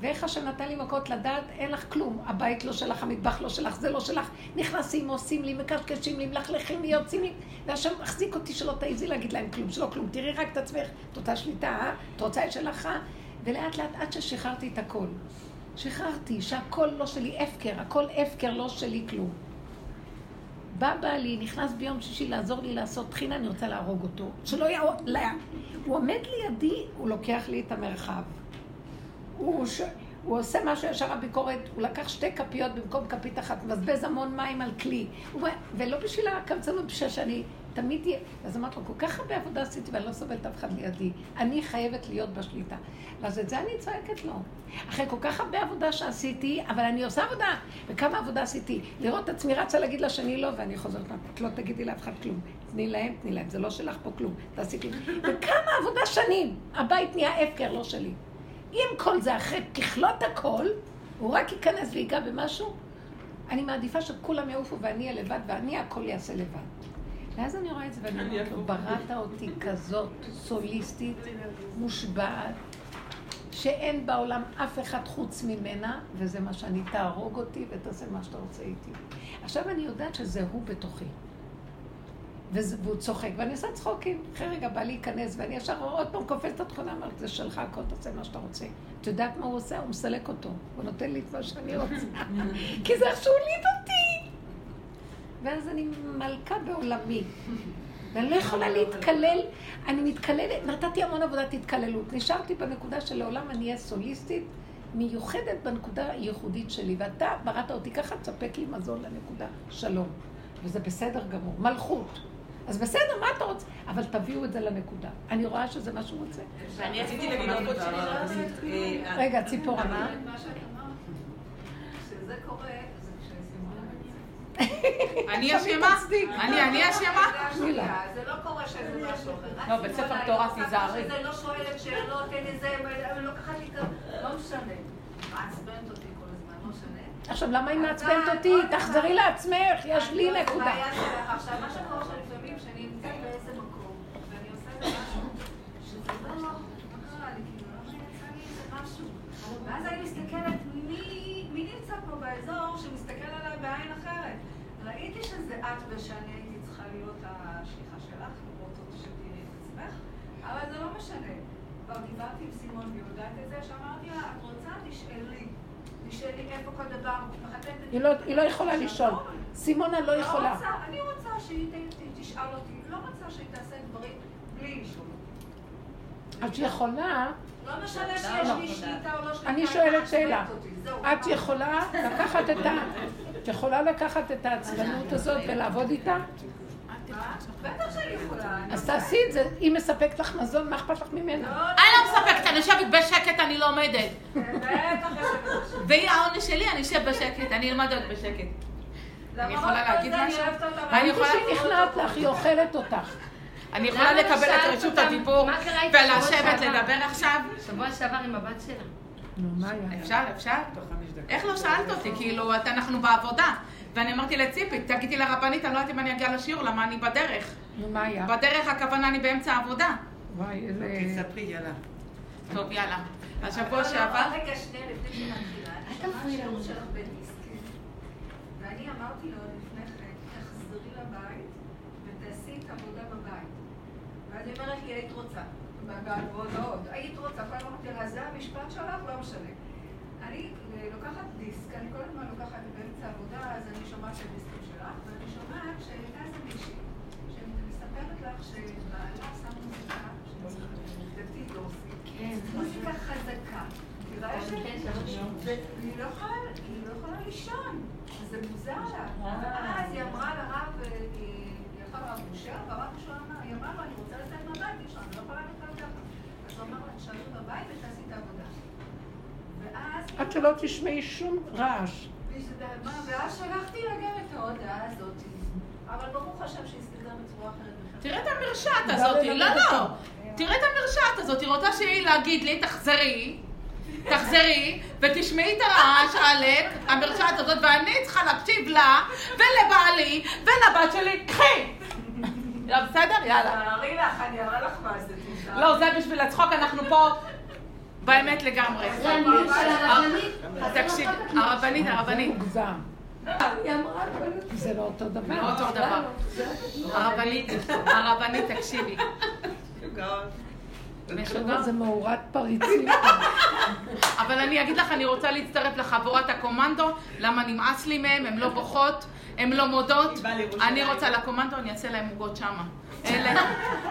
ואיך השם נתן לי מכות לדעת, אין לך כלום. הבית לא שלך, המטבח לא שלך, זה לא שלך. נכנסים, עושים לי, מקשקשים לי, מלכלכים לי, יוצאים לי. והשם מחזיק אותי שלא תעיזי להגיד להם כלום, שלא כלום. תראי רק את עצמך, את אותה שליטה, אה? את רוצה את שלך, אה? ולאט לאט, עד ששחררתי את הכל. שחררתי שהכל לא שלי, הפקר, הכל הפקר, לא שלי כלום. בא בעלי, נכנס ביום שישי לעזור לי לעשות טחינה, אני רוצה להרוג אותו. שלא לא. הוא עומד לידי, הוא לוקח לי את המרחב. הוא, ש... הוא עושה משהו ישר הביקורת, הוא לקח שתי כפיות במקום כפית אחת, מבזבז המון מים על כלי. הוא... ולא בשביל הקמצנות, בשביל שאני תמיד אהיה... אז אמרתי לו, כל כך הרבה עבודה עשיתי ואני לא סובלת אף אחד לידי. אני חייבת להיות בשליטה. ואז את זה אני צועקת לו. אחרי כל כך הרבה עבודה שעשיתי, אבל אני עושה עבודה. וכמה עבודה עשיתי? לראות את עצמי רצה להגיד לשני לא, ואני חוזרת, את לא תגידי לאף אחד כלום. תני להם, תני להם, זה לא שלך פה כלום. תעשי כלום. וכמה עבודה שנים. הבית נהיה הפקר, לא שלי. אם כל זה אחרי ככלות הכל, הוא רק ייכנס ויגע במשהו, אני מעדיפה שכולם יעופו ואני אהיה לבד ואני הכל אעשה לבד. ואז אני רואה את זה ואני אומרת בראת אותי כזאת סוליסטית, מושבעת, שאין בעולם אף אחד חוץ ממנה, וזה מה שאני, תהרוג אותי ותעשה מה שאתה רוצה איתי. עכשיו אני יודעת שזה הוא בתוכי. וזה, והוא צוחק, ואני עושה צחוקים. אחרי רגע בא להיכנס, ואני ישר עוד פעם קופצת את התכונה, אמרת, זה שלך, הכל תעשה מה שאתה רוצה. את יודעת מה הוא עושה? הוא מסלק אותו. הוא נותן לי את מה שאני רוצה. כי זה איך שהוא הוליד אותי. ואז אני מלכה בעולמי. ואני לא יכולה להתקלל, אני מתקללת, נתתי המון עבודת התקללות. נשארתי בנקודה שלעולם אני אהיה סוליסטית, מיוחדת בנקודה הייחודית שלי. ואתה בראת אותי ככה, תספק לי מזון לנקודה. שלום. וזה בסדר גמור. מלכות. אז בסדר, מה אתה רוצה? אבל תביאו את זה לנקודה. אני רואה שזה מה שהוא רוצה. ואני רציתי עשיתי להגיד עוד לא. אה, רגע, ציפורה, מה? מה שאת אמרת. כשזה קורה, אני אשמה? אני אני אשמה? זה לא קורה שזה משהו אחר. לא, בספר תורה תיזהרי. זה לא שואלת שאלות, אין איזה, לוקחת לי לא משנה. מעצבנת אותי כל הזמן, לא משנה. עכשיו, למה היא מעצבנת אותי? תחזרי לעצמך, יש לי אני- נקודה. עכשיו, מה שקורה שלפעמים, כשאני נמצאת באיזה מקום, ואני עושה איזה משהו, שזה לא, מה קרה לי, כאילו, למה יצא לי איזה משהו? ואז אני מסתכלת, מי מי נמצא פה באזור שמסתכל עליי בעין אחרת? ראיתי שזה את ושאני הייתי צריכה להיות השליחה שלך, למרות זאת שתראי את עצמך, אבל זה לא משנה. כבר דיברתי עם סימון והיא יודעת את זה, שאמרתי לה, את רוצה? תשאלי. תשאלי איפה כל דבר, מחטטת. היא לא- היא לא יכולה לשאול. סימונה לא יכולה. רוצה, אני רוצה שהיא תשאל אותי, לא רוצה שהיא תעשה דברים בלי לשאול. את יכולה, לא משנה שיש לי שליטה או לא שליטה. אני שואלת שאלה. את יכולה לקחת את ה... את יכולה לקחת את העצבנות הזאת ולעבוד איתה? אז תעשי את זה. היא מספקת לך מזון, מה אכפת לך ממנה? אני לא מספקת, אני יושבת בשקט, אני יש לי והיא העונש שלי, אני אשב בשקט, אני אלמד עוד בשקט. אני יכולה להגיד אני משהו? אני יכולה... שהיא נכנעת לך, היא אוכלת אותך. אני יכולה לא לקבל את רשות? הדיבור ולשבת? לדבר עכשיו? שבוע שעבר עם הבת שלה. נו, מה היה? אפשר, אפשר? איך לא שאלת אותי? כאילו, את- אנחנו בעבודה. ואני אמרתי לציפי, תגידי לרבנית, אני לא יודעת אם אני אגיע לשיעור, למה אני בדרך. נו, מה היה? בדרך הכוונה אני באמצע העבודה. וואי, איזה... אוקיי, ספרי, יאללה. טוב, יאללה. השבוע לא, שעבר... לא, רגע, שנייה, לפני שמתחילה. שמעה שיעור שלך בדיסקים. ואני אמרתי לו לפני כן, תחזרי לבית ותעשי את העבודה בבית. ואז היא אומרת לי, היית רוצה. ועוד ועוד, היית רוצה. כל הזמן אמרתי לה, זה המשפט שלך, לא משנה. אני אה, לוקחת דיסק, אני כל הזמן לוקחת באמצע העבודה, אז אני שומעת את הדיסקים שלך, ואני שומעת שהייתה איזה מישהי שמספרת לך שבעלה שם מוזיקה, דתית דורסית, מוזיקה חזקה. שלי- והיא לא יכולה- לא יכולה לישון, זה מוזר לה. ואז היא אמרה לרב, אה, היא הלכה לרב משה, והרב משה אמר, היא אמרה לו, אני רוצה לצאת מהבית, אני לא יכולה לחיות ככה. אז הוא אמר לה, תשארי בבית ותעשי את העבודה. עד שלא תשמעי שום רעש. מה, ואז שלחתי לה גם את ההודעה הזאת. אבל ברוך השם שהסתדר בצורה אחרת. תראה את המרשעת הזאת, לא, לא. תראה את המרשעת הזאת, היא רוצה שהיא להגיד לי, תחזרי, תחזרי, ותשמעי את הרעש, עלק, המרשעת הזאת, ואני צריכה להקשיב לה, ולבעלי, ולבת שלי, קחי! לא, בסדר? יאללה. תארי לך, אני אראה לך מה זה. לא, זה בשביל הצחוק, אנחנו פה באמת לגמרי. זה המילים של הרבנית. תקשיב, הרבנית, הרבנית. מוגזם. היא אמרה, זה לא אותו דבר. לא אותו דבר. הרבנית, הרבנית, תקשיבי. משוגע. זה מאורת פריצים. אבל אני אגיד לך, אני רוצה להצטרף לחבורת הקומנדו, למה נמאס לי מהם, הן לא בוכות, הן לא מודות. אני רוצה לקומנדו, אני אעשה להם עוגות שמה. אלה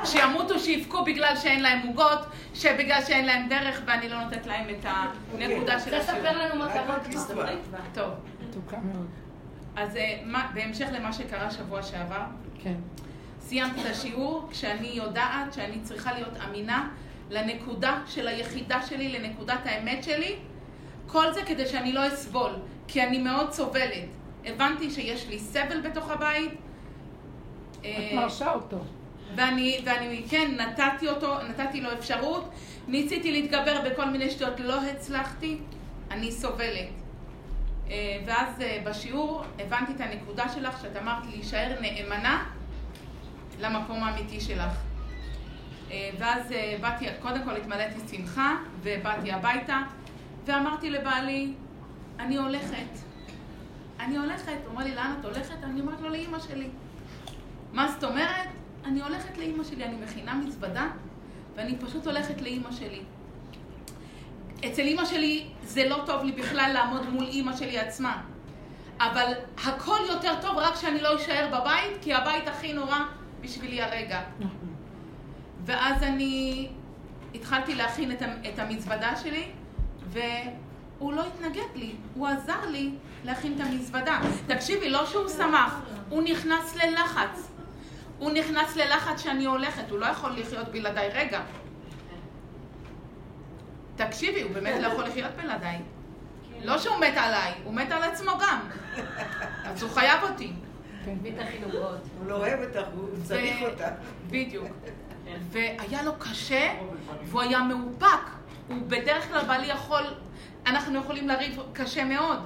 שימותו, שיבכו בגלל שאין להם עוגות, שבגלל שאין להם דרך ואני לא נותנת להם את הנקודה של השיעור. תספר לנו מה קרה. טוב, מתוקה מאוד. אז אה, בהמשך למה שקרה שבוע שעבר, כן. סיימתי את השיעור כשאני יודעת שאני צריכה להיות אמינה לנקודה של היחידה שלי, לנקודת האמת שלי. כל זה כדי שאני לא אסבול, כי אני מאוד סובלת. הבנתי שיש לי סבל בתוך הבית. את אה, מרשה אותו. ואני, ואני, כן, נתתי אותו, נתתי לו אפשרות. ניסיתי להתגבר בכל מיני שטויות, לא הצלחתי. אני סובלת. אה, ואז אה, בשיעור הבנתי את הנקודה שלך, שאת אמרת להישאר נאמנה למקום האמיתי שלך. אה, ואז באתי, קודם כל התמלאתי שמחה, ובאתי הביתה, ואמרתי לבעלי, אני הולכת. אני הולכת. הוא אומר לי, לאן את הולכת? אני אומרת לו, לאימא שלי. מה זאת אומרת? אני הולכת לאימא שלי, אני מכינה מזוודה, ואני פשוט הולכת לאימא שלי. אצל אימא שלי זה לא טוב לי בכלל לעמוד מול אימא שלי עצמה. אבל הכל יותר טוב רק שאני לא אשאר בבית, כי הבית הכי נורא בשבילי הרגע. ואז אני התחלתי להכין את, המזוודה שלי, והוא לא התנגד לי, הוא עזר לי להכין את המזוודה. תקשיבי, לא שהוא שמח, הוא נכנס ללחץ. הוא נכנס ללחץ שאני הולכת, הוא לא יכול לחיות בלעדיי. רגע. תקשיבי, הוא באמת לא יכול לחיות בלעדיי. לא שהוא מת עליי, הוא מת על עצמו גם. אז הוא חייב אותי. בטח היא נוגעות. הוא לא אוהב אותך, הוא צריך אותך. בדיוק. והיה לו קשה, והוא היה מאופק. הוא בדרך כלל בעלי יכול, אנחנו יכולים לריב קשה מאוד.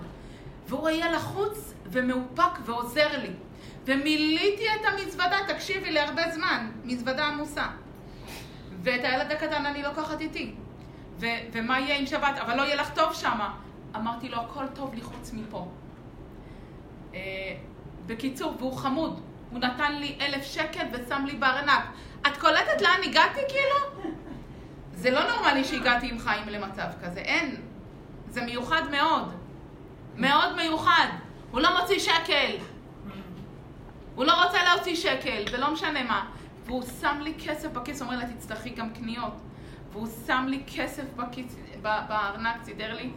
והוא היה לחוץ ומאופק ועוזר לי. ומילאתי את המזוודה, תקשיבי, להרבה זמן, מזוודה עמוסה. ואת הילד הקטן אני לוקחת איתי. ו- ומה יהיה עם שבת? אבל לא יהיה לך טוב שמה. אמרתי לו, הכל טוב לי חוץ מפה. אה, בקיצור, והוא חמוד. הוא נתן לי אלף שקל ושם לי בארנק. את קולטת לאן הגעתי כאילו? זה לא נורמלי שהגעתי עם חיים למצב כזה, אין. זה מיוחד מאוד. מאוד מיוחד. הוא לא מוציא שקל. הוא לא רוצה להוציא שקל, ולא משנה מה. והוא שם לי כסף בכיס, הוא אומר לה, תצטרכי גם קניות. והוא שם לי כסף בכיס, בארנק, סידר לי.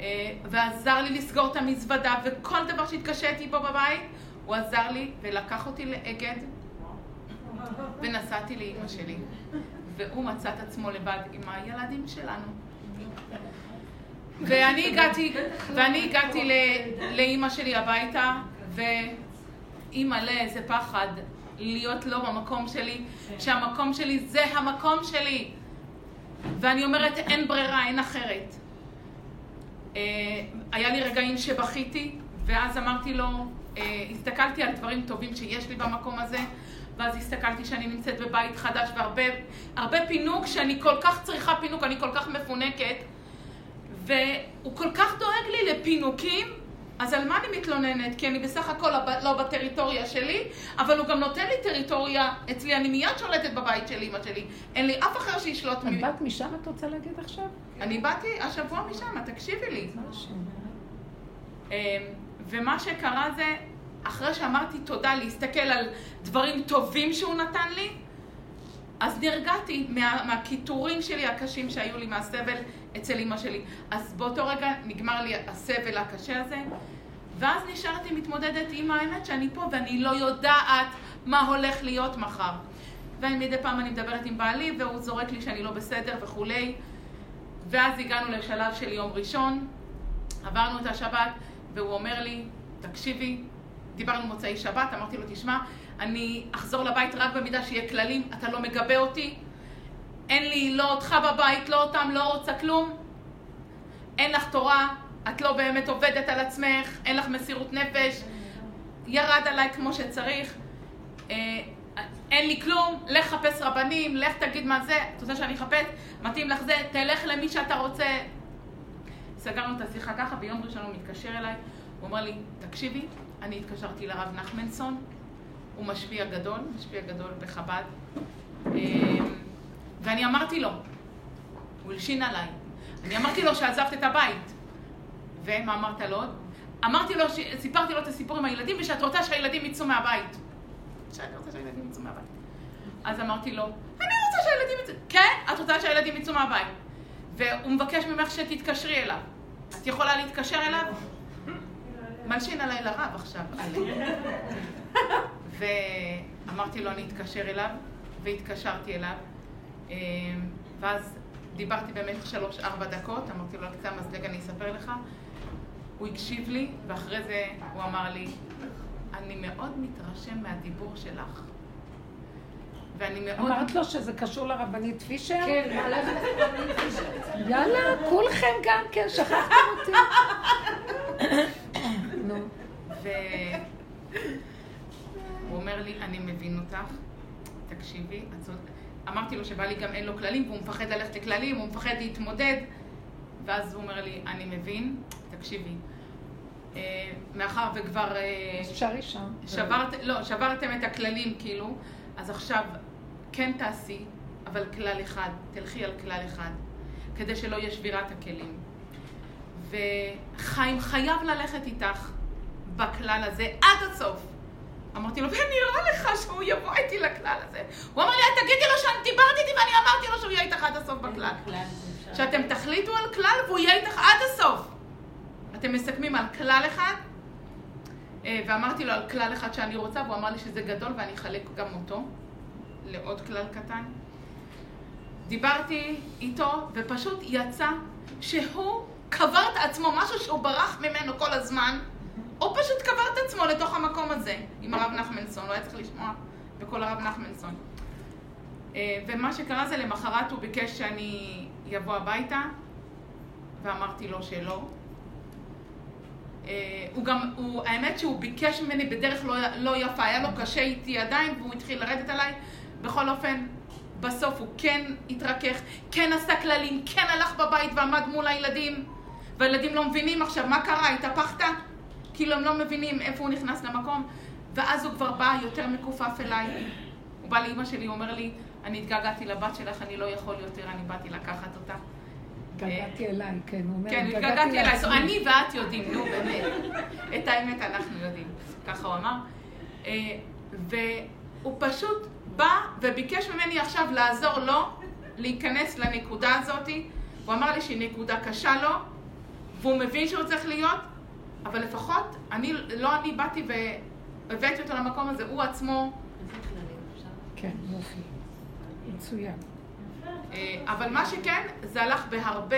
אה, ועזר לי לסגור את המזוודה, וכל דבר שהתקשיתי בו בבית, הוא עזר לי ולקח אותי לאגד, ונסעתי לאימא שלי. והוא מצא את עצמו לבד עם הילדים שלנו. ואני הגעתי, ואני הגעתי לאימא שלי הביתה, ואימא'לה, איזה פחד להיות לא במקום שלי, שהמקום שלי זה המקום שלי. ואני אומרת, אין ברירה, אין אחרת. אה, היה לי רגעים שבכיתי, ואז אמרתי לו, אה, הסתכלתי על דברים טובים שיש לי במקום הזה, ואז הסתכלתי שאני נמצאת בבית חדש והרבה הרבה פינוק, שאני כל כך צריכה פינוק, אני כל כך מפונקת, והוא כל כך דואג לי לפינוקים, אז על מה אני מתלוננת? כי אני בסך הכל לא בטריטוריה שלי, אבל הוא גם נותן לי טריטוריה אצלי, אני מיד שולטת בבית של אמא שלי. אין לי אף אחר שישלוט את באת משם, את רוצה להגיד עכשיו? אני באתי השבוע משם, תקשיבי לי. אמ, ומה שקרה זה, אחרי שאמרתי תודה, להסתכל על דברים טובים שהוא נתן לי, אז נרגעתי מה, מהקיטורים שלי הקשים שהיו לי מהסבל אצל אמא שלי. אז באותו רגע נגמר לי הסבל הקשה הזה, ואז נשארתי מתמודדת עם האמת שאני פה ואני לא יודעת מה הולך להיות מחר. ומדי פעם אני מדברת עם בעלי והוא זורק לי שאני לא בסדר וכולי. ואז הגענו לשלב של יום ראשון, עברנו את השבת, והוא אומר לי, תקשיבי, דיברנו מוצאי שבת, אמרתי לו, תשמע, אני אחזור לבית רק במידה שיהיה כללים, אתה לא מגבה אותי, אין לי לא אותך בבית, לא אותם, לא רוצה כלום, אין לך תורה, את לא באמת עובדת על עצמך, אין לך מסירות נפש, ירד עליי כמו שצריך, אה, אין לי כלום, לך חפש רבנים, לך תגיד מה זה, את רוצה שאני אחפש, מתאים לך זה, תלך למי שאתה רוצה. סגרנו את השיחה ככה, ביום ראשון הוא מתקשר אליי, הוא אומר לי, תקשיבי, אני התקשרתי לרב נחמנסון, הוא משפיע גדול, משפיע גדול בחב"ד, ואני אמרתי לו, הוא הלשין עליי, אני אמרתי לו שעזבת את הבית, ומה אמרת לו עוד? אמרתי לו, סיפרתי לו את הסיפור עם הילדים ושאת רוצה שהילדים יצאו מהבית. שאני רוצה שהילדים יצאו מהבית. אז אמרתי לו, אני רוצה שהילדים יצאו... כן? את רוצה שהילדים יצאו מהבית. והוא מבקש ממך שתתקשרי אליו. את יכולה להתקשר אליו? מלשין עליי לרב עכשיו, ואמרתי לו, אני אתקשר אליו, והתקשרתי אליו. ואז דיברתי במשך שלוש-ארבע דקות, אמרתי לו, על קצה המזלג אני אספר לך. הוא הקשיב לי, ואחרי זה הוא אמר לי, אני מאוד מתרשם מהדיבור שלך. ואני מאוד... אמרת לו שזה קשור לרבנית פישר? כן, לרבנית פישר. יאללה, כולכם גם כן, שכחתם אותי. נו. והוא אומר לי, אני מבין אותך, תקשיבי, את זאת... אמרתי לו שבא לי גם אין לו כללים, והוא מפחד ללכת לכללים, הוא מפחד להתמודד. ואז הוא אומר לי, אני מבין, תקשיבי, אה, מאחר וכבר... אה, אפשרי שם. שברת, לא, שברתם את הכללים, כאילו, אז עכשיו כן תעשי, אבל כלל אחד, תלכי על כלל אחד, כדי שלא יהיה שבירת הכלים. וחיים חייב ללכת איתך בכלל הזה עד הסוף. אמרתי לו, ונראה לך שהוא יבוא איתי לכלל הזה. הוא אמר לי, תגידי לו שאני דיברתי איתי ואני אמרתי לו שהוא יהיה איתך עד הסוף בכלל. שאתם תחליטו על כלל והוא יהיה איתך עד הסוף. אתם מסכמים על כלל אחד, ואמרתי לו על כלל אחד שאני רוצה, והוא אמר לי שזה גדול ואני אחלק גם אותו לעוד כלל קטן. דיברתי איתו, ופשוט יצא שהוא קבר את עצמו, משהו שהוא ברח ממנו כל הזמן, הוא פשוט קבר את עצמו לתוך המקום הזה, עם הרב נחמנסון, הוא היה צריך לשמוע בקול הרב נחמנסון. אה, ומה שקרה זה למחרת הוא ביקש שאני אבוא הביתה, ואמרתי לו שלא. אה, הוא גם, הוא, האמת שהוא ביקש ממני בדרך לא, לא יפה, היה לו קשה איתי עדיין, והוא התחיל לרדת עליי. בכל אופן, בסוף הוא כן התרכך, כן עשה כללים, כן הלך בבית ועמד מול הילדים, והילדים לא מבינים עכשיו מה קרה, התהפכת? כאילו הם לא מבינים איפה הוא נכנס למקום, ואז הוא כבר בא יותר מכופף אליי. הוא בא לאימא שלי, הוא אומר לי, אני התגעגעתי לבת שלך, אני לא יכול יותר, אני באתי לקחת אותה. התגעגעתי אליי, כן, הוא אומר, כן, התגעגעתי אליי. אומרת, אני ואת יודעים, נו באמת. את האמת אנחנו יודעים. ככה הוא אמר. אה, והוא פשוט בא וביקש ממני עכשיו לעזור לו להיכנס לנקודה הזאת. הוא אמר לי שהיא נקודה קשה לו, והוא מבין שהוא צריך להיות, אבל לפחות, אני, לא אני באתי והבאתי אותו למקום הזה, הוא עצמו... כן, יופי. מצוין. אה, אבל מה שכן, זה הלך בהרבה...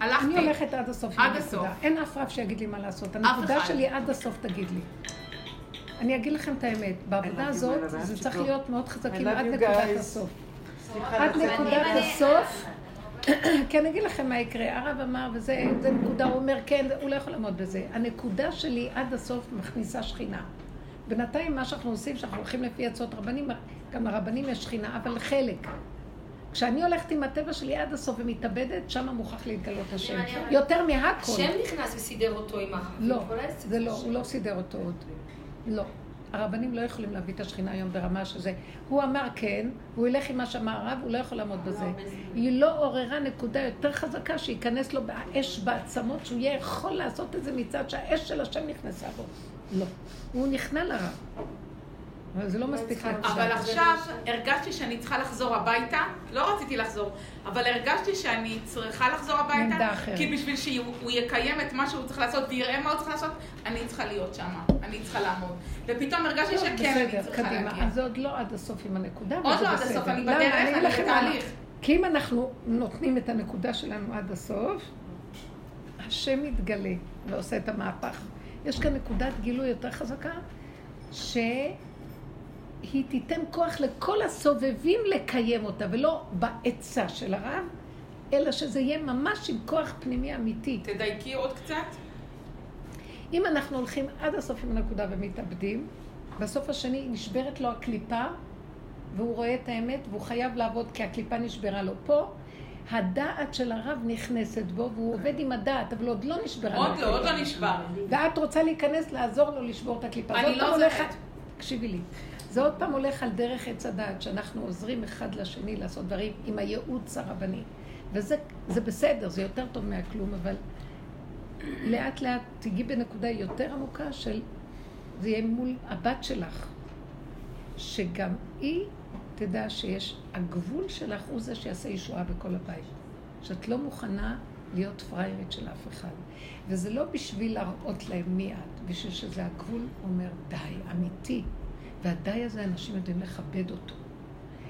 הלכתי... אני הולכת עד הסוף. עד הסוף. אין אף רב שיגיד לי מה לעשות. הנקודה. שלי עד הסוף תגיד לי. אני אגיד לכם את האמת, בעבודה הזאת זה צריך להיות מאוד חזקים עד נקודת הסוף. עד נקודת הסוף, כי אני אגיד לכם מה יקרה, הרב אמר, וזה זה נקודה, הוא אומר כן, הוא לא יכול לעמוד בזה. הנקודה שלי עד הסוף מכניסה שכינה. בינתיים מה שאנחנו עושים, שאנחנו הולכים לפי עצות רבנים, גם לרבנים יש שכינה, אבל חלק. כשאני הולכת עם הטבע שלי עד הסוף ומתאבדת, שם מוכרח להתגלות השם. יותר מהכל. השם נכנס וסידר אותו עם ה... לא, זה לא, הוא לא סידר אותו עוד. לא. הרבנים לא יכולים להביא את השכינה היום ברמה שזה... הוא אמר כן, הוא ילך עם מה שאמר הרב, הוא לא יכול לעמוד בזה. היא לא עוררה נקודה יותר חזקה שייכנס לו האש בעצמות, שהוא יהיה יכול לעשות את זה מצד שהאש של השם נכנסה בו. לא. הוא נכנע לרב. אבל זה לא מספיק נקודה. אבל עכשיו הרגשתי שאני צריכה לחזור הביתה, לא רציתי לחזור, אבל הרגשתי שאני צריכה לחזור עמדה הביתה, אחרת. כי בשביל שהוא יקיים את מה שהוא צריך לעשות ויראה מה הוא צריך לעשות, אני צריכה להיות שם, אני צריכה לעמוד. ופתאום הרגשתי טוב, שכן, אני בסדר, צריכה קדימה. להגיע. אז זה עוד לא עד הסוף עם הנקודה, עוד אבל זה לא עד. הסוף, אני למה? בדרך, אני. בתהליך. כי אם אנחנו נותנים את הנקודה שלנו עד הסוף, השם מתגלה ועושה את המהפך. יש כאן נקודת גילוי יותר חזקה, שהיא תיתן כוח לכל הסובבים לקיים אותה, ולא בעצה של הרב, אלא שזה יהיה ממש עם כוח פנימי אמיתי. תדייקי עוד קצת. אם אנחנו הולכים עד הסוף עם הנקודה ומתאבדים, בסוף השני נשברת לו הקליפה, והוא רואה את האמת, והוא חייב לעבוד כי הקליפה נשברה לו פה. הדעת של הרב נכנסת בו, והוא עובד עם הדעת, אבל עוד לא נשברה עוד לא, עוד. לא נשבר. ואת רוצה להיכנס לעזור לו לשבור את הקליפה. אני לא עוזרת. תקשיבי לי. זה עוד פעם הולך על דרך עץ הדעת, שאנחנו עוזרים אחד לשני לעשות דברים עם הייעוץ הרבני. וזה זה בסדר, זה יותר טוב מהכלום, אבל לאט לאט תגיעי בנקודה יותר עמוקה של, זה יהיה מול הבת שלך, שגם היא תדע שיש, הגבול שלך הוא זה שיעשה ישועה בכל הבית. שאת לא מוכנה להיות פריירית של אף אחד. וזה לא בשביל להראות להם מי את, בשביל שזה הגבול אומר די, אמיתי. והדי הזה, אנשים יודעים לכבד אותו.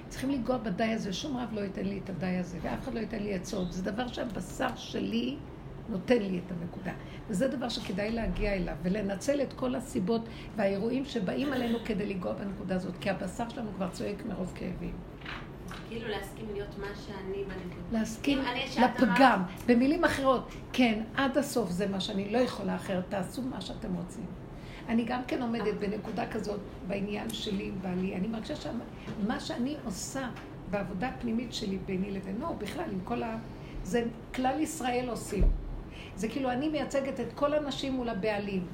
צריכים לנגוע בדי הזה, שום רב לא ייתן לי את הדי הזה, ואף אחד לא ייתן לי עצות. זה דבר שהבשר שלי נותן לי את הנקודה. וזה דבר שכדאי להגיע אליו, ולנצל את כל הסיבות והאירועים שבאים עלינו כדי לנגוע בנקודה הזאת, כי הבשר שלנו כבר צועק מרוב כאבים. כאילו להסכים להיות מה שאני בנקודה. להסכים לפגם. במילים אחרות, כן, עד הסוף זה מה שאני לא יכולה אחרת, תעשו מה שאתם רוצים. אני גם כן עומדת בנקודה כזאת בעניין שלי עם בעלי. אני מרגישה שמה שאני עושה בעבודה הפנימית שלי ביני לבינו, בכלל עם כל ה... זה כלל ישראל עושים. זה כאילו אני מייצגת את כל הנשים מול הבעלים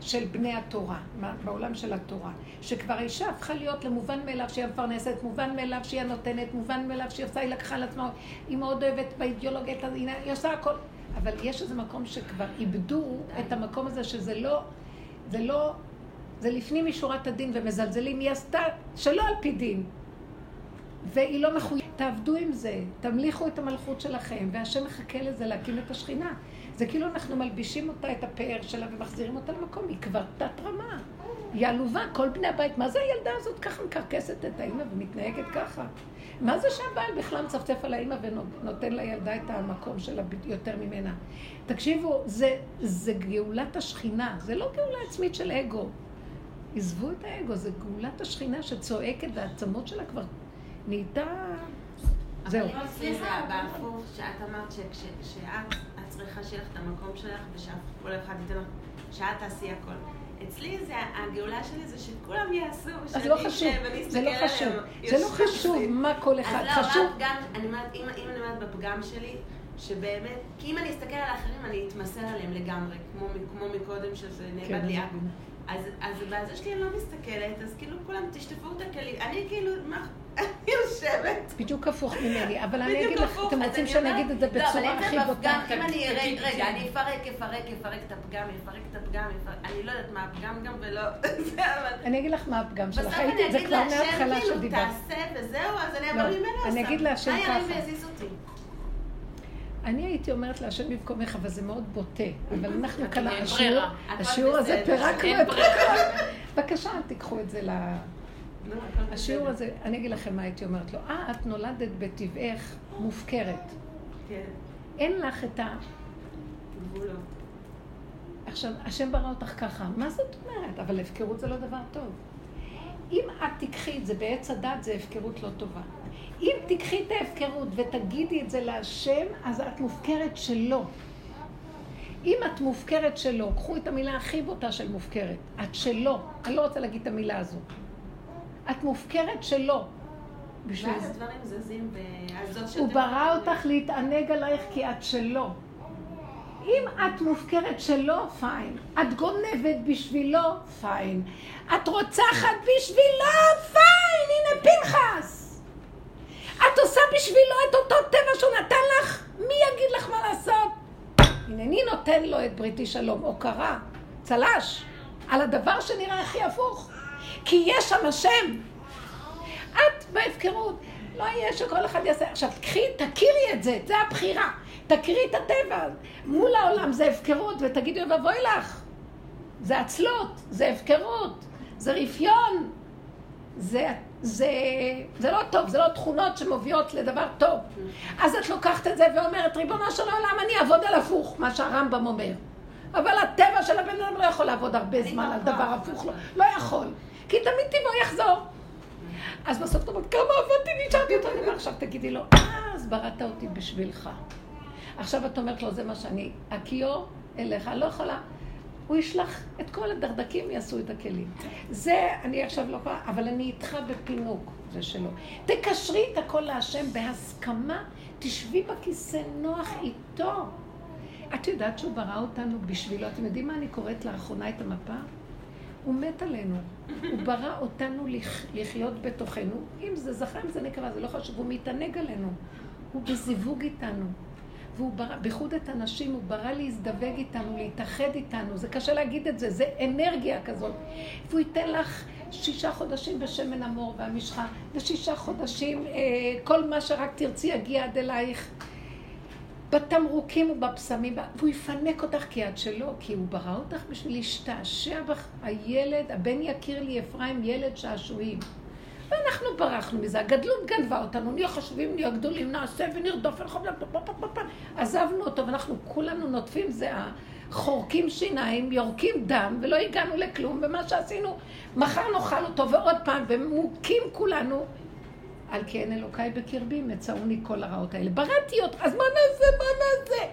של בני התורה, בעולם של התורה. שכבר האישה הפכה להיות למובן מאליו שהיא המפרנסת, מובן מאליו שהיא הנותנת, מובן מאליו שהיא עושה, היא לקחה על עצמה, היא מאוד אוהבת באידיאולוגיה, היא עושה הכל. אבל יש איזה מקום שכבר איבדו את המקום הזה שזה לא, זה לא, זה לפנים משורת הדין ומזלזלים, היא עשתה שלא על פי דין. והיא לא מחויבת. תעבדו עם זה, תמליכו את המלכות שלכם, והשם מחכה לזה להקים את השכינה. זה כאילו אנחנו מלבישים אותה, את הפאר שלה, ומחזירים אותה למקום, היא כבר תת רמה. היא עלובה, כל בני הבית. מה זה הילדה הזאת ככה מקרקסת את האימא ומתנהגת ככה? מה זה שהבעל בכלל מצפצף על האימא ונותן לילדה את המקום שלה יותר ממנה? תקשיבו, זה, זה גאולת השכינה, זה לא גאולה עצמית של אגו. עזבו את האגו, זה גאולת השכינה שצועקת והעצמות שלה כבר נהייתה... זהו. אבל אצלי זה בהפוך, שאת אמרת שאת צריכה שיהיה לך את המקום שלך ושכל אחד ייתן לך, שאת תעשי הכל. אצלי זה, הגאולה שלי זה שכולם יעשו, אז לא חשוב, זה לא חשוב, זה לא חשוב מה כל אחד, חשוב. אז לא, רק אני אומרת, אם אני אומרת בפגם שלי, שבאמת, כי אם אני אסתכל על האחרים, אני אתמסר עליהם לגמרי, כמו מקודם שזה נאבד כן, לי אז, אז בזה שלי אני לא מסתכלת, אז כאילו כולם תשטפו את הכלים. אני כאילו, מה, אני יושבת. בדיוק הפוך ממני, אבל אני אגיד לך, אתם רוצים שאני אגיד את זה לא, בצורה הכי בוטה? אם אני, רגע, אני אפרק, אפרק, אפרק את הפגם, אפרק את הפגם, אני לא יודעת מה הפגם גם ולא, אני אגיד לך מה הפגם שלך, הייתי את זה כבר מההתחלה כאילו, שדיברת. תעשה וזהו, אז אני אעבור ממנו עושה. אני אגיד להשם מה ככה. ירים ויזיז אותי? אני הייתי אומרת להשם במקומך, אבל זה מאוד בוטה. אבל אנחנו כאן. השיעור, הזה פירקנו את. בבקשה, תיקחו את זה ל... השיעור. הזה, אני אגיד לכם מה הייתי אומרת לו. אה, את נולדת בטבעך מופקרת. כן, אין לך את ה... עכשיו, השם ברא אותך ככה, מה זאת אומרת? אבל הפקרות זה לא דבר טוב. אם את תיקחי את זה בעץ הדת, זה הפקרות לא טובה. אם תיקחי את ההפקרות ותגידי את זה להשם, אז את מופקרת שלו. אם את מופקרת שלו, קחו את המילה הכי בוטה של מופקרת. את שלו. אני לא רוצה להגיד את המילה הזו. את מופקרת שלו. בשביל ואז זה. הדברים זזים, ואז הוא ברא אותך להתענג עלייך כי את שלו. אם את מופקרת שלו, פיין. את גונבת בשבילו, פיין. את רוצחת בשבילו, פיין. הנה פנחס. את עושה בשבילו את אותו טבע שהוא נתן לך, מי יגיד לך מה לעשות? הנני נותן לו את בריתי שלום, הוקרה, צל"ש, על הדבר שנראה הכי הפוך. כי יש שם השם. את בהפקרות. לא יהיה שכל אחד יעשה. עכשיו, קחי, תכירי את זה, זה הבחירה. תכירי את הטבע. מול העולם זה הפקרות, ותגידי, ואבוי לך. זה עצלות, זה הפקרות, זה רפיון. זה, זה, זה לא טוב, זה לא תכונות שמובילות לדבר טוב. אז את לוקחת את זה ואומרת, ריבונו של עולם, אני אעבוד על הפוך, מה שהרמב"ם אומר. אבל הטבע של הבן אדם לא יכול לעבוד הרבה זמן על דבר הפוך, לא, לא יכול. כי תמיד טבעו יחזור. אז בסוף אתה אומר, כמה עבדתי, נשארתי אותו דבר. עכשיו תגידי לו, אה, אז בראת אותי בשבילך. עכשיו את אומרת לו, זה מה שאני, הכיור אליך, לא יכולה. הוא ישלח את כל הדרדקים, יעשו את הכלים. זה, אני עכשיו לא יכולה, אבל אני איתך בפינוק, זה שלו. תקשרי את הכל להשם בהסכמה, תשבי בכיסא נוח איתו. את יודעת שהוא ברא אותנו בשבילו. אתם יודעים מה אני קוראת לאחרונה את המפה? הוא מת עלינו. הוא ברא אותנו לח... לחיות בתוכנו. אם זה זכר, אם זה נקרא, זה לא חשוב. הוא מתענג עלינו. הוא בזיווג איתנו. והוא ברא, בייחוד את הנשים, הוא ברא להזדווג איתנו, להתאחד איתנו. זה קשה להגיד את זה, זה אנרגיה כזאת. והוא ייתן לך שישה חודשים בשמן המור והמשחה, ושישה חודשים, אה, כל מה שרק תרצי יגיע עד אלייך. בתמרוקים ובבשמים, והוא יפנק אותך כי את שלו, כי הוא ברא אותך בשביל להשתעשע בך. הילד, הבן יקיר לי אפרים, ילד שעשועים. ואנחנו ברחנו מזה, הגדלות גנבה אותנו, נהיה חשובים, נהיה גדולים, נעשה ונרדוף ולחום, עזבנו אותו, ואנחנו כולנו נוטפים זיעה, חורקים שיניים, יורקים דם, ולא הגענו לכלום, ומה שעשינו, מחר נאכל אותו ועוד פעם, ומוכים כולנו. על כי אין אלוקיי בקרבי, מצאוני כל הרעות האלה. בראתי אותך, אז מה נעשה, מה נעשה?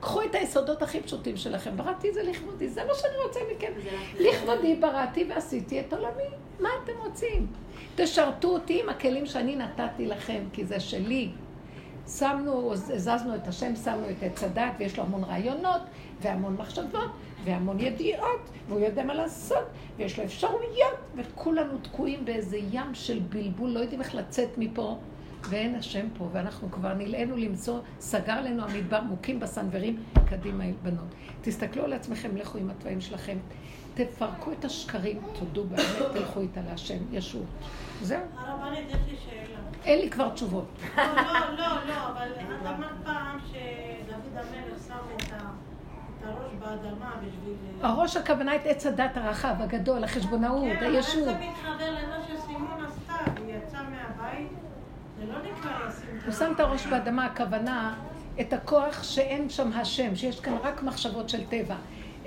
קחו את היסודות הכי פשוטים שלכם, בראתי זה לכבודי, זה מה שאני רוצה מכם. לכבודי בראתי ועשיתי את עולמי, מה אתם רוצים? תשרתו אותי עם הכלים שאני נתתי לכם, כי זה שלי. שמנו, הזזנו את השם, שמנו את עץ הדת, ויש לו המון רעיונות, והמון מחשבות, והמון ידיעות, והוא יודע מה לעשות, ויש לו אפשרויות, וכולנו תקועים באיזה ים של בלבול, לא יודעים איך לצאת מפה, ואין השם פה, ואנחנו כבר נלאינו למצוא, סגר לנו המדבר, מוכים בסנוורים, קדימה בנות. תסתכלו על עצמכם, לכו עם התוואים שלכם, תפרקו את השקרים, תודו באמת, תלכו איתה להשם, ישוב. זהו. הרבנית, יש לי שאלה. אין לי כבר תשובות. לא, לא, לא, לא, אבל את אמרת פעם שדוד המלך שם את הראש באדמה בשביל... הראש הכוונה את עץ הדת הרחב, הגדול, החשבונאות, כן, אבל איך. זה מתחבר למה שסימון עשתה? היא יצאה מהבית? זה לא נקרא לשים את הוא שם את הראש באדמה, הכוונה, את הכוח שאין שם השם, שיש כאן רק מחשבות של טבע.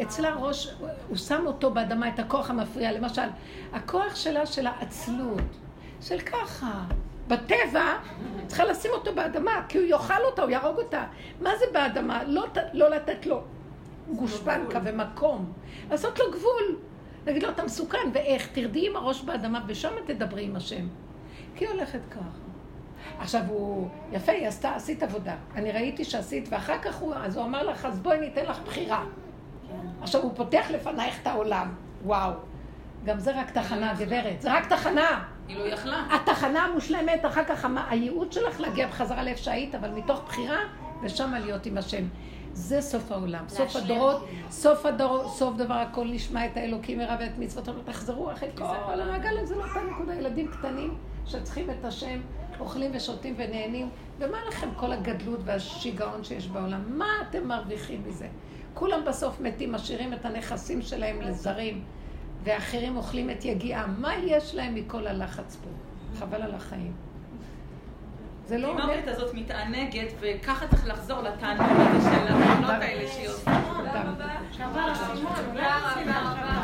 אצלה ראש, הוא שם אותו באדמה, את הכוח המפריע. למשל, הכוח שלה של העצלות, של ככה, בטבע, צריכה לשים אותו באדמה, כי הוא יאכל אותה, הוא יהרוג אותה. מה זה באדמה? לא, לא לתת לו גושפנקה ומקום. לעשות לו גבול. להגיד לו, אתה מסוכן, ואיך? תרדי עם הראש באדמה, ושם תדברי עם השם. כי היא הולכת ככה. עכשיו הוא, יפה, היא עשתה, עשית עבודה. אני ראיתי שעשית, ואחר כך הוא, אז הוא אמר לך, אז בואי ניתן לך בחירה. עכשיו הוא פותח לפנייך את העולם. וואו. גם זה רק תחנה, גברת. זה רק תחנה. היא לא יכלה. התחנה המושלמת, אחר כך הייעוד שלך להגיע בחזרה לאיפה שהיית, אבל מתוך בחירה, ושם להיות עם השם. זה סוף העולם. סוף. הדורות, סוף הדור, סוף דבר הכל נשמע את האלוקים מרע ואת מצוותיו, תחזרו אחרי כל המעגל הזה, לא אותה נקודה. ילדים קטנים שצריכים את השם, אוכלים ושותים ונהנים. ומה לכם כל הגדלות והשיגעון שיש בעולם? מה אתם מרוויחים מזה? כולם בסוף מתים, משאירים את הנכסים שלהם לזרים, ואחרים אוכלים את יגיעם. מה יש להם מכל הלחץ פה? חבל על החיים. זה לא. התינוקת הזאת מתענגת, וככה צריך לחזור לתענוג הזה של התמונות האלה שהיא עושה. תודה. תודה רבה